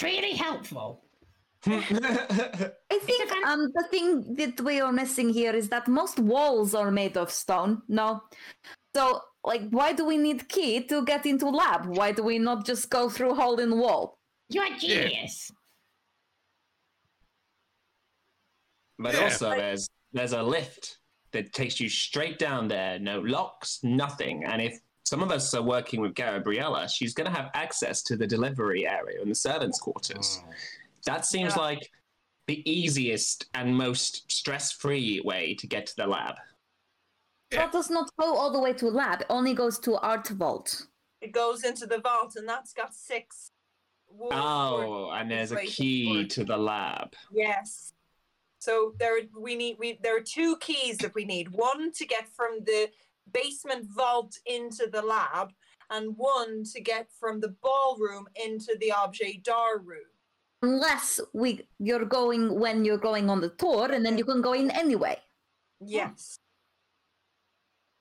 really helpful. I think um, the thing that we are missing here is that most walls are made of stone. No, so like, why do we need key to get into lab? Why do we not just go through hole in wall? You are genius. But Yeah. also, there's there's a lift that takes you straight down there. No locks, nothing. And if some of us are working with Gabriella, she's going to have access to the delivery area and the servants' quarters. Oh. That seems Yeah. like the easiest and most stress-free way to get to the lab. Yeah. That does not go all the way to a lab. It only goes to art vault. It goes into the vault, and that's got six. wood Oh, and there's a key for to the lab. Yes. So there we need we there are two keys that we need. One to get from the basement vault into the lab, and one to get from the ballroom into the objet d'art room. Unless we you're going when you're going on the tour, and then you can go in anyway. Yes.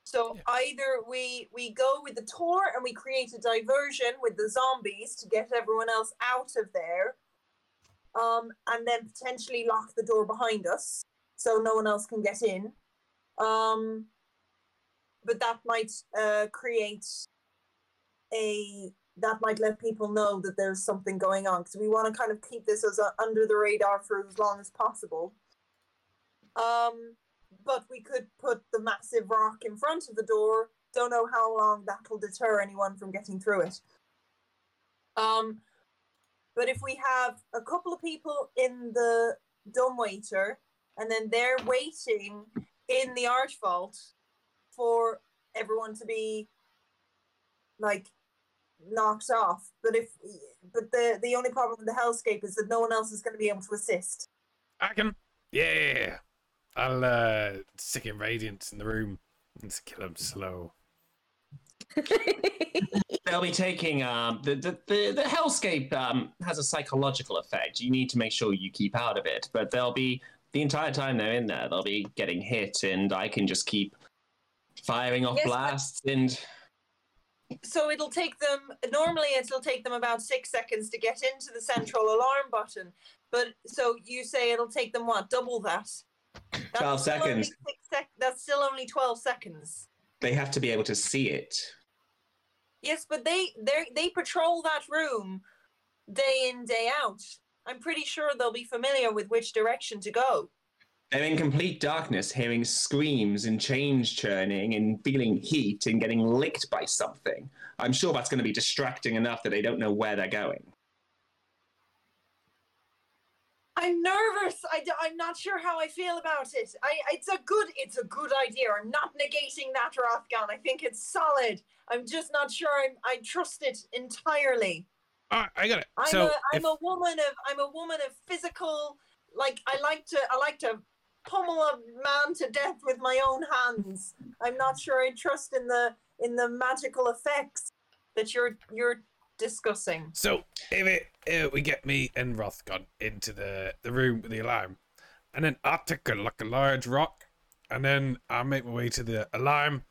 So either we we go with the tour and we create a diversion with the zombies to get everyone else out of there, um, and then potentially lock the door behind us so no one else can get in. Um, but that might uh, create a that might let people know that there's something going on because we want to kind of keep this as a, under the radar for as long as possible. Um, but we could put the massive rock in front of the door. Don't know how long that'll deter anyone from getting through it. Um, but if we have a couple of people in the dumbwaiter and then they're waiting in the arch vault for everyone to be like knocked off. But if but the the only problem with the hellscape is that no one else is going to be able to assist. I can. Yeah. I'll uh, stick in radiance in the room and just kill him slow. They'll be taking um, the, the the the hellscape um, has a psychological effect. You need to make sure you keep out of it, but they'll be the entire time they're in there. They'll be getting hit, and I can just keep firing off Yes, blasts. And So it'll take them normally it'll take them about six seconds to get into the central alarm button. But so you say it'll take them what double that? That's 12 seconds. sec- that's still only twelve seconds. they have to be able to see it. Yes, but they they they patrol that room day in day out. I'm pretty sure they'll be familiar with which direction to go. They're in complete darkness, hearing screams and change churning and feeling heat and getting licked by something. I'm sure that's going to be distracting enough that they don't know where they're going. I'm nervous. I, am not sure how I feel about it. I, it's a good, it's a good idea. I'm not negating that Rothgon. I think it's solid. I'm just not sure. I'm, I trust it entirely. All right, I got it. I'm so a, I'm if- a woman of, I'm a woman of physical. Like I like to, I like to pummel a man to death with my own hands. I'm not sure I trust in the, in the magical effects that you're, you're discussing. So if it, we get me and Rothgon into the, the room with the alarm, and then I take a, like a large rock, and then I make my way to the alarm,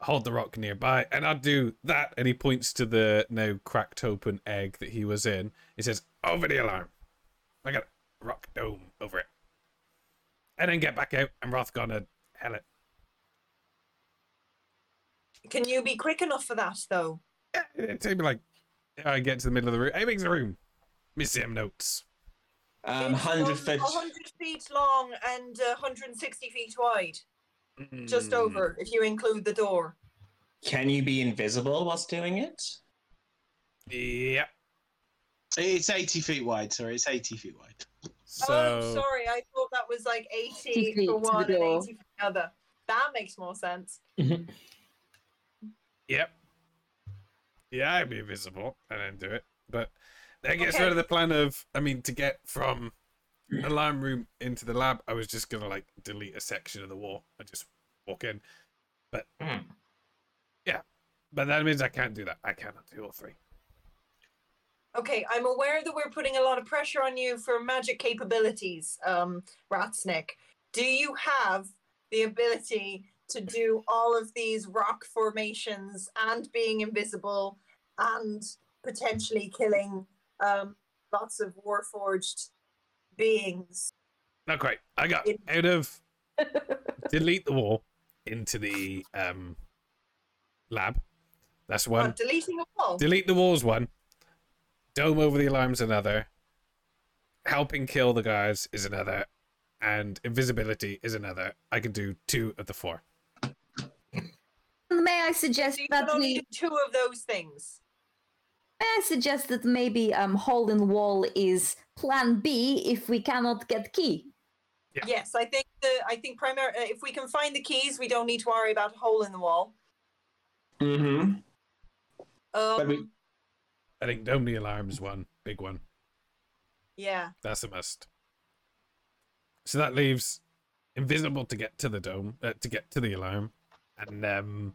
hold the rock nearby, and I do that. And he points to the now cracked open egg that he was in. He says, "Over the alarm." I got a rock dome over it, and then get back out and Rothgon and hell it. Can you be quick enough for that though? Yeah, it take me like I get to the middle of the room. Hey, makes the room. Miss them notes. Um, 100 um, foot. 100 feet long and uh, 160 feet wide. Just Mm. over, if you include the door. Can you be invisible whilst doing it? Yep. It's 80 feet wide, sorry. It's 80 feet wide. So oh, sorry. I thought that was like 80 for one and 80 for the other. That makes more sense. Yep. Yeah, I'd be invisible and then do it. But that gets Okay. rid of the plan of, I mean, to get from the alarm room into the lab, I was just going to like delete a section of the wall and just walk in. But Hmm. yeah, but that means I can't do that. I cannot do all three. Okay, I'm aware that we're putting a lot of pressure on you for magic capabilities, um, Ratsnick. Do you have the ability to do all of these rock formations and being invisible and potentially killing um, lots of warforged beings? Not quite. I got It- out of delete the wall into the um lab. That's one. What, deleting the wall? Delete the walls one. Dome over the alarms is another. Helping kill the guys is another. And invisibility is another. I can do two of the four. May I suggest so that can we two of those things. may I suggest that maybe um hole in the wall is plan B if we cannot get key. Yeah. Yes, I think the I think primary. Uh, if we can find the keys, we don't need to worry about a hole in the wall. Mm-hmm. Um, we- I think dome the alarms one. Big one. yeah. That's a must. So that leaves invisible to get to the dome, uh, to get to the alarm, and um,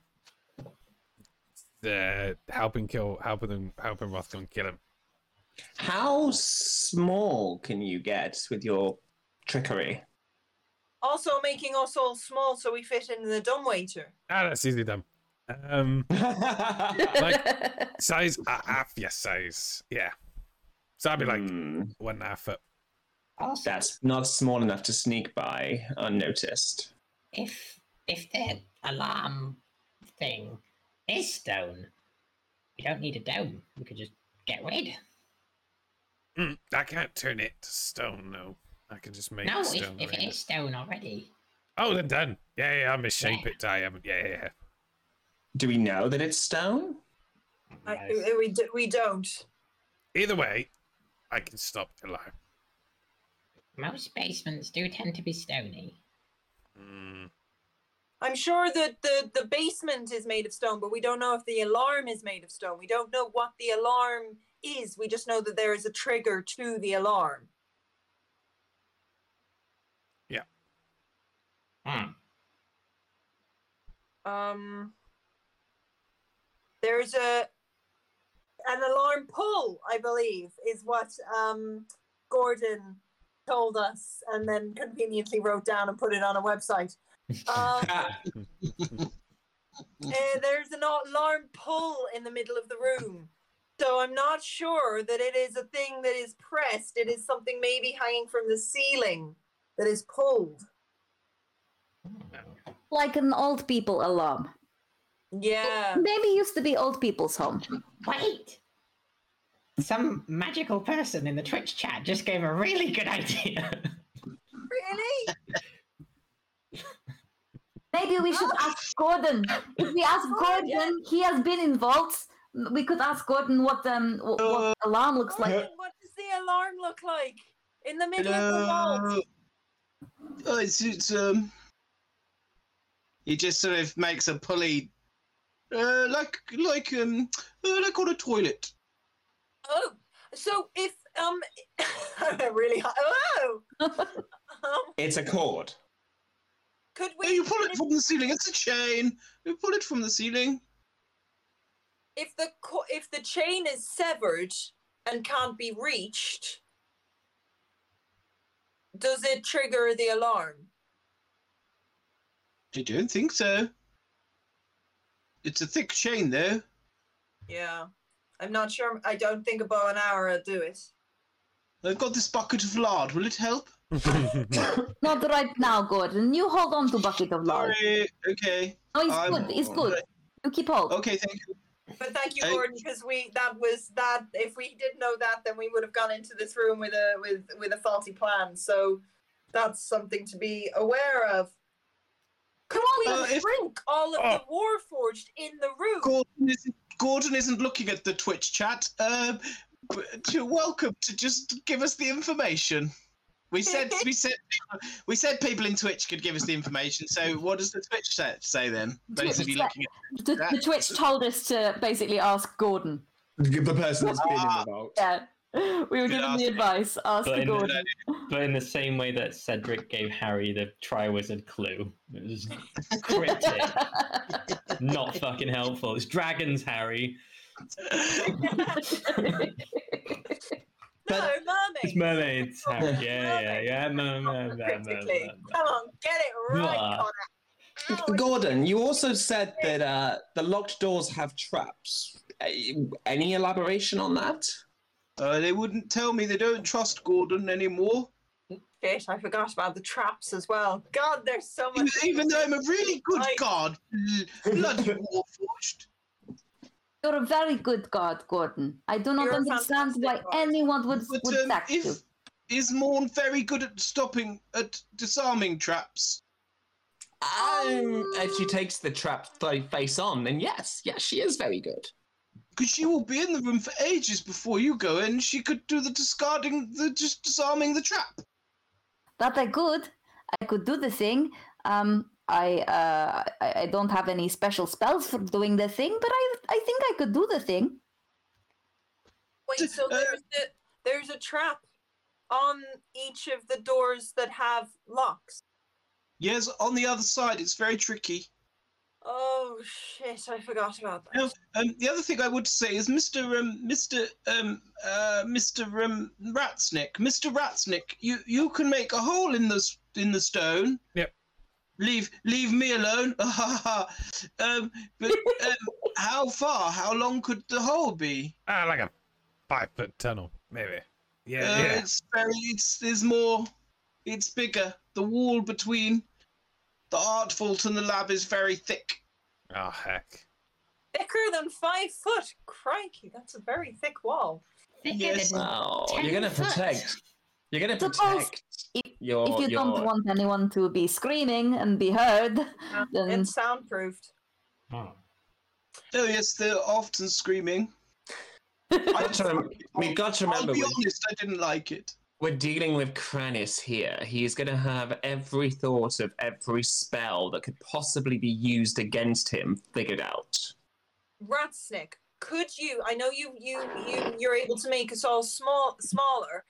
the helping kill, helping them, helping Rothgon kill him. How small can you get with your trickery? Also making us all small so we fit in the dumb waiter. Ah, that's easily done. Um, like size, uh, half your size, yeah. So I'd be like Hmm, one and a half foot. Also, that's not small enough to sneak by unnoticed. if if the alarm thing is stone, we don't need a dome. We could just get rid. Mm, I can't turn it to stone, no. I can just make no, if, stone. if it around is stone already. Oh, then done. Yeah, yeah, I misshape Yeah. it. I haven't. Yeah, yeah, yeah. Do we know that it's stone? I, Nice. we d- we don't. Either way, I can stop the alarm. Most basements do tend to be stony. Mm, I'm sure that the the basement is made of stone, but we don't know if the alarm is made of stone. We don't know what the alarm is. We just know that there is a trigger to the alarm. Yeah. Hmm. Um, there's a an alarm pull, I believe, is what um, Gordon told us, and then conveniently wrote down and put it on a website. Um, uh, there's an alarm pull in the middle of the room. So I'm not sure that it is a thing that is pressed. It is something maybe hanging from the ceiling that is pulled. Like an old people alarm. Yeah. Maybe used to be old people's home. Wait! Some magical person in the Twitch chat just gave a really good idea. Really? Maybe we should ask Gordon. If we ask Oh, Gordon, yeah. he has been in vaults. We could ask Gordon what um wh- what alarm looks like. What does the alarm look like in the middle of the vault. Oh, it's, it's um. He just sort of makes a pulley, uh, like like um, uh, like on a toilet. Oh, so if um, really high. Oh, um, It's a cord. could we? you pull it from the ceiling. It's a chain. You pull it from the ceiling. if the co- if the chain is severed and can't be reached, does it trigger the alarm? I don't think so. It's a thick chain, though. Yeah, I'm not sure. I don't think a bow and arrow will do it. I've got this bucket of lard. Will it help? Not right now, Gordon. You hold on to bucket of lard. Sorry. Okay. No, it's I'm- good. It's good. You keep hold. Okay. Thank you. But thank you, I- Gordon, because we that was that. If we didn't know that, then we would have gone into this room with a with with a faulty plan. So that's something to be aware of. Could if- shrink all of the Warforged in the room? Gordon isn't, Gordon isn't looking at the Twitch chat. Um, but you're welcome to just give us the information. We said we said we said people in Twitch could give us the information. So what does the Twitch chat say then? Those of you Twitch looking at The, the Twitch told us to basically ask Gordon. The person that's been in Ah. the vault. Yeah. We were given the advice. Ask But the in the- Gordon. But in the same way that Cedric gave Harry the Triwizard clue, it was cryptic, not fucking helpful. It's dragons, Harry. no, It's mermaid. mermaids, Harry. Yeah, yeah, yeah. Mer- mer- mer- mer- Cryptically. mer- Come on, get it right, Blah. Connor. Gordon, you also said that uh, the locked doors have traps. Any elaboration on that? Uh, they wouldn't tell me they don't trust Gordon anymore. Shit, I forgot about the traps as well. God, there's so much. even though I'm a really good I- god, bloody warforged. You're a very good god, Gordon. I do not You're understand why fantastic god. anyone would, But would um, sack you. if is Morn very good at stopping at disarming traps? Um, if she takes the trap face on, then yes, yes, she is very good. Because she will be in the room for ages before you go in. She could do the discarding, the just disarming the trap. That I could. I could do the thing. Um, I, uh, I I don't have any special spells for doing the thing, but I I think I could do the thing. Wait, so Uh, there's a, there's a trap on each of the doors that have locks. Yes, on the other side, it's very tricky. Oh shit! I forgot about that. Now, um, the other thing I would say is, Mister um, Mister um, uh, Mister um, Ratsnick, Mister Ratsnick, you you can make a hole in the in the stone. Yep. Leave leave me alone. um, but um, how far? How long could the hole be? ah, like a five foot tunnel, maybe. Yeah, Uh, yeah. It's very. It's there's more. It's bigger. The wall between the art vault in the lab is very thick. Oh heck. Thicker than five foot. Crikey, that's a very thick wall. Thicker Yes. than Oh, Ten you're gonna protect. You're gonna protect if- your. if you your... don't want anyone to be screaming and be heard, Uh, then It's soundproofed. Oh. Oh yes, they're often screaming. I got to rem- We've got to I'll remember be we're, honest, I didn't like it. We're dealing with Kranis here. He's going to have every thought of every spell that could possibly be used against him figured out. Ratsnick, could you? I know you you you you're able to make us all small smaller.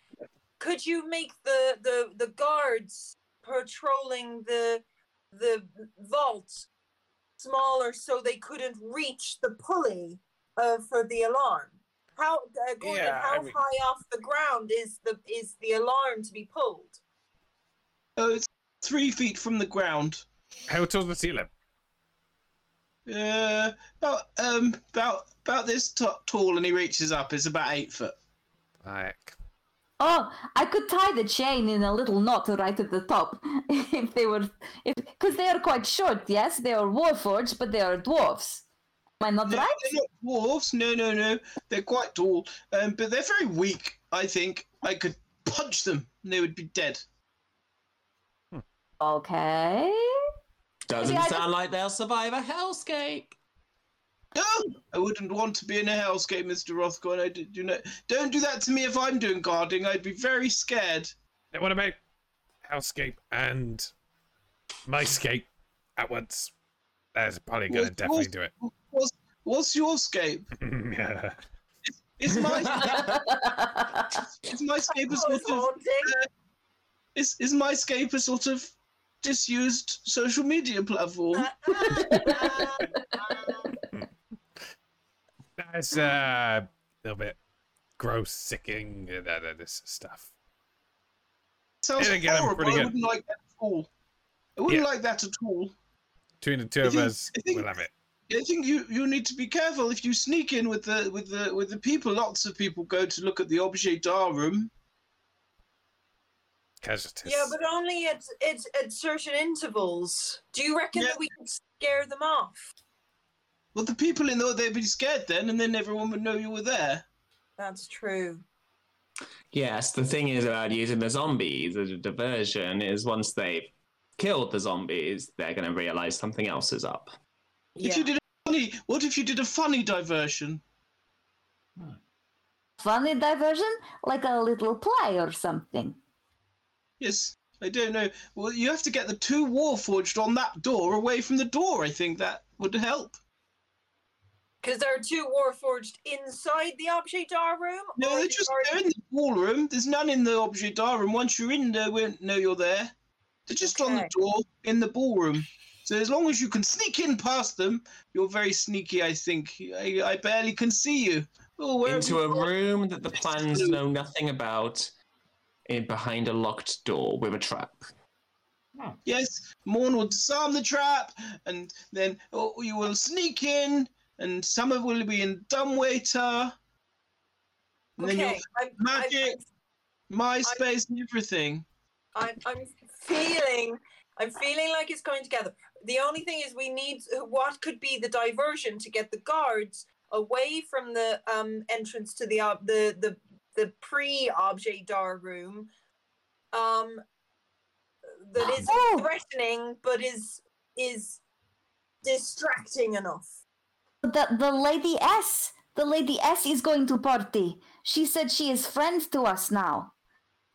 Could you make the the the guards patrolling the the vault smaller so they couldn't reach the pulley uh, for the alarm? How uh, Gordon? Yeah, I how mean- high off the ground is the is the alarm to be pulled? Oh, it's three feet from the ground. How tall's the ceiling? Uh, about um, about about this t- tall, and he reaches up. It's about eight foot. Like, oh, I could tie the chain in a little knot right at the top if they were, if because they are quite short. Yes, they are warforged, but they are dwarfs. Am I not No, right? they're not dwarfs. No, no, no. They're quite tall, um, but they're very weak. I think I could punch them, and they would be dead. Okay. Doesn't Maybe I sound like they'll survive a hellscape. No, I wouldn't want to be in a hellscape, Mister Rothgon. I do, do not. Don't do that to me if I'm doing guarding. I'd be very scared. I want to make Hellscape and Myscape at once. That's probably gonna What's- definitely do it. What's what's your scape? yeah. Is my is my scape a sort of haunting. is is my scape a sort of disused social media platform? That's uh, a little bit gross, sicking, uh, uh, this stuff. Sounds And again, I'm horrible. pretty I wouldn't like that at all. I wouldn't Yeah. like that at all. Between the two I of think- us, think- we'll have it. I think you, you need to be careful if you sneak in with the with the with the people. Lots of people go to look at the objet d'art room. Casualties. Yeah, but only at, at at certain intervals. Do you reckon Yeah. that we can scare them off? Well, the people in there they'd be scared then, and then everyone would know you were there. That's true. Yes, the thing is about using the zombies as a diversion is once they've killed the zombies, they're going to realize something else is up. Yeah. If you did a funny, what if you did a funny diversion? Funny diversion, like a little play or something. Yes, I don't know. Well, you have to get the two warforged on that door away from the door. I think that would help. Because there are two Warforged inside the objet d'art room. No, they're just they're in the ballroom. There's none in the objet d'art room. Once you're in there, we won't know you're there. They're just on the door in the ballroom. So as long as you can sneak in past them, you're very sneaky. I think. I, I barely can see you. Oh, where Into you a gone? room that the plans know nothing about, in behind a locked door with a trap. Yes, Morn will disarm the trap, and then oh, you will sneak in, and some of will be in dumbwaiter. And then you'll Okay, I'm, magic, MySpace, and everything. I'm, I'm, I'm feeling, I'm feeling like it's going together. The only thing is, we need what could be the diversion to get the guards away from the um entrance to the ob the the the pre-objet d'art room. Um, that is Oh! threatening, but is is distracting enough. The the lady S, the lady S is going to party. She said she is friends to us now.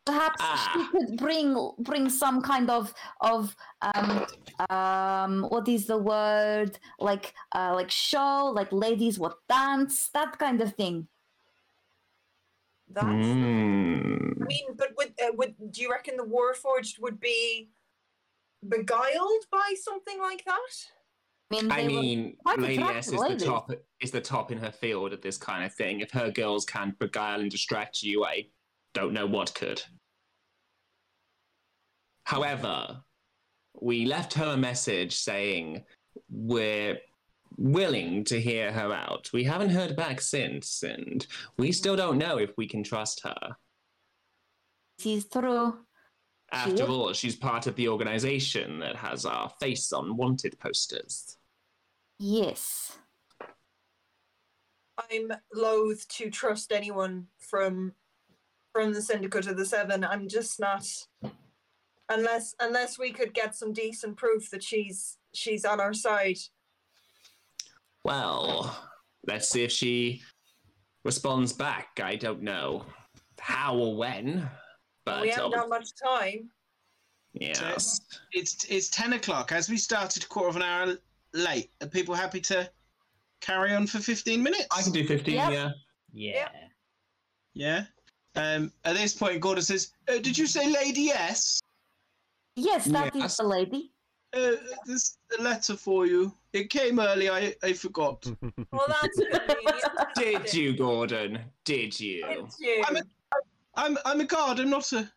Perhaps Ah. she could bring bring some kind of of um um what is the word like uh like show like ladies what dance that kind of thing. That's. Hmm. I mean, but would, uh, would do you reckon the Warforged would be beguiled by something like that? I mean, I they were- mean, quite Lady S attractive is the top is the top in her field at this kind of thing. If her girls can't beguile and distract you, I don't know what could. However, we left her a message saying we're willing to hear her out. We haven't heard back since, and we still don't know if we can trust her. this is true. After Sure. all, she's part of the organization that has our face on wanted posters. Yes. I'm loath to trust anyone from from the Syndicate of the Seven. I'm just not unless unless we could get some decent proof that she's she's on our side. Well, let's see if she responds back. I don't know how or when, but we haven't got much time. yes. It's it's ten o'clock. As we started a quarter of an hour late, are people happy to carry on for fifteen minutes? I can do 15, Yep. yeah. Yeah. Yeah. Um. At this point, Gordon says, uh, "Did you say Lady S? Yes, that is Yes. the lady. Uh, there's a letter for you. It came early. I I forgot. Well, that's. Did you, Gordon? Did you? It's you. I'm a, I'm I'm a guard. I'm not a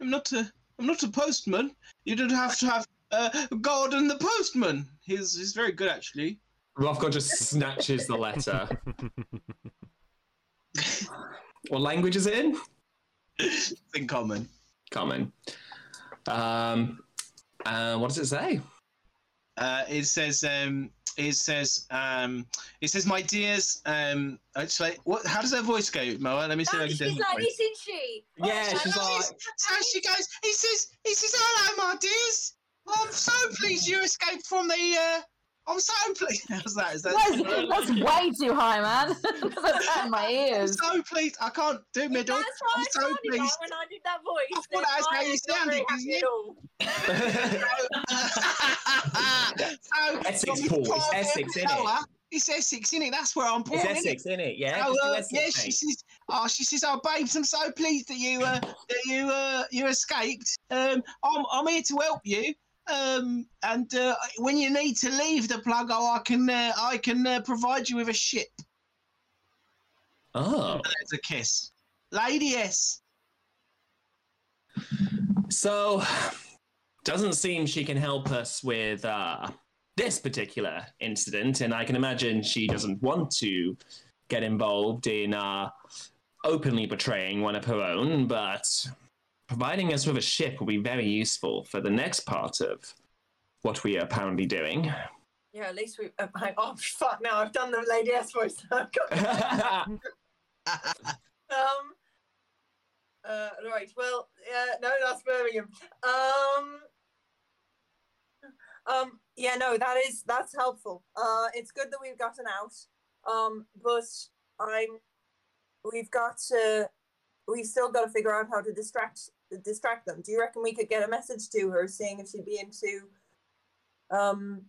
I'm not a I'm not a postman. You don't have to have uh, Gordon the postman. He's he's very good actually. Rothgon just snatches the letter. what language is it in? It's in common. Common. Um, uh, what does it say? Uh, it says um it says um it says my dears um it's like what how does that voice go Moa? Let me see if I can she's do like, voice. isn't she? Yeah, Oh, she's like- So she goes he says he says hello my dears. I'm so pleased you escaped from the uh I'm so pleased. How's that? Is that? That's, that's way too high, man. that's in my I'm ears. so pleased. I can't do middle. That's why I'm I so sounded like pleased. when I did that voice. I thought that's how you that sounded, happy isn't it? so, Essex from Paul, it's part of Essex, every innit? colour, It's Essex, innit? That's where I'm born. It's innit? Essex, isn't it? Yeah. Oh, just uh, Essex, yeah, she says, oh, she says, oh, babes, I'm so pleased that you, uh, that you, uh, you escaped. Um, I'm, I'm here to help you. Um, and uh, when you need to leave the plug, oh, I can, uh, I can uh, provide you with a ship. Oh. There's a kiss, lady S. So, doesn't seem she can help us with uh, this particular incident, and I can imagine she doesn't want to get involved in uh, openly betraying one of her own, but providing us with a ship will be very useful for the next part of what we are apparently doing. Yeah, at least we. Uh, hang on, fuck! Now I've done the lady S voice. Um. Uh, right. Well, yeah. No, that's Birmingham. Um. Um. Yeah. No, that is that's helpful. Uh, it's good that we've gotten out. Um, but I'm. We've got to. We've still got to figure out how to distract distract them. Do you reckon we could get a message to her, seeing if she'd be into, um,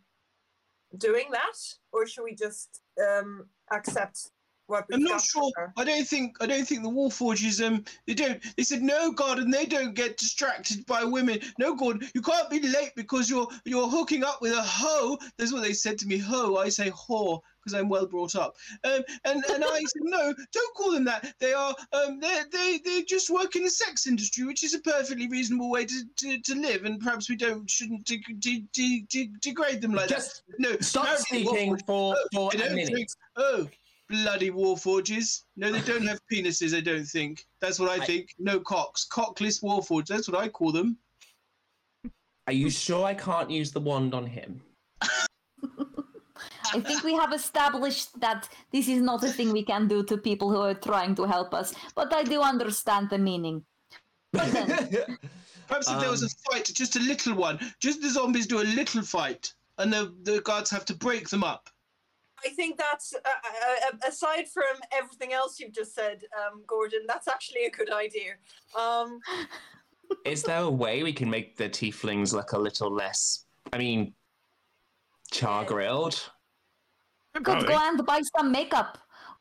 doing that, or should we just um accept what I'm not sure. her? I don't think. I don't think the Warforges. Um, they don't. They said no, God, and they don't get distracted by women. No, God, you can't be late because you're you're hooking up with a hoe. That's what they said to me. Hoe. I say whore because I'm well brought up. Um, and and I said no, don't call them that. They are. Um, they they they just work in the sex industry, which is a perfectly reasonable way to to, to live. And perhaps we don't shouldn't de- de- de- de- degrade them like Just that. No, stop speaking for, for they a minute. think- oh, bloody warforges. No, they don't have penises, I don't think. That's what I, I- think. No cocks. Cockless warforges. That's what I call them. Are you sure I can't use the wand on him? I think we have established that this is not a thing we can do to people who are trying to help us, but I do understand the meaning. Then, Perhaps if there was a Um, fight, just a little one, just the zombies do a little fight, and the, the guards have to break them up. I think that's uh, uh, uh, aside from everything else you've just said, um, Gordon. That's actually a good idea. Um, Is there a way we can make the tieflings look a little less? I mean, char grilled. we could go and buy some makeup.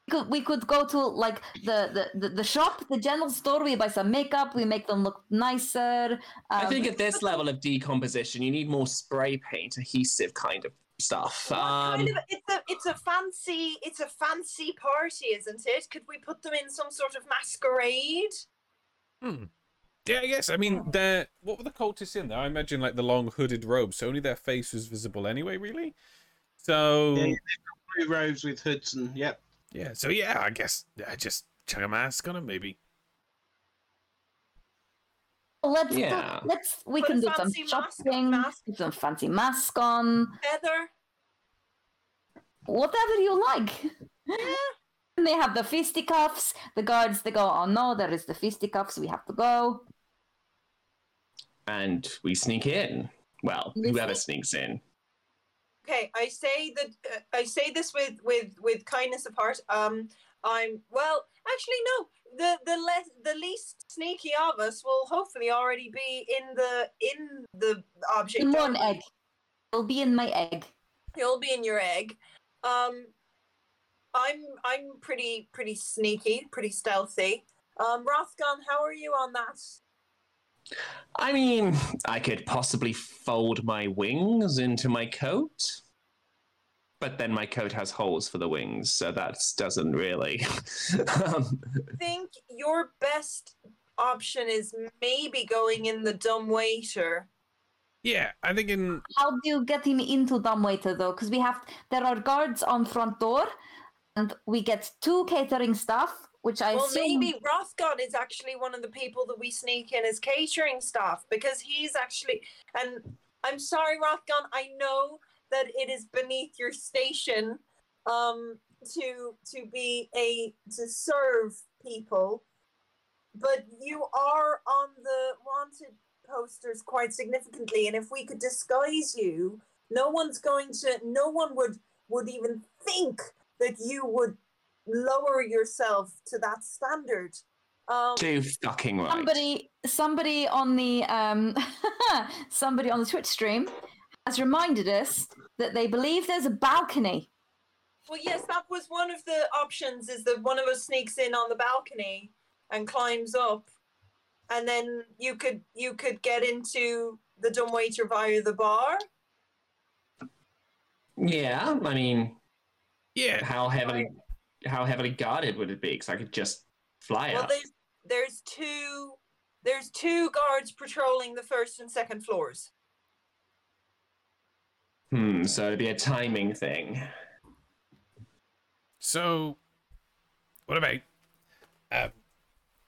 We could, we could go to like the, the, the, the shop, the general store. We buy some makeup. We make them look nicer. I um, think at this level of decomposition, you need more spray paint, adhesive kind of stuff. Um, kind of it's a it's a fancy it's a fancy party, isn't it? Could we put them in some sort of masquerade? Hmm. Yeah, I guess. I mean, they're what were the cultists in there? I imagine like the long hooded robes, so only their face was visible anyway, really. So Yeah, yeah, yeah. Blue robes with hoods and yep. Yeah, so yeah, I guess yeah, just chuck a mask on them, maybe. Let's do- Yeah. let's we Put can do some fancy mask on- shopping. mask. Put some fancy mask on. Feather. whatever you like. and they have the fisticuffs. The guards, they go, oh no, there is the fisticuffs. We have to go. and we sneak in. Well, We whoever sneaks in. Okay, I say that uh, I say this with with with kindness of heart. Um, I'm well. Actually, no. The the less the least sneaky of us will hopefully already be in the in the object. In one egg. It'll be in my egg. It'll be in your egg. Um, I'm I'm pretty pretty sneaky, pretty stealthy. Um, Rothgon, how are you on that? I mean, I could possibly fold my wings into my coat, but then my coat has holes for the wings, so that doesn't really. um, I think your best option is maybe going in the dumb waiter. Yeah, I think in How do you get him into dumb waiter though? Because we have there are guards on front door, and we get two catering staff, which I well, assume. maybe Rothgon is actually one of the people that we sneak in as catering staff because he's actually. And I'm sorry, Rothgon. I know that it is beneath your station um, to to be a to serve people, but you are on the wanted posters quite significantly. And if we could disguise you, no one's going to. No one would would even think that you would lower yourself to that standard. Um, Too fucking right. Somebody, somebody on the um, somebody on the Twitch stream has reminded us that they believe there's a balcony. Well, yes, that was one of the options. Is that one of us sneaks in on the balcony and climbs up, and then you could you could get into the dumbwaiter via the bar. Yeah, I mean, Yeah. how heavily how heavily guarded would it be? Because I could just fly Well, up. there's there's two there's two guards patrolling the first and second floors. Hmm. So it'd be a timing thing. So, what about um,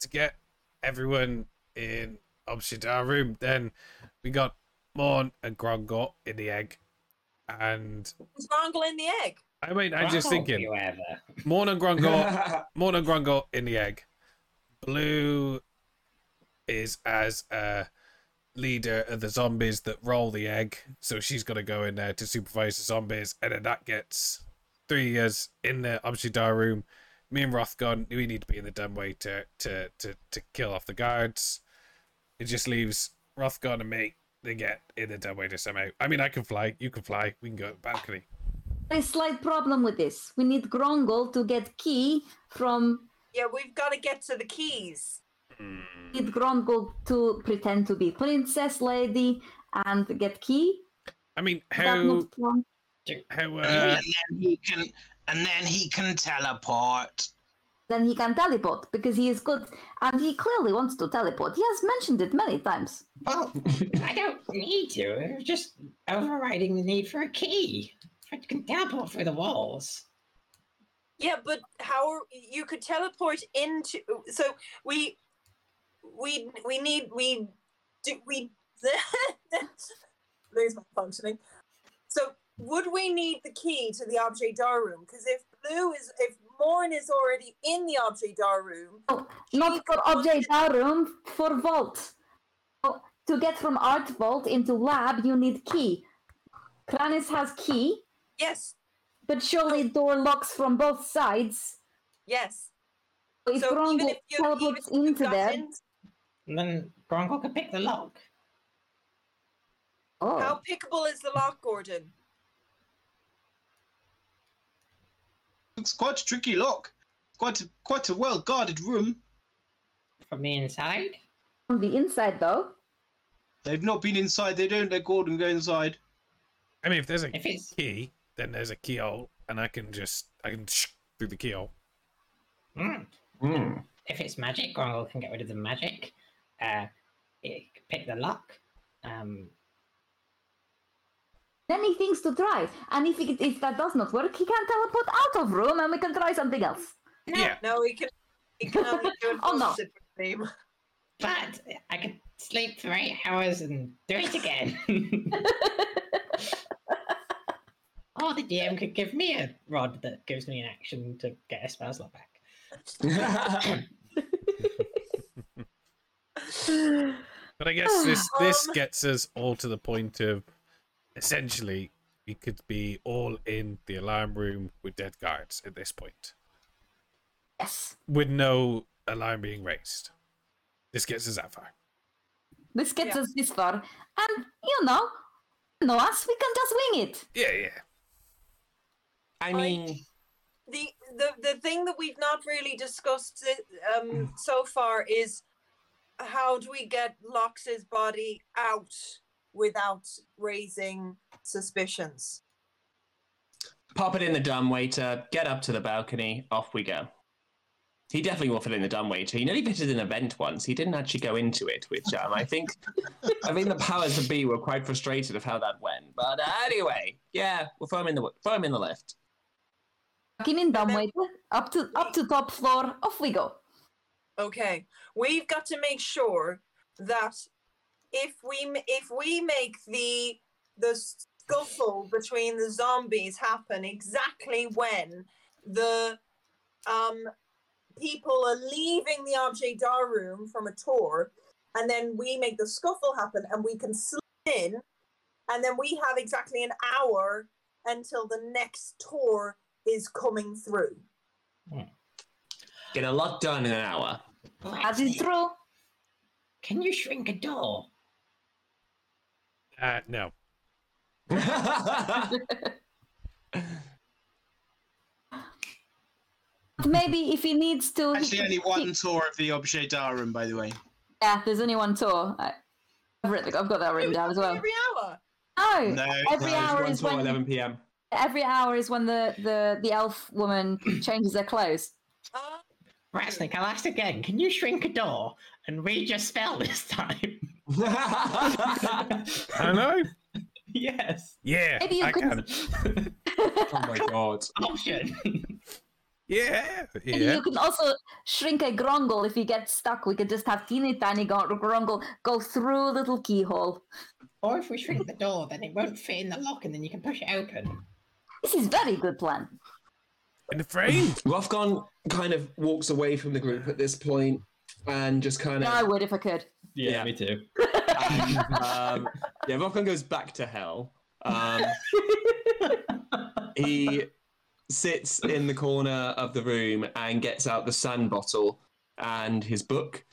to get everyone in opposite our room? Then we got Morn and Grongle in the egg, and Is Grongle in the egg? I mean, I'm just thinking You. Morn and Grongle, Morn and Grongle in the egg. Blue is as a leader of the zombies that roll the egg, so she's got to go in there to supervise the zombies, and then that gets three years in the Obsidar room. Me and Rothgon, we need to be in the dumb waiter to to to kill off the guards. It just leaves Rothgon and me. They get in the dumb waiter somehow. I mean, I can fly. You can fly. We can go to the balcony. A slight problem with this. We need Grongle to get key from Yeah, we've got to get to the keys. Need Grongle to pretend to be princess lady and get key. I mean, That how how uh, and then he can and then he can teleport. Then he can teleport because he is good and he clearly wants to teleport. He has mentioned it many times. Well, I don't need to. It was just overriding the need for a key. I can teleport through the walls. Yeah, but how are, you could teleport into? So we we we need we do we. There's my functioning. So would we need the key to the objet d'art room? Because if Blue is if Morn is already in the objet d'art room, Oh, not for object our room, for vault. Oh, to get from art vault into lab, you need key. Kranis has key, yes, but surely door locks from both sides. yes. If so even Grongle if you even teleports into there, in, And then Grongle could pick the lock. oh, how pickable is the lock, Gordon? It's quite a tricky lock. Quite a quite a well guarded room. From the inside? From the inside though. They've not been inside. They don't let Gordon go inside. I mean, if there's a If it's key, then there's a keyhole, and I can just I can sh- through the keyhole. mm, Hmm. if it's magic, Grongle can get rid of the magic. Uh, it can pick the lock. Um, Then he thinks to try, and if it, if that does not work, he can teleport out of room, and we can try something else. no, Yeah. No, he can. He can only do it Oh, no. once, it would seem. but I could sleep for eight hours and do it again. or the DM could give me a rod that gives me an action to get a spell slot back. But I guess this this Um. gets us all to the point of essentially we could be all in the alarm room with dead guards at this point, Yes, with no alarm being raised. This gets us that far. this gets Yeah. us this far, and you know, you know us, we can just wing it. Yeah, yeah. I mean, the the the thing that we've not really discussed um so far is how do we get Lox's body out without raising suspicions? pop it in the dumb waiter, get up to the balcony, off we go. He definitely will fit in the dumb waiter. He nearly fitted an event once. He didn't actually go into it, which um, I think I think the powers that be were quite frustrated of how that went. But uh, anyway, yeah, we'll throw him in the throw him in the lift. Fucking in dumb waiter, up to up to top floor, off we go. Okay, we've got to make sure that if we if we make the the scuffle between the zombies happen exactly when the um people are leaving the objet d'art room from a tour, and then we make the scuffle happen, and we can slip in and then we have exactly an hour until the next tour is coming through. Get a lot done in an hour. As is true. Can you shrink a door? Uh, no. Maybe if he needs to. he Actually, only keep- one tour of the Objet d'Art, by the way. Yeah, there's only one tour. I- I've, written, I've got that written down as well. Every hour. No, No, every No, hour is when 11 p.m. every hour is when the the the elf woman changes their clothes. Uh, Ratsnick, I'll ask again. Can you shrink a door and read your spell this time? I know. yes. Yeah, Maybe you I could- can. oh my god. Option. Yeah, And yeah. You can also shrink a Grongle if you get stuck. We could just have teeny tiny gr- Grongle go through a little keyhole. or if we shrink the door, then it won't fit in the lock and then you can push it open. This is very good plan. In the frame. Rothgon kind of walks away from the group at this point and just kind Yeah, I would if I could. Yeah, Yeah. me too. um, yeah, Rothgon goes back to hell. Um, he sits in the corner of the room and gets out the sand bottle and his book.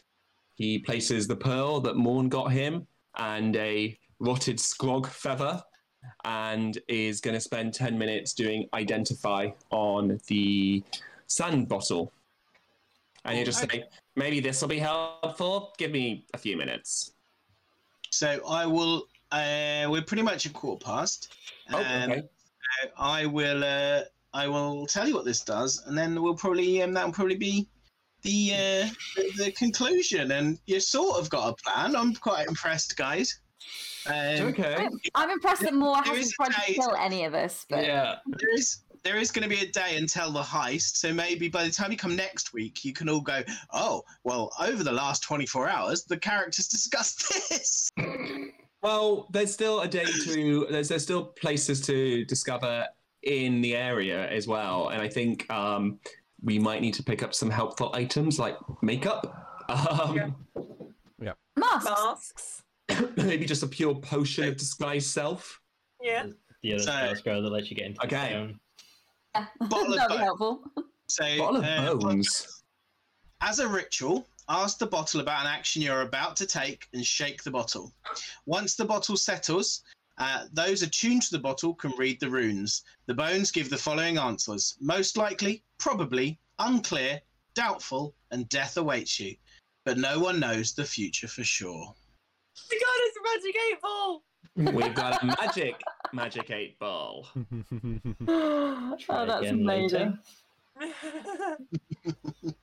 He places the pearl that Morn got him and a rotted scrog feather and is going to spend 10 minutes doing identify on the sand bottle. And you just say, maybe this will be helpful. Give me a few minutes. So I will. Uh, we're pretty much a quarter past. Oh, and okay. uh, I will. Uh, I will tell you what this does, and then we'll probably. Um, that will probably be the, uh, the the conclusion. And you sort of got a plan. I'm quite impressed, guys. Um, Okay. I'm impressed that Moore There hasn't tried to kill any of us. But Yeah. there is there is going to be a day until the heist so maybe by the time you come next week you can all go oh well over the last 24 hours the characters discussed this Well, there's still a day to there's there's still places to discover in the area as well, and I think um, we might need to pick up some helpful items like makeup. Um, masks. masks. maybe just a pure potion of disguise self. Yeah. The other So- spell scroll that lets you get into Okay. the stone. Yeah. Bottle of That'd be helpful. so Bottle uh, of bones. as a ritual ask the bottle about an action you're about to take and shake the bottle once the bottle settles uh, those attuned to the bottle can read the runes the bones give the following answers most likely probably unclear doubtful and death awaits you but no one knows the future for sure We got it's a magic eight ball. We've got a magic magic eight ball. oh, Try that's again later. amazing.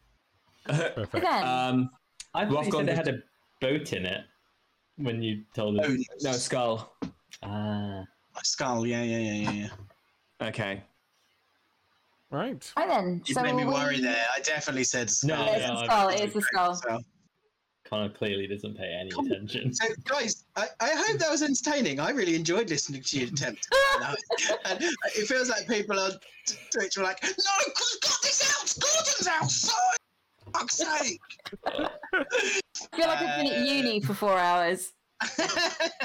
Perfect. Again, um, I thought you said it had a boat in it when you told us. Oh, no skull. Ah. My skull, yeah, yeah, yeah, yeah, yeah. Okay. Right. right then. You so made me we- worry there. I definitely said skull. Yeah, it's no, a I'm- skull. It's a skull. So, Connor clearly doesn't pay any Come- attention. so, guys, I, I hope that was entertaining. I really enjoyed listening to your attempt. And it feels like people on t- Twitch were like, "No, because Gordon's out. Gordon's out. Sorry, fuck's sake." I feel like I've been at Uh, uni for four hours.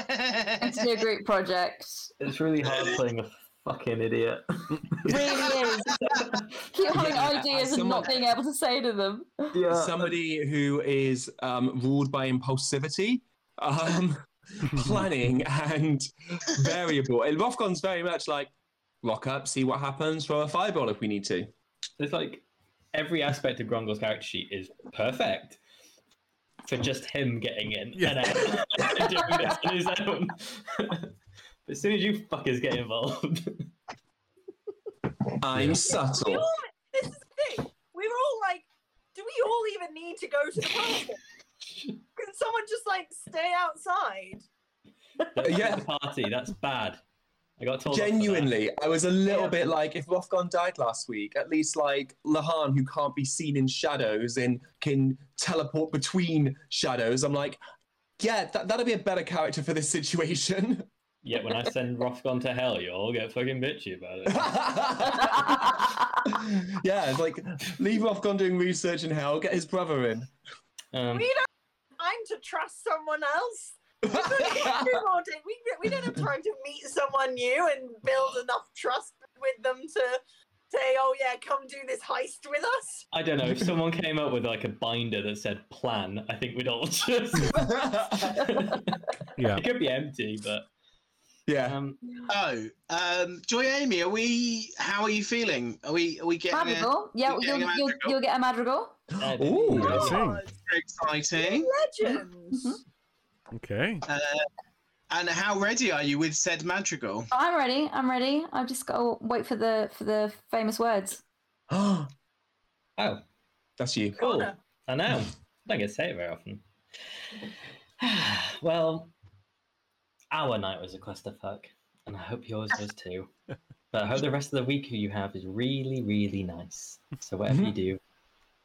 It's a group project. It's really hard playing a fucking idiot. really is. Keep having Yeah, ideas and someone- not being able to say to them. yeah. Somebody who is um, ruled by impulsivity, um, planning, and variable. And Rothgon's very much like rock up, see what happens, throw a fireball if we need to. It's like every aspect of Grongle's character sheet is perfect for just him getting in Yeah. and out doing this on his own. But as soon as you fuckers get involved, I'm subtle. We all, this is the thing. We were all like, do we all even need to go to the party? Can someone just like stay outside? that's Yeah. the party. That's bad. I got told. off. Genuinely, I was a little Yeah. bit like, if Rothgon died last week, at least like Lahan, who can't be seen in shadows and can teleport between shadows, I'm like, yeah, that, that'd be a better character for this situation. Yet when I send Rothgon to hell, you all get fucking bitchy about it. yeah, it's like leave Rothgon doing research in hell, get his brother in. Um, We don't have time to trust someone else. Two more days. We, we don't have time to meet someone new and build enough trust with them to say, "Oh yeah, come do this heist with us." I don't know. If someone came up with like a binder that said plan, I think we'd all just. Yeah. It could be empty, but. Yeah. Um, Oh, um, Joy Amy, are we? How are you feeling? Are we? Are we getting? A, Madrigal. Yeah, you're you'll, getting a you'll, you'll get a madrigal. Oh, don't Ooh. know. I see. God, very exciting. legends. Mhm. Okay. Uh, and how ready are you with said madrigal? I'm ready. I'm ready. I've just got to wait for the for the famous words. Oh, That's you. cool. Connor. I know. I don't get to say it very often. well, our night was a clusterfuck, and I hope yours was too. But I hope the rest of the week you have is really, really nice. So whatever you mm-hmm. do,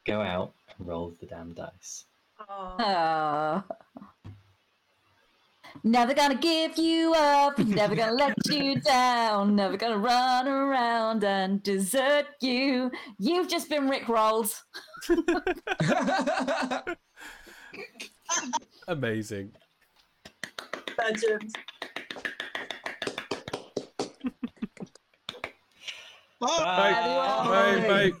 go out and roll the damn dice. Oh. Never gonna give you up, never gonna let you down, never gonna run around and desert you. You've just been Rick rickrolled. Amazing. Legend. Bye. Bye. Bye. Bye.